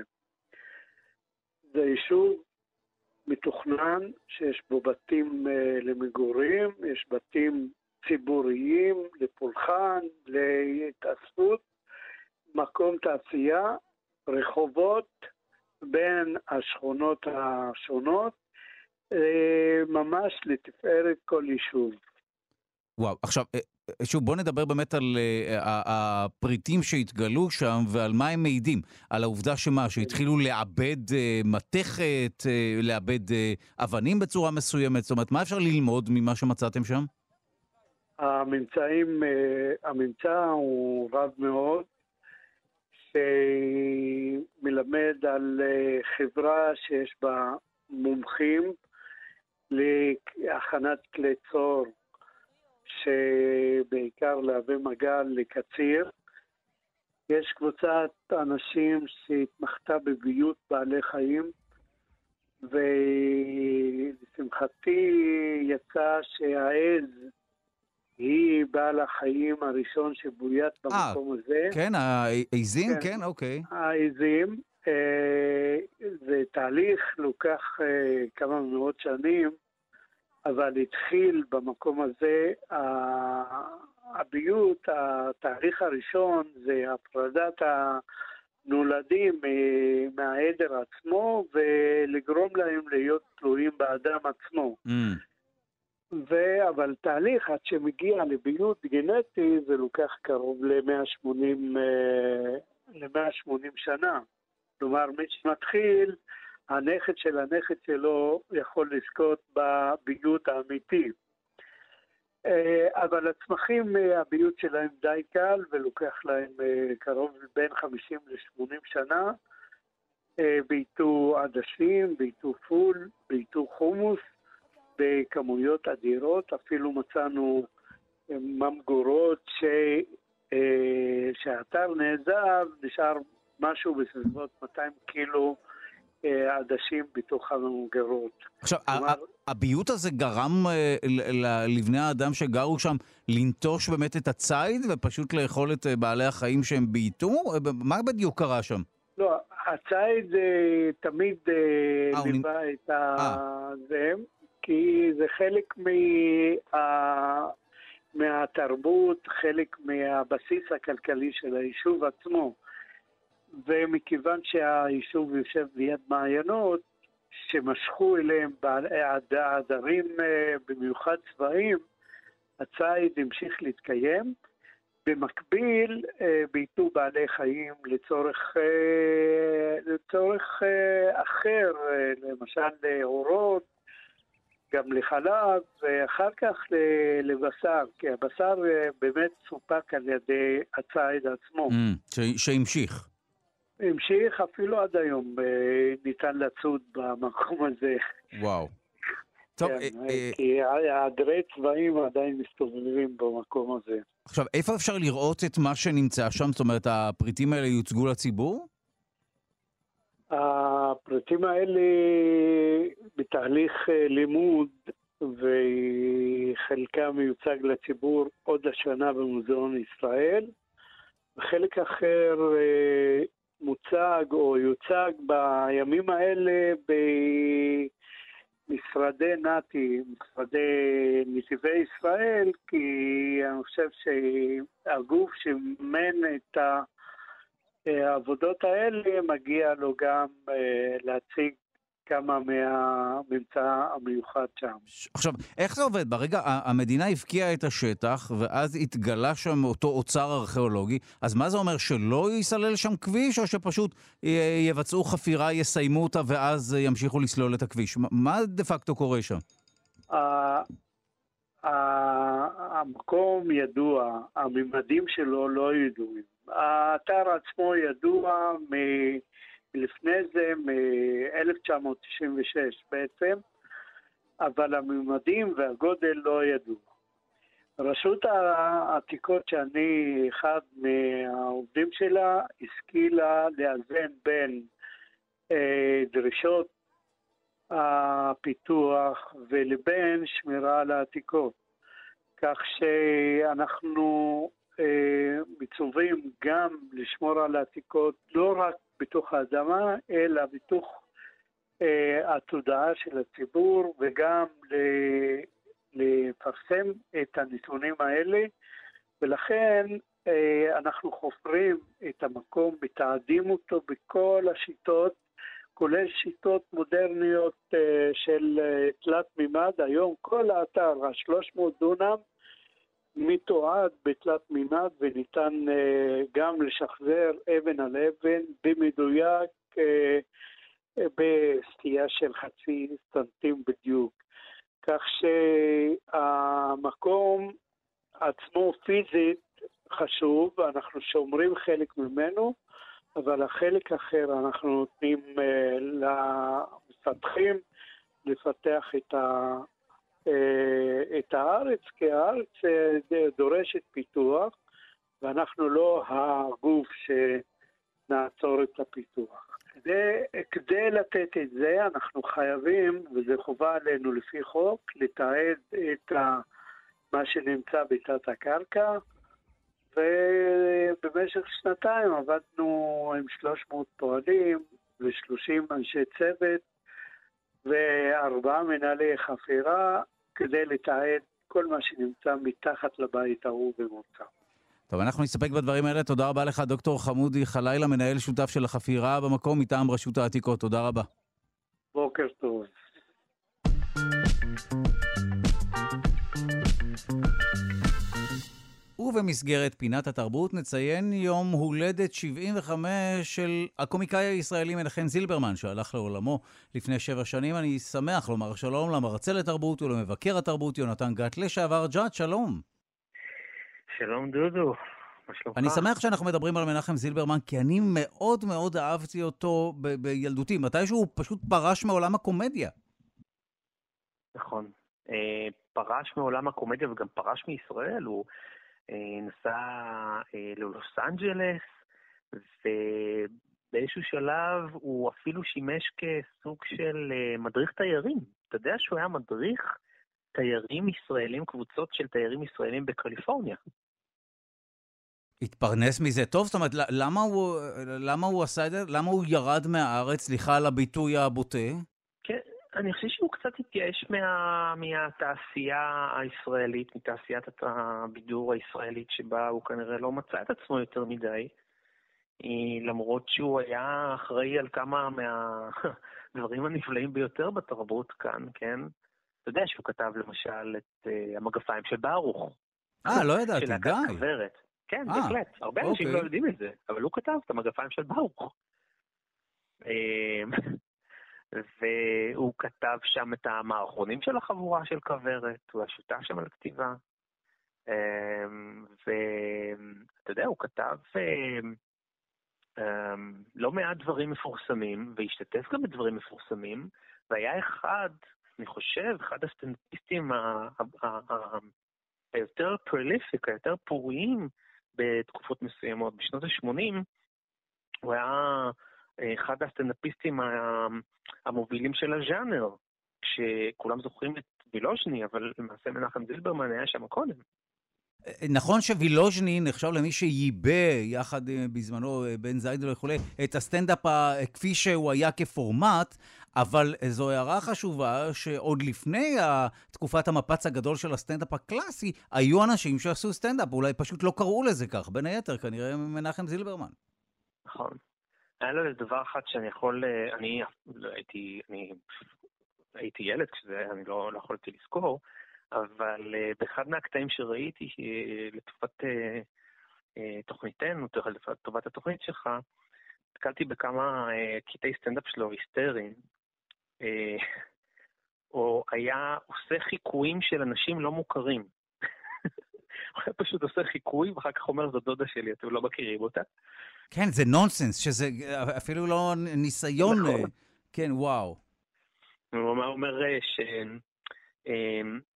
זה יישוב מתוכנן שיש בו בתים uh, למגורים, יש בתים ציבוריים לפולחן, להתאספות, מקום תעשייה, רחובות בין השכונות השונות, ממש לתפארת כל יישוב. וואו, עכשיו, אה, שוב, בוא נדבר באמת על uh, הפריטים שהתגלו שם ועל מה הם מעידים. על העובדה שמה, שהתחילו לעבד uh, מתכת, uh, לעבד uh, אבנים בצורה מסוימת, זאת אומרת, מה אפשר ללמוד ממה שמצאתם שם? הממצאים, uh, הממצא הוא רב מאוד, שמלמד על uh, חברה שיש בה מומחים להכנת כלי צור. שבעיקר להווה מגל לקציר. יש קבוצת אנשים שהתמחתה בביות בעלי חיים, ולשמחתי יצא שהעז היא בעל החיים הראשון שבוית אה, במקום 아, הזה. כן, העזים? כן, כן אוקיי. העזים. אה, זה תהליך, לוקח אה, כמה מאות שנים, אבל התחיל במקום הזה, הביות, התהליך הראשון זה הפרדת הנולדים מהעדר עצמו ולגרום להם להיות תלויים באדם עצמו. Mm. ו... אבל תהליך עד שמגיע לביות גנטי זה לוקח קרוב ל-180 ל-180 שנה. כלומר, מי שמתחיל הנכד של הנכד שלו יכול לזכות בביגוד האמיתי. אבל הצמחים, הביוט שלהם די קל ולוקח להם קרוב בין 50 ל-80 שנה. בעיטו עדשים, בעיטו פול, בעיטו חומוס בכמויות אדירות, אפילו מצאנו ממגורות ש... שהאתר נעזב, נשאר משהו בסביבות 200 קילו עדשים בתוך הממגרות. עכשיו, כלומר... הביוט הזה גרם לבני האדם שגרו שם לנטוש באמת את הציד ופשוט לאכול את בעלי החיים שהם בעיטו? מה בדיוק קרה שם? לא, הציד תמיד ליווה את זה, כי זה חלק מה... מהתרבות, חלק מהבסיס הכלכלי של היישוב עצמו. ומכיוון שהיישוב יושב ליד מעיינות, שמשכו אליהם העדרים במיוחד צבאיים, הציד המשיך להתקיים. במקביל בעיטו בעלי חיים לצורך, לצורך אחר, למשל לאורות, גם לחלב, ואחר כך לבשר, כי הבשר באמת סופק על ידי הציד עצמו. Mm, שהמשיך. המשיך אפילו עד היום, ניתן לצוד במקום הזה. וואו. טוב, כן, אה, כי עדרי צבעים עדיין מסתובבים במקום הזה. עכשיו, איפה אפשר לראות את מה שנמצא שם? זאת אומרת, הפריטים האלה יוצגו לציבור? הפריטים האלה בתהליך לימוד, וחלקם מיוצג לציבור עוד השנה במוזיאון ישראל, וחלק אחר מוצג או יוצג בימים האלה במשרדי נתי, משרדי נתיבי ישראל, כי אני חושב שהגוף שמימן את העבודות האלה, מגיע לו גם להציג כמה מהממצא המיוחד שם. עכשיו, איך זה עובד? ברגע, המדינה הפקיעה את השטח, ואז התגלה שם אותו אוצר ארכיאולוגי, אז מה זה אומר, שלא ייסלל שם כביש, או שפשוט יבצעו חפירה, יסיימו אותה, ואז ימשיכו לסלול את הכביש? מה דה פקטו קורה שם? המקום ידוע, הממדים שלו לא ידועים. האתר עצמו ידוע מ... לפני זה, מ-1996 בעצם, אבל הממדים והגודל לא ידעו. רשות העתיקות, שאני אחד מהעובדים שלה, השכילה לאזן בין אה, דרישות הפיתוח ולבין שמירה על העתיקות. כך שאנחנו אה, מצווים גם לשמור על העתיקות לא רק בתוך האדמה, אלא בתוך אה, התודעה של הציבור, וגם ל, לפרסם את הנתונים האלה, ולכן אה, אנחנו חופרים את המקום, מתעדים אותו בכל השיטות, כולל שיטות מודרניות אה, של אה, תלת מימד. היום כל האתר, ה-300 דונם, מתועד בתלת מימד וניתן uh, גם לשחזר אבן על אבן במדויק uh, בסטייה של חצי סנטים בדיוק. כך שהמקום עצמו פיזית חשוב, אנחנו שומרים חלק ממנו, אבל החלק אחר אנחנו נותנים uh, למפתחים לפתח את ה... אה, את הארץ, כי הארץ אה, דורשת פיתוח, ואנחנו לא הגוף שנעצור את הפיתוח. כדי, כדי לתת את זה, אנחנו חייבים, וזו חובה עלינו לפי חוק, לתעד את ה, מה שנמצא בתת הקרקע, ובמשך שנתיים עבדנו עם 300 פועלים ו-30 אנשי צוות וארבעה מנהלי חפירה כדי לתעד כל מה שנמצא מתחת לבית ההוא במוצא. טוב, אנחנו נסתפק בדברים האלה. תודה רבה לך, דוקטור חמודי חלילה, מנהל שותף של החפירה במקום מטעם רשות העתיקות. תודה רבה. בוקר טוב. ובמסגרת פינת התרבות נציין יום הולדת 75 של הקומיקאי הישראלי מנחם זילברמן, שהלך לעולמו לפני שבע שנים. אני שמח לומר שלום למרצה לתרבות ולמבקר התרבות יונתן גת לשעבר ג'אט, שלום. שלום דודו, מה שלומך? אני שמח שאנחנו מדברים על מנחם זילברמן, כי אני מאוד מאוד אהבתי אותו ב- בילדותי. מתישהו הוא פשוט פרש מעולם הקומדיה. נכון. אה, פרש מעולם הקומדיה וגם פרש מישראל. הוא נסע אה, ללוס אנג'לס, ובאיזשהו שלב הוא אפילו שימש כסוג של מדריך תיירים. אתה יודע שהוא היה מדריך תיירים ישראלים, קבוצות של תיירים ישראלים בקליפורניה. התפרנס מזה טוב? זאת אומרת, למה הוא, למה הוא עשה את זה? למה הוא ירד מהארץ? סליחה על הביטוי הבוטה. אני חושב שהוא קצת התייאש מה, מהתעשייה הישראלית, מתעשיית הבידור הישראלית, שבה הוא כנראה לא מצא את עצמו יותר מדי. למרות שהוא היה אחראי על כמה מהדברים [LAUGHS] הנפלאים ביותר בתרבות כאן, כן? אתה יודע שהוא כתב למשל את uh, המגפיים של ברוך. אה, לא ידעתי, די. של הכוורת. כן, 아, אה, בהחלט. הרבה אוקיי. אנשים לא יודעים את זה, אבל הוא כתב את המגפיים של ברוך. אמ, והוא כתב שם את המערכונים של החבורה של כוורת, הוא השותף שם על הכתיבה. אמ, ואתה יודע, הוא כתב אמ, לא מעט דברים מפורסמים, והשתתף גם בדברים מפורסמים, והיה אחד, אני חושב, אחד הסטנדאפיסטים היותר פרליפיק, היותר פוריים בתקופות מסוימות. בשנות ה-80 הוא היה אחד הסטנדאפיסטים המובילים של הז'אנר, כשכולם זוכרים את וילוז'ני, אבל למעשה מנחם זילברמן היה שם קודם. נכון שווילוז'ני נחשב למי שייבא, יחד אה, בזמנו אה, בן זיידל וכולי, את הסטנדאפ כפי שהוא היה כפורמט, אבל זו הערה חשובה שעוד לפני תקופת המפץ הגדול של הסטנדאפ הקלאסי, היו אנשים שעשו סטנדאפ, אולי פשוט לא קראו לזה כך, בין היתר כנראה מנחם זילברמן. נכון. היה לו דבר אחד שאני יכול, אה, אני לא הייתי, אני הייתי ילד כשזה, אני לא, לא יכולתי לזכור, אבל uh, באחד מהקטעים שראיתי uh, לטובת תוכניתנו, לטובת התוכנית שלך, נתקלתי בכמה קטעי סטנדאפ שלו היסטריים, [LAUGHS] או היה עושה חיקויים של אנשים לא מוכרים. [LAUGHS] הוא היה פשוט עושה חיקוי, ואחר כך אומר, זו דודה שלי, אתם לא מכירים אותה. כן, זה נונסנס, שזה אפילו לא ניסיון... נכון. כן, וואו. הוא אומר שהיא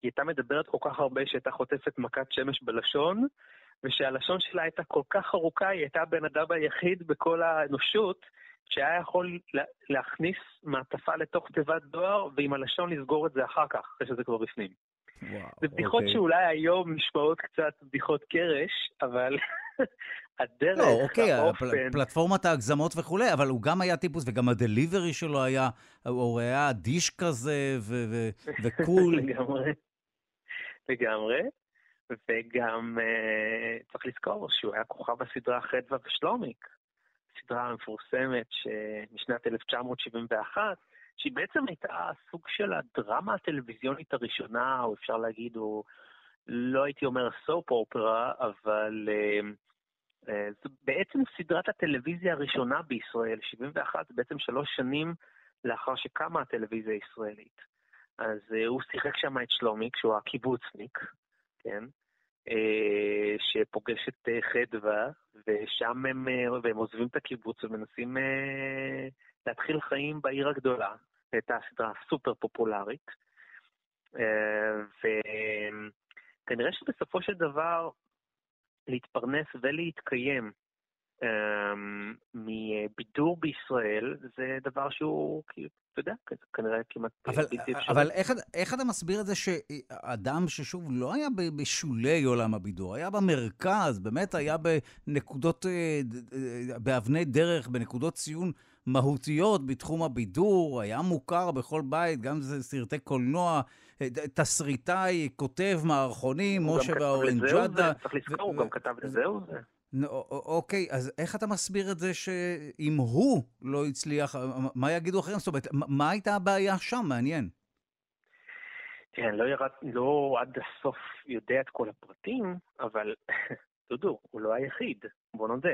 הייתה מדברת כל כך הרבה שהייתה חוטפת מכת שמש בלשון, ושהלשון שלה הייתה כל כך ארוכה, היא הייתה הבן אדם היחיד בכל האנושות שהיה יכול להכניס מעטפה לתוך תיבת דואר, ועם הלשון לסגור את זה אחר כך, אחרי שזה כבר בפנים. וואו, זה בדיחות אוקיי. שאולי היום נשמעות קצת בדיחות קרש, אבל [LAUGHS] [LAUGHS] הדרך, לא, אוקיי, האופן... פלטפורמת ההגזמות וכולי, אבל הוא גם היה טיפוס, וגם הדליברי שלו היה, הוא היה דיש כזה ו- ו- [LAUGHS] וקול. לגמרי, לגמרי. וגם uh, צריך לזכור שהוא היה כוכב הסדרה חדווה ושלומיק, סדרה מפורסמת משנת 1971, שהיא בעצם הייתה סוג של הדרמה הטלוויזיונית הראשונה, או אפשר להגיד, או לא הייתי אומר סופ אופרה, אבל uh, uh, זו בעצם סדרת הטלוויזיה הראשונה בישראל, 71, זה בעצם שלוש שנים לאחר שקמה הטלוויזיה הישראלית. אז uh, הוא שיחק שם את שלומיק, שהוא הקיבוצניק, כן? שפוגש את חדווה, ושם הם, והם עוזבים את הקיבוץ ומנסים להתחיל חיים בעיר הגדולה, הייתה סדרה סופר פופולרית. אה, וכנראה שבסופו של דבר להתפרנס ולהתקיים אה, מבידור בישראל זה דבר שהוא, אתה יודע, כנראה כמעט אבל, בלתי אפשרי. אבל איך, איך אתה מסביר את זה שאדם ששוב לא היה בשולי עולם הבידור, היה במרכז, באמת היה בנקודות, אה, באבני דרך, בנקודות ציון מהותיות בתחום הבידור, היה מוכר בכל בית, גם זה סרטי קולנוע, תסריטאי, כותב מערכונים, משה והאורנג'אדה. צריך לזכור, הוא גם כתב לזהו זה. אוקיי, אז איך אתה מסביר את זה שאם הוא לא הצליח, מה יגידו אחרים? זאת אומרת, מה הייתה הבעיה שם? מעניין. כן, לא, ירד, לא עד הסוף יודע את כל הפרטים, אבל [LAUGHS] דודו, הוא לא היחיד, בוא נודה.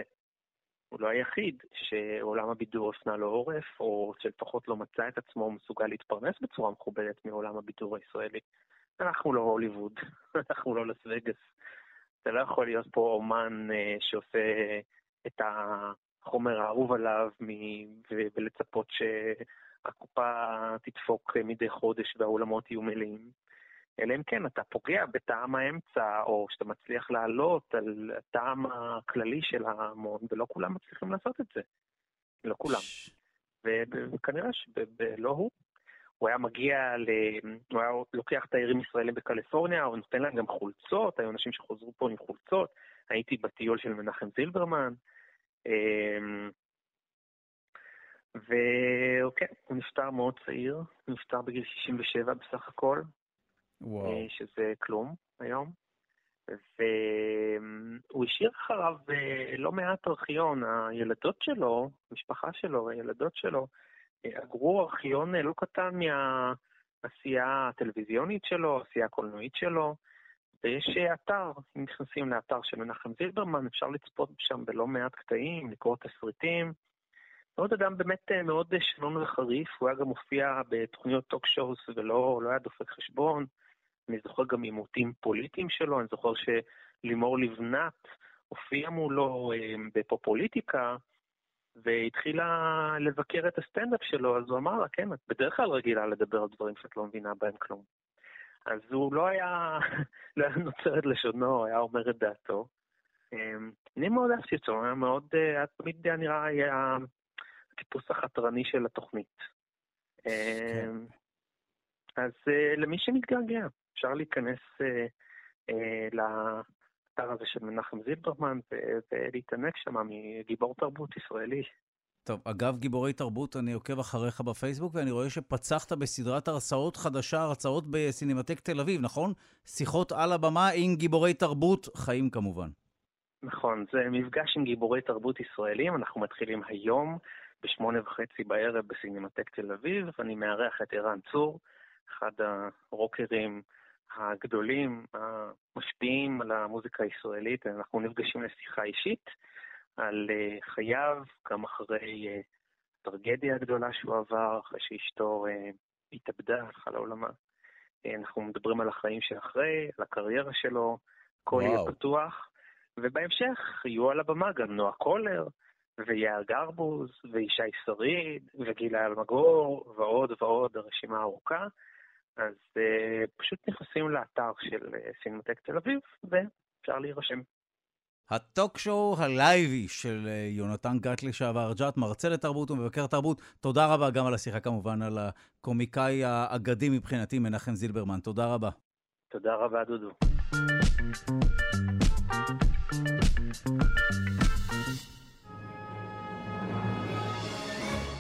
הוא לא היחיד שעולם הבידור הפנה לו עורף, או שלפחות לא מצא את עצמו מסוגל להתפרנס בצורה מכובדת מעולם הבידור הישראלי. אנחנו לא הוליווד, [LAUGHS] אנחנו לא לס וגאס. אתה לא יכול להיות פה אומן uh, שעושה את החומר האהוב עליו מ- ולצפות שהקופה תדפוק מדי חודש והאולמות יהיו מלאים. אלא אם כן אתה פוגע בטעם האמצע, או שאתה מצליח לעלות על הטעם הכללי של ההמון, ולא כולם מצליחים לעשות את זה. לא כולם. וכנראה שלא הוא. הוא היה מגיע, ל... הוא היה לוקח תיירים ישראלים בקליפורניה, הוא נותן להם גם חולצות, היו אנשים שחוזרו פה עם חולצות. הייתי בטיול של מנחם זילברמן. אמ, וכן, הוא נפטר מאוד צעיר, הוא נפטר בגיל 67 בסך הכל, וואו. אה, שזה כלום היום. והוא השאיר אחריו אה, לא מעט ארכיון, הילדות שלו, המשפחה שלו, הילדות שלו, אה, אגרו ארכיון לא קטן מהעשייה הטלוויזיונית שלו, העשייה הקולנועית שלו, ויש אתר, אם נכנסים לאתר של מנחם זילברמן, אפשר לצפות שם בלא מעט קטעים, לקרוא תסריטים. עוד אדם באמת מאוד שנון וחריף, הוא היה גם מופיע בתוכניות טוק שואוס ולא לא היה דופק חשבון. אני זוכר גם עימותים פוליטיים שלו, אני זוכר שלימור לבנת הופיעה מולו אה, בפופוליטיקה, והתחילה לבקר את הסטנדאפ שלו, אז הוא אמר לה, כן, את בדרך כלל רגילה לדבר על דברים שאת לא מבינה בהם כלום. אז הוא לא היה, [LAUGHS] לא היה נוצר את לשונו, היה אומר את דעתו. אה, אני מאוד אהבתי אותו, היה מאוד, אה, היה תמיד נראה היה הטיפוס החתרני של התוכנית. כן. אז למי שמתגעגע, אפשר להיכנס אה, אה, לאתר הזה של מנחם זילברמן ולהתענק שם מגיבור תרבות ישראלי. טוב, אגב גיבורי תרבות, אני עוקב אחריך בפייסבוק, ואני רואה שפצחת בסדרת הרצאות חדשה, הרצאות בסינמטק תל אביב, נכון? שיחות על הבמה עם גיבורי תרבות, חיים כמובן. נכון, זה מפגש עם גיבורי תרבות ישראלים, אנחנו מתחילים היום בשמונה וחצי בערב בסינמטק תל אביב, ואני מארח את ערן צור, אחד הרוקרים הגדולים, המשפיעים על המוזיקה הישראלית. אנחנו נפגשים לשיחה אישית על אה, חייו, גם אחרי אה, הטרגדיה הגדולה שהוא עבר, אחרי שאשתו אה, התאבדה, הלכה לעולמה. אנחנו מדברים על החיים שאחרי, על הקריירה שלו, הכל יהיה פתוח. ובהמשך יהיו על הבמה גם נועה קולר, ויעל גרבוז, וישי שריד, וגילה אלמגור, ועוד ועוד, הרשימה ארוכה. אז uh, פשוט נכנסים לאתר של uh, סינמטק תל אביב, ואפשר להירשם. הטוק שואו הלייבי של uh, יונתן גת לשעבר ג'אט, מרצה לתרבות ומבקר תרבות. תודה רבה גם על השיחה כמובן, על הקומיקאי האגדי מבחינתי, מנחם זילברמן. תודה רבה. תודה רבה, דודו.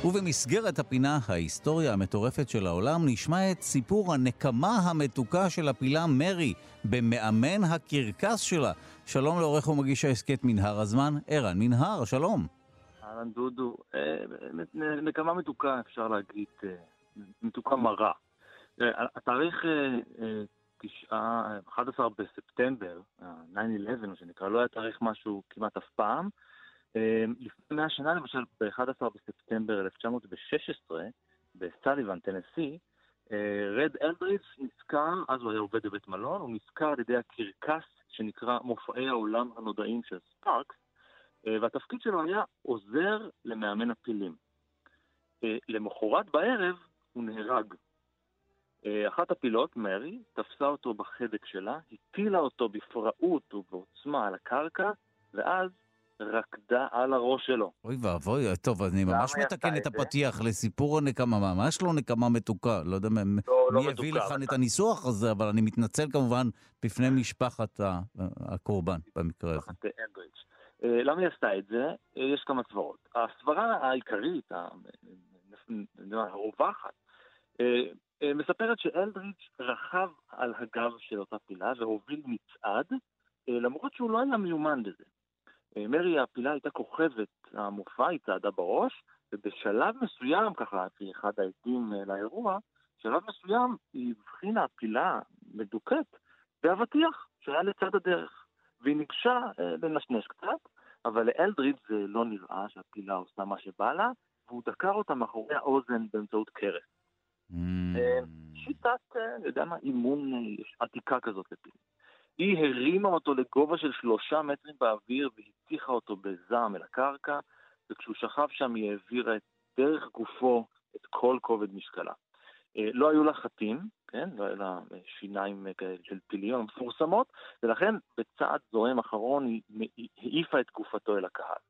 ובמסגרת הפינה ההיסטוריה המטורפת של העולם נשמע את סיפור הנקמה המתוקה של הפילה מרי במאמן הקרקס שלה. שלום לעורך ומגיש ההסכת מנהר הזמן, ערן מנהר, שלום. אהלן דודו, אה, נקמה מתוקה אפשר להגיד, אה, מתוקה מרה. אה, התאריך 11 בספטמבר, 9-11, מה שנקרא, לא היה תאריך משהו כמעט אף פעם. אמ, לפני 100 שנה, למשל, ב-11 בספטמבר 1916, בסליבן, טנסי, אה, רד אלדריץ נזכר, אז הוא היה עובד בבית מלון, הוא נזכר על ידי הקרקס שנקרא מופעי העולם הנודעים של ספארקס, אה, והתפקיד שלו היה עוזר למאמן הפילים. אה, למחרת בערב הוא נהרג. אחת הפילות, מרי, תפסה אותו בחדק שלה, הטילה אותו בפראות ובעוצמה על הקרקע, ואז רקדה על הראש שלו. אוי ואבוי, טוב, אני ממש מתקן את הפתיח לסיפור הנקמה, ממש לא נקמה מתוקה. לא יודע לא, מי לא הביא לכאן את הניסוח הזה, אבל אני מתנצל כמובן בפני משפחת הקורבן במקרה הזה. אה, למה היא עשתה את זה? אה, יש כמה סברות. הסברה העיקרית, הרווחת, אה, מספרת שאלדריץ' רכב על הגב של אותה פילה והוביל מצעד, למרות שהוא לא היה מיומן בזה. אה, מרי הפילה הייתה כוכבת המופע, היא צעדה בראש, ובשלב מסוים, ככה, לפי אחד העדים אה, לאירוע, בשלב מסוים היא הבחינה פילה מדוכאת באבטיח שהיה לצד הדרך, והיא ניגשה אה, לנשנש קצת, אבל לאלדריד זה לא נראה שהפילה עושה מה שבא לה, והוא דקר אותה מאחורי האוזן באמצעות קרס. Mm. שיטת, אני יודע מה, אימון עתיקה כזאת לפיל. היא הרימה אותו לגובה של שלושה מטרים באוויר והטיחה אותו בזעם אל הקרקע, וכשהוא שכב שם היא העבירה את דרך גופו את כל כובד משקלה. לא היו לה חטים, כן? לא היו לה שיניים כאלה של פיליון מפורסמות, ולכן בצעד זועם אחרון היא העיפה את גופתו אל הקהל.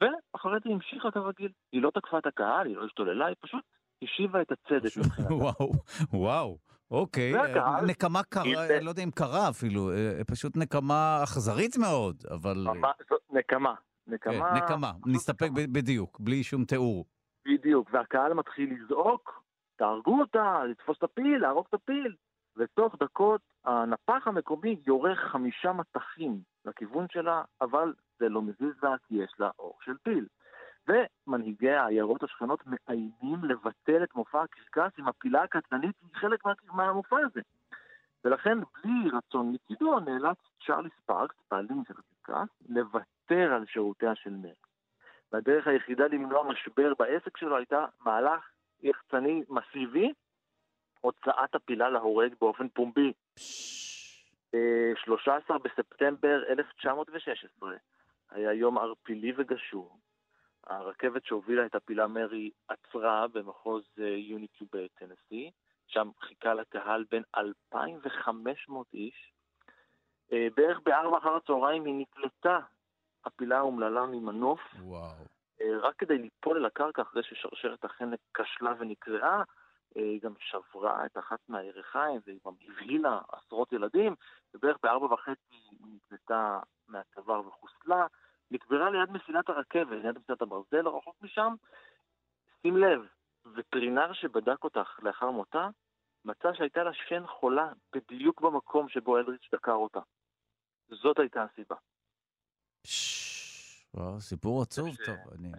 ואחרי זה המשיכה כרגיל. היא לא תקפה את הקהל, היא לא השתוללה, היא פשוט השיבה את הצדק מבחינתה. [LAUGHS] וואו, וואו. אוקיי, והקהל, נקמה קרה, לא יודע אם קרה אפילו, אה, פשוט נקמה אכזרית מאוד, אבל... נקמה, נקמה... כן, נקמה, נסתפק בדיוק, בלי שום תיאור. בדיוק, והקהל מתחיל לזעוק, תהרגו אותה, לתפוס את הפיל, להרוג את הפיל. ותוך דקות הנפח המקומי יורה חמישה מטחים לכיוון שלה, אבל זה לא מזיז לה כי יש לה אור של פיל. ומנהיגי העיירות השכנות מאיימים לבטל את מופע הקרקס עם הפילה הקטלנית היא חלק מהמופע הזה. ולכן בלי רצון מצידו נאלץ צ'ארלי ספארקס, בעלים של הקרקס, לוותר על שירותיה של מרי. והדרך היחידה למנוע משבר בעסק שלו הייתה מהלך יחצני מסיבי, הוצאת הפילה להורג באופן פומבי. 13 בספטמבר 1916 היה יום ערפילי וגשור. הרכבת שהובילה את הפילה מרי עצרה במחוז אה, יוניקיו בטנסי, שם חיכה לקהל בין 2,500 איש. אה, בערך בארבע אחר הצהריים היא נקלטה, הפילה האומללה ממנוף. וואו. אה, רק כדי ליפול אל הקרקע אחרי ששרשרת החנק כשלה ונקרעה, היא גם שברה את אחת מהירכיים והיא גם הבהילה עשרות ילדים, ובערך בארבע וחצי היא נקלטה מהצוואר וחוסלה. נקברה ליד מסילת הרכבת, ליד מסילת הברזל, לא רחוק משם. שים לב, וטרינר שבדק אותך לאחר מותה, מצא שהייתה לה שן חולה בדיוק במקום שבו אלריץ' דקר אותה. זאת הייתה הסיבה. וואו, סיפור עצוב, טוב. אני...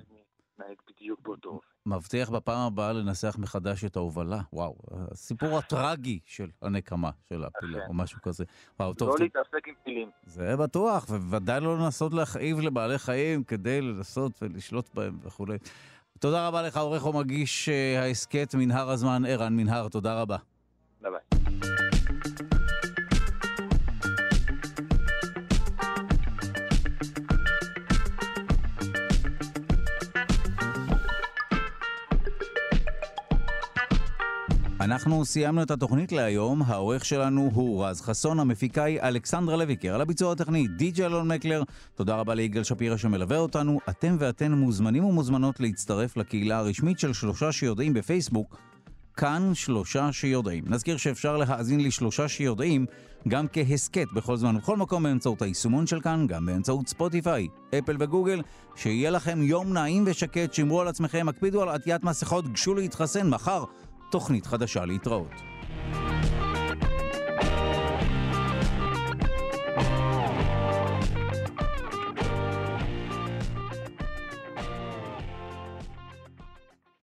מתנהג בדיוק באותו אופן. מבטיח בפעם הבאה לנסח מחדש את ההובלה. וואו, הסיפור הטרגי של הנקמה של הפילה, או משהו כזה. וואו, טוב. לא להתעסק עם פילים. זה בטוח, ובוודאי לא לנסות להכאיב לבעלי חיים כדי לנסות ולשלוט בהם וכולי. תודה רבה לך, עורך ומגיש אה, ההסכת מנהר הזמן, ערן מנהר, תודה רבה. אנחנו סיימנו את התוכנית להיום, העורך שלנו הוא רז חסון, המפיקה היא אלכסנדרה לויקר, על הביצוע הטכני די.ג'י אלון מקלר, תודה רבה ליגאל שפירא שמלווה אותנו, אתם ואתן מוזמנים ומוזמנות להצטרף לקהילה הרשמית של שלושה שיודעים בפייסבוק, כאן שלושה שיודעים. נזכיר שאפשר להאזין לשלושה שיודעים גם כהסכת בכל זמן ובכל מקום באמצעות היישומון של כאן, גם באמצעות ספוטיפיי, אפל וגוגל. שיהיה לכם יום נעים ושקט, שמרו על עצמכם, הקפידו על עטיית מסכות, גשו להתחסן מחר. תוכנית חדשה להתראות.